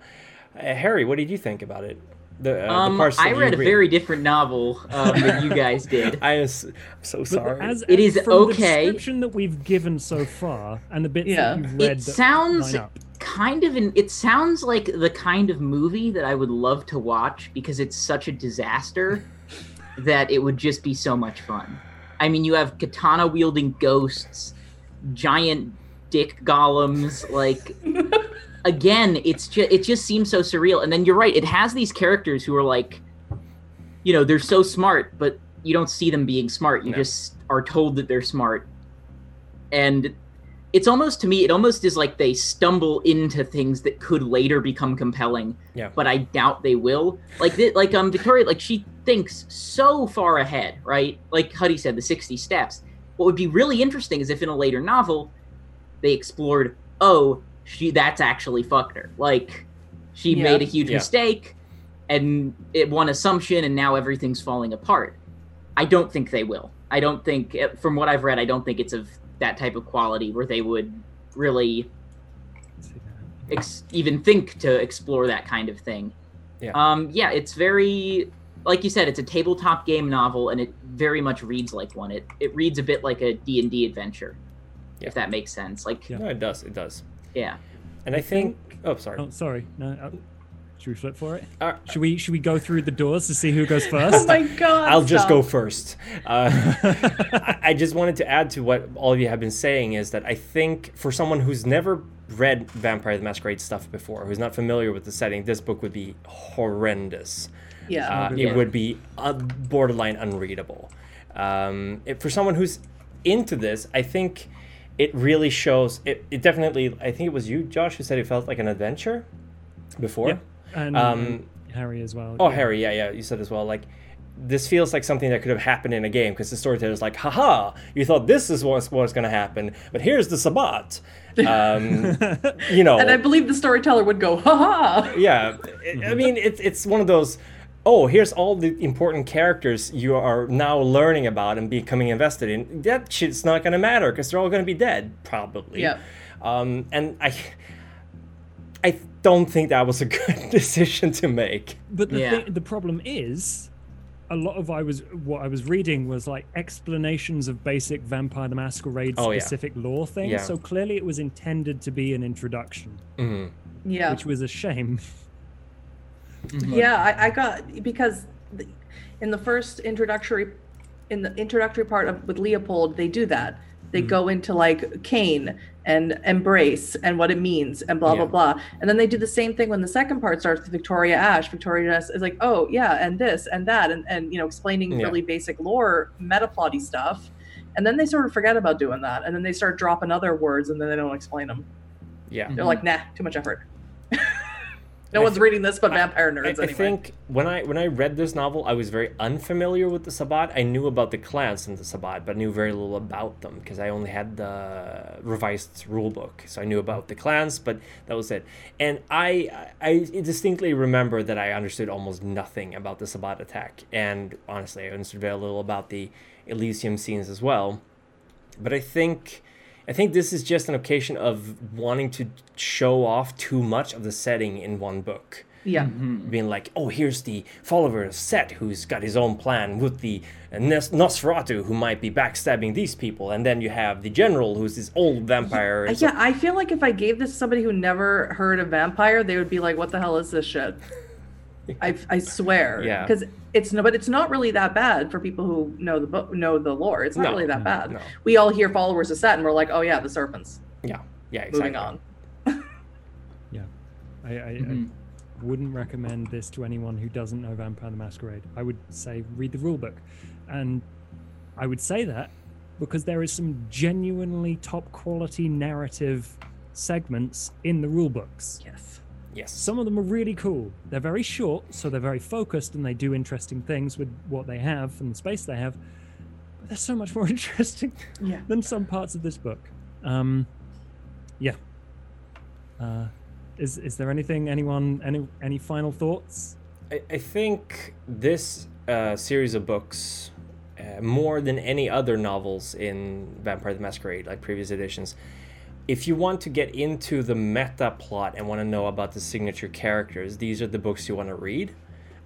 Uh, harry what did you think about it the, uh, the Um, parts that I you read a agreed. very different novel um, than you guys did. I am so sorry. as, It as- is from okay. The description that we've given so far and the bits Yeah. that you've read. It sounds kind of an. It sounds like the kind of movie that I would love to watch because it's such a disaster that it would just be so much fun. I mean, you have katana wielding ghosts, giant dick golems, like again, it's just it just seems so surreal. And then you're right, it has these characters who are like, you know, they're so smart, but you don't see them being smart. You No. just are told that they're smart. And it's almost to me, it almost is like they stumble into things that could later become compelling. Yeah. But I doubt they will. Like thi- like um Victoria, like she thinks so far ahead, right? Like Huddy said, the 60 steps. What would be really interesting is if in a later novel they explored, oh, she that's actually fucked her. Like she Yeah. made a huge Yeah. mistake and it one assumption and now everything's falling apart. I don't think they will. I don't think from what I've read, I don't think it's of that type of quality where they would really ex- even think to explore that kind of thing. Yeah. Um, yeah, it's very, like you said, it's a tabletop game novel, and it very much reads like one. It it reads a bit like a D and D adventure, Yeah. if that makes sense. Like, Yeah. No, it does. It does. Yeah, and I think. Oh, sorry. Oh, sorry. No. Uh, should we flip for it? Uh, Should we should we go through the doors to see who goes first? Oh first? my god. I'll just go first. Uh, I, I just wanted to add to what all of you have been saying is that I think for someone who's never read Vampire the Masquerade stuff before, who's not familiar with the setting, this book would be horrendous. Yeah. Uh, It would be uh, borderline unreadable. Um, if, for someone who's into this, I think it really shows. It, it definitely. I think it was you, Josh, who said it felt like an adventure before. Yeah. And, Um, Harry as well. Oh, Yeah. Harry, yeah, yeah, you said as well. Like, this feels like something that could have happened in a game because the storyteller's like, haha, you thought this is what's, what's going to happen, but here's the Sabbat. Um, you know, And I believe the storyteller would go, ha ha. yeah. I- I mean, it's it's one of those. Oh, here's all the important characters you are now learning about and becoming invested in. That shit's not going to matter because they're all going to be dead, probably. Yeah. Um, and I, I don't think that was a good decision to make. But the Yeah. thing, the problem is, a lot of I was what I was reading was like explanations of basic Vampire the Masquerade Oh, yeah. specific lore things. Yeah. So clearly, it was intended to be an introduction, Mhm. Yeah. which was a shame. Mm-hmm. Yeah, I, I got because the, in the first introductory, in the introductory part of with Leopold, they do that. They mm-hmm. go into like Cain and embrace and what it means and blah Yeah. blah blah, and then they do the same thing when the second part starts with Victoria Ash. Victoria Ash is like, oh yeah, and this and that, and and you know explaining Yeah. really basic lore, meta plotty stuff, and then they sort of forget about doing that, and then they start dropping other words, and then they don't explain them. Yeah. They're like, nah, too much effort. No I one's thi- reading this but vampire I, nerds I anyway. think when I when I read this novel, I was very unfamiliar with the Sabbat. I knew about the clans in the Sabbat, but knew very little about them because I only had the revised rule book. So I knew about the clans, but that was it. And I I distinctly remember that I understood almost nothing about the Sabbat attack, and honestly, I understood very little about the Elysium scenes as well. But I think. I think this is just an occasion of wanting to show off too much of the setting in one book yeah. being like, oh, here's the follower of Set who's got his own plan with the uh, Nos- Nosferatu who might be backstabbing these people, and then you have the general who's this old vampire. And so- Yeah, I feel like if I gave this to somebody who never heard of vampire, they would be like, "What the hell is this shit?" I, I swear. Yeah. Because it's no, but it's not really that bad for people who know the book, know the lore. It's not No, really that bad. no. We all hear followers of Set, and we're like, "Oh yeah, the serpents." yeah, yeah, exactly. Moving on. Yeah, I, I, Mhm. I wouldn't recommend this to anyone who doesn't know Vampire the Masquerade. I would say read the rulebook, and I would say that because there is some genuinely top quality narrative segments in the rulebooks. Yes. Yes. Some of them are really cool. They're very short, so they're very focused, and they do interesting things with what they have and the space they have. But they're so much more interesting Yeah. than some parts of this book. Um, yeah. Uh, is is there anything anyone any any final thoughts? I, I think this uh, series of books, uh, more than any other novels in Vampire the Masquerade, like previous editions, if you want to get into the meta plot and want to know about the signature characters, these are the books you want to read.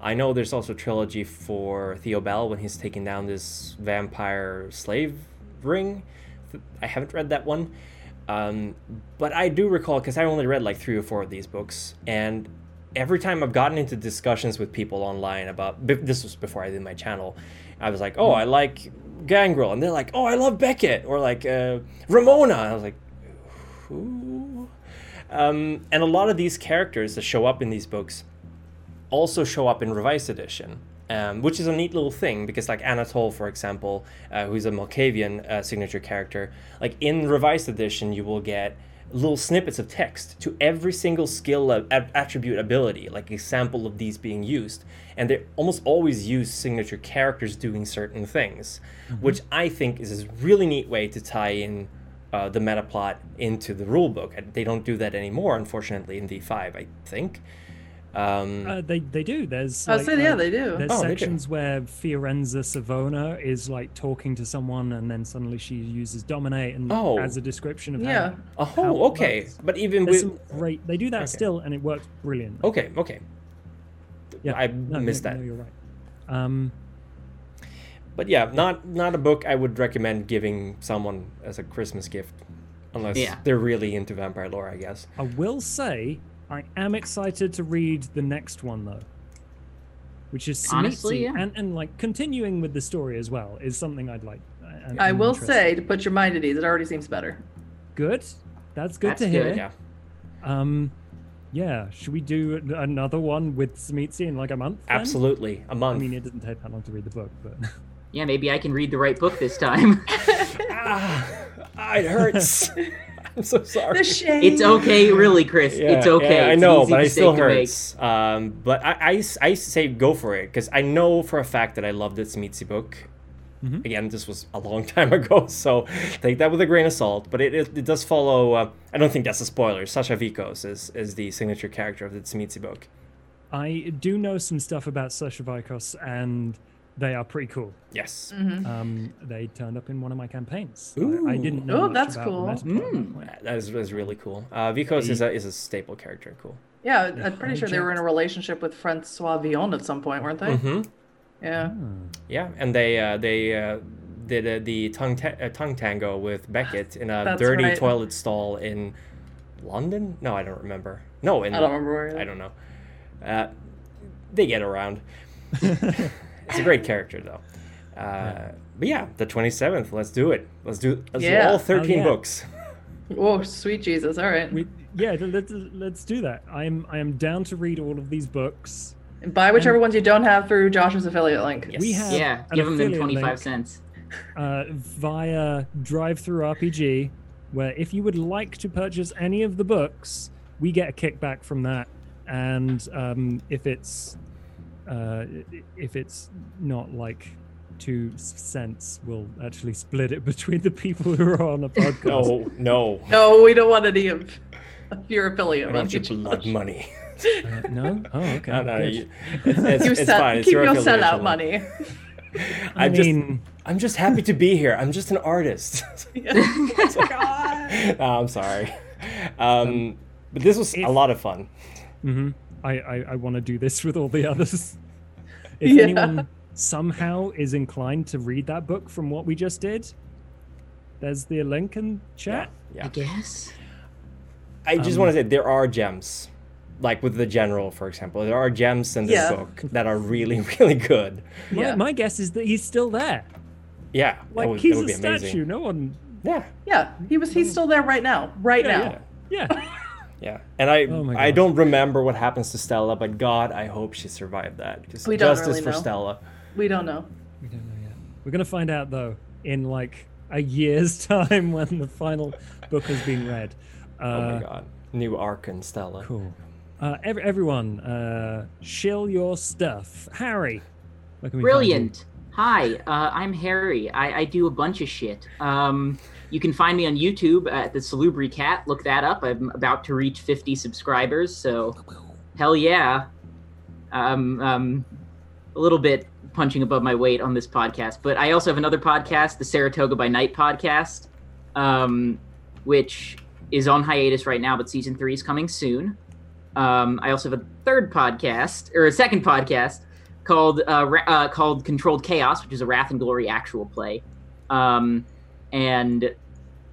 I know there's also trilogy for Theo Bell when he's taking down this vampire slave ring. I haven't read that one. Um, but I do recall, because I only read like three or four of these books, and every time I've gotten into discussions with people online about this was before I did my channel, I was like, oh, I like Gangrel, and they're like, oh, I love Beckett, or like uh, Ramona. I was like, who? Um, and a lot of these characters that show up in these books also show up in revised edition, um, which is a neat little thing because, like Anatole, for example, uh, who's a Malkavian uh, signature character, like in revised edition, you will get little snippets of text to every single skill at- attribute ability, like example of these being used, and they almost always use signature characters doing certain things, which I think is a really neat way to tie in. Uh, the meta plot into the rulebook. And They don't do that anymore, unfortunately, in V5, I think. Um, Uh, they they do. There's I like, was saying, yeah, uh, they do. There's Oh, they do. sections where Fiorenza Savona is like talking to someone, and then suddenly she uses dominate and Oh. as a description of Yeah. how. oh, how okay. works. But even There's with great. They do that Okay. still, and it works brilliant. okay, okay. yeah, I no, missed no, that. No, you're right. Um, But yeah, not not a book I would recommend giving someone as a Christmas gift. unless Yeah. they're really into vampire lore, I guess. I will say I am excited to read the next one though, which is Honestly, yeah. and and like continuing with the story as well is something I'd like. I'm- I I'm will say to put your mind at ease, it already seems better. good. That's good That's to hear. good. Yeah. Um, yeah. Should we do another one with Tzimisce in like a month? then? Absolutely. a month. I mean, it doesn't take that long to read the book, but Yeah, maybe I can read the right book this time. ah, it hurts. I'm so sorry. The shade. it's okay, really, Chris. Yeah, it's okay. yeah, I know, easy but it mistake still to make. hurts. Um, but I, I, s- I say go for it because I know for a fact that I loved this Mitzi book. Mhm. Again, this was a long time ago, so take that with a grain of salt. But it, it, it does follow. Uh, I don't think that's a spoiler. Sascha Vykos is, is the signature character of the Tzimisce book. I do know some stuff about Sascha Vykos, and they are pretty cool. Yes. Mhm. Um, they turned up in one of my campaigns. I, I didn't know. Ooh, much that's about cool. meta plot at that Mm. That is, that is really cool. Uh, Vykos is a, is a staple character. Cool. Yeah, I'm pretty I sure they were in a relationship with Francois Villon at some point, weren't they? hmm Yeah. Yeah, and they uh, they uh, did uh, the tongue ta- uh, tongue tango with Beckett in a dirty right. toilet stall in London. No, I don't remember. No, in I don't remember where. I don't know. Uh, they get around. It's a great character though. Uh, But yeah, the twenty seventh. Let's do it. Let's do. Let's Yeah. do all Oh, thirteen yeah. books. Oh, sweet Jesus! All right. We, yeah, let's let's do that. I'm I am down to read all of these books. And buy whichever ones you don't have through Josh's affiliate link. Yes. We have Yeah, give them them 25 link, cents. uh, via DriveThruRPG, where if you would like to purchase any of the books, we get a kickback from that, and um, if it's uh, if it's not like two cents, we'll actually split it between the people who are on a podcast. No, no. No, we don't want any of of your affiliate I don't want your blood money. Uh, no? Oh, okay. No, no, you- it's, it's, You it's sell- fine. It's keep your your affiliation sellout money. I I'm just, mean, I'm just happy to be here. I'm just an artist. It's like, ah. No, I'm sorry. Um, but this was a lot of fun. hmm I, I, I want to do this with all the others. If Yeah. anyone somehow is inclined to read that book from what we just did, there's the link in chat. Yeah. Yes. I just Um, want to say there are gems, like with the general, for example. There are gems in this Yeah. book that are really, really good. My, Yeah. my guess is that he's still there. Yeah, Like would, he's a be amazing. statue. No one. Yeah, Yeah, he was. He's still there right now. Right Yeah, now. Yeah. yeah. And I, Oh I don't remember what happens to Stella, but God, I hope she survived that. Just We don't justice really for know. Stella. We don't know. we don't know yet. We're gonna find out though in like a year's time when the final book has been read. Uh, oh my God, new arc in Stella. Cool. Uh, ev- everyone, uh, shill your stuff. Harry. where can we find you? Brilliant. Hi, uh, I'm Harry. I, I do a bunch of shit. Um, you can find me on YouTube at the Salubri Cat. Look that up. I'm about to reach 50 subscribers, so hell yeah. Um, um, a little bit punching above my weight on this podcast, but I also have another podcast, the Saratoga by Night podcast, um, which is on hiatus right now, but season three is coming soon. Um, I also have a third podcast or a second podcast called uh, uh, called Controlled Chaos, which is a Wrath and Glory actual play, um, and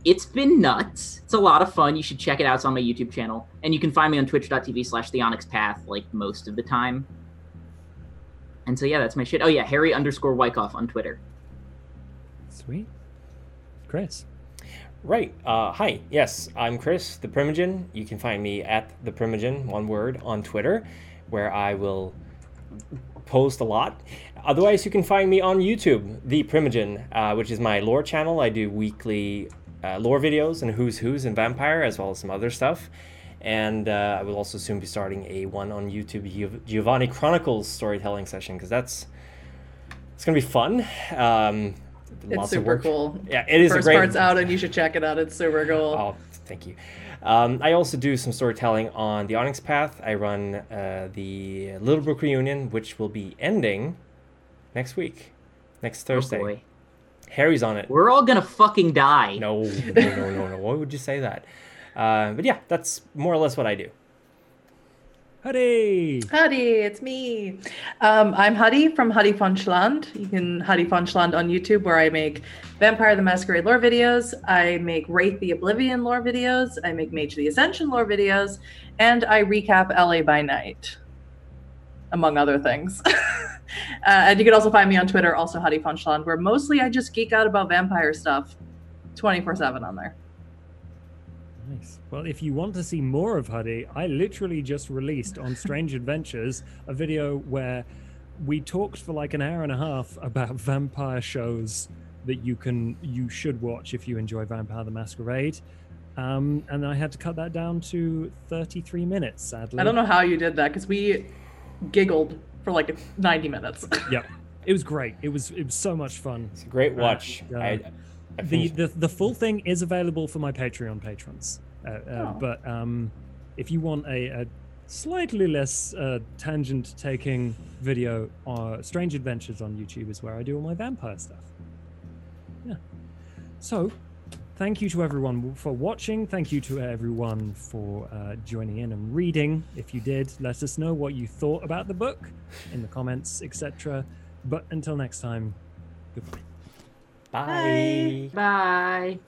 it's been nuts. It's a lot of fun. You should check it out. It's on my YouTube channel, and you can find me on Twitch.tv slash The Onyx Path like most of the time. And so yeah, that's my shit. Oh yeah, Harry underscore Wyckoff on Twitter. Sweet. Chris. Right. Uh, hi. Yes, I'm Chris, the Primogen. You can find me at the Primogen, one word, on Twitter, where I will post a lot. Otherwise, you can find me on YouTube, the Primogen, uh, which is my lore channel. I do weekly uh, lore videos and who's who's and vampire, as well as some other stuff. And uh, I will also soon be starting a one on YouTube Giov- Giovanni Chronicles storytelling session because that's it's gonna be fun. Um, It's lots of super work. cool. Yeah, it is First a great. part's out, and you should check it out. It's super cool. Oh, thank you. Um, I also do some storytelling on the Onyx Path. I run uh, the Little Brook reunion, which will be ending next week, next Thursday. Oh boy. Harry's on it. We're all gonna fucking die. No, no, no, no, no. Why would you say that? Uh, but yeah, that's more or less what I do. Huddy! Huddy, it's me. Um, I'm Huddy from Huddy von Schland. You can Huddy von Schland on YouTube, where I make Vampire the Masquerade lore videos. I make Wraith the Oblivion lore videos. I make Mage the Ascension lore videos, and I recap LA by Night, among other things. uh, and you can also find me on Twitter, also Huddy von Schland, where mostly I just geek out about vampire stuff, twenty four seven on there. Nice. Well, if you want to see more of Huddy, I literally just released on Strange Adventures a video where we talked for like an hour and a half about vampire shows that you can you should watch if you enjoy Vampire the Masquerade. Um, and I had to cut that down to 33 minutes, sadly. I don't know how you did that because we giggled for like 90 minutes. yeah, It was great. It was it was so much fun. It's a great watch. Uh, I, I The, the the full thing is available for my Patreon patrons. Uh, uh, Oh. But um, if you want a, a slightly less uh, tangent taking video, uh, Strange Adventures on YouTube is where I do all my vampire stuff. Yeah. So, thank you to everyone for watching. Thank you to everyone for uh, joining in and reading. If you did, let us know what you thought about the book in the comments, etc. But until next time, goodbye. Bye. Bye.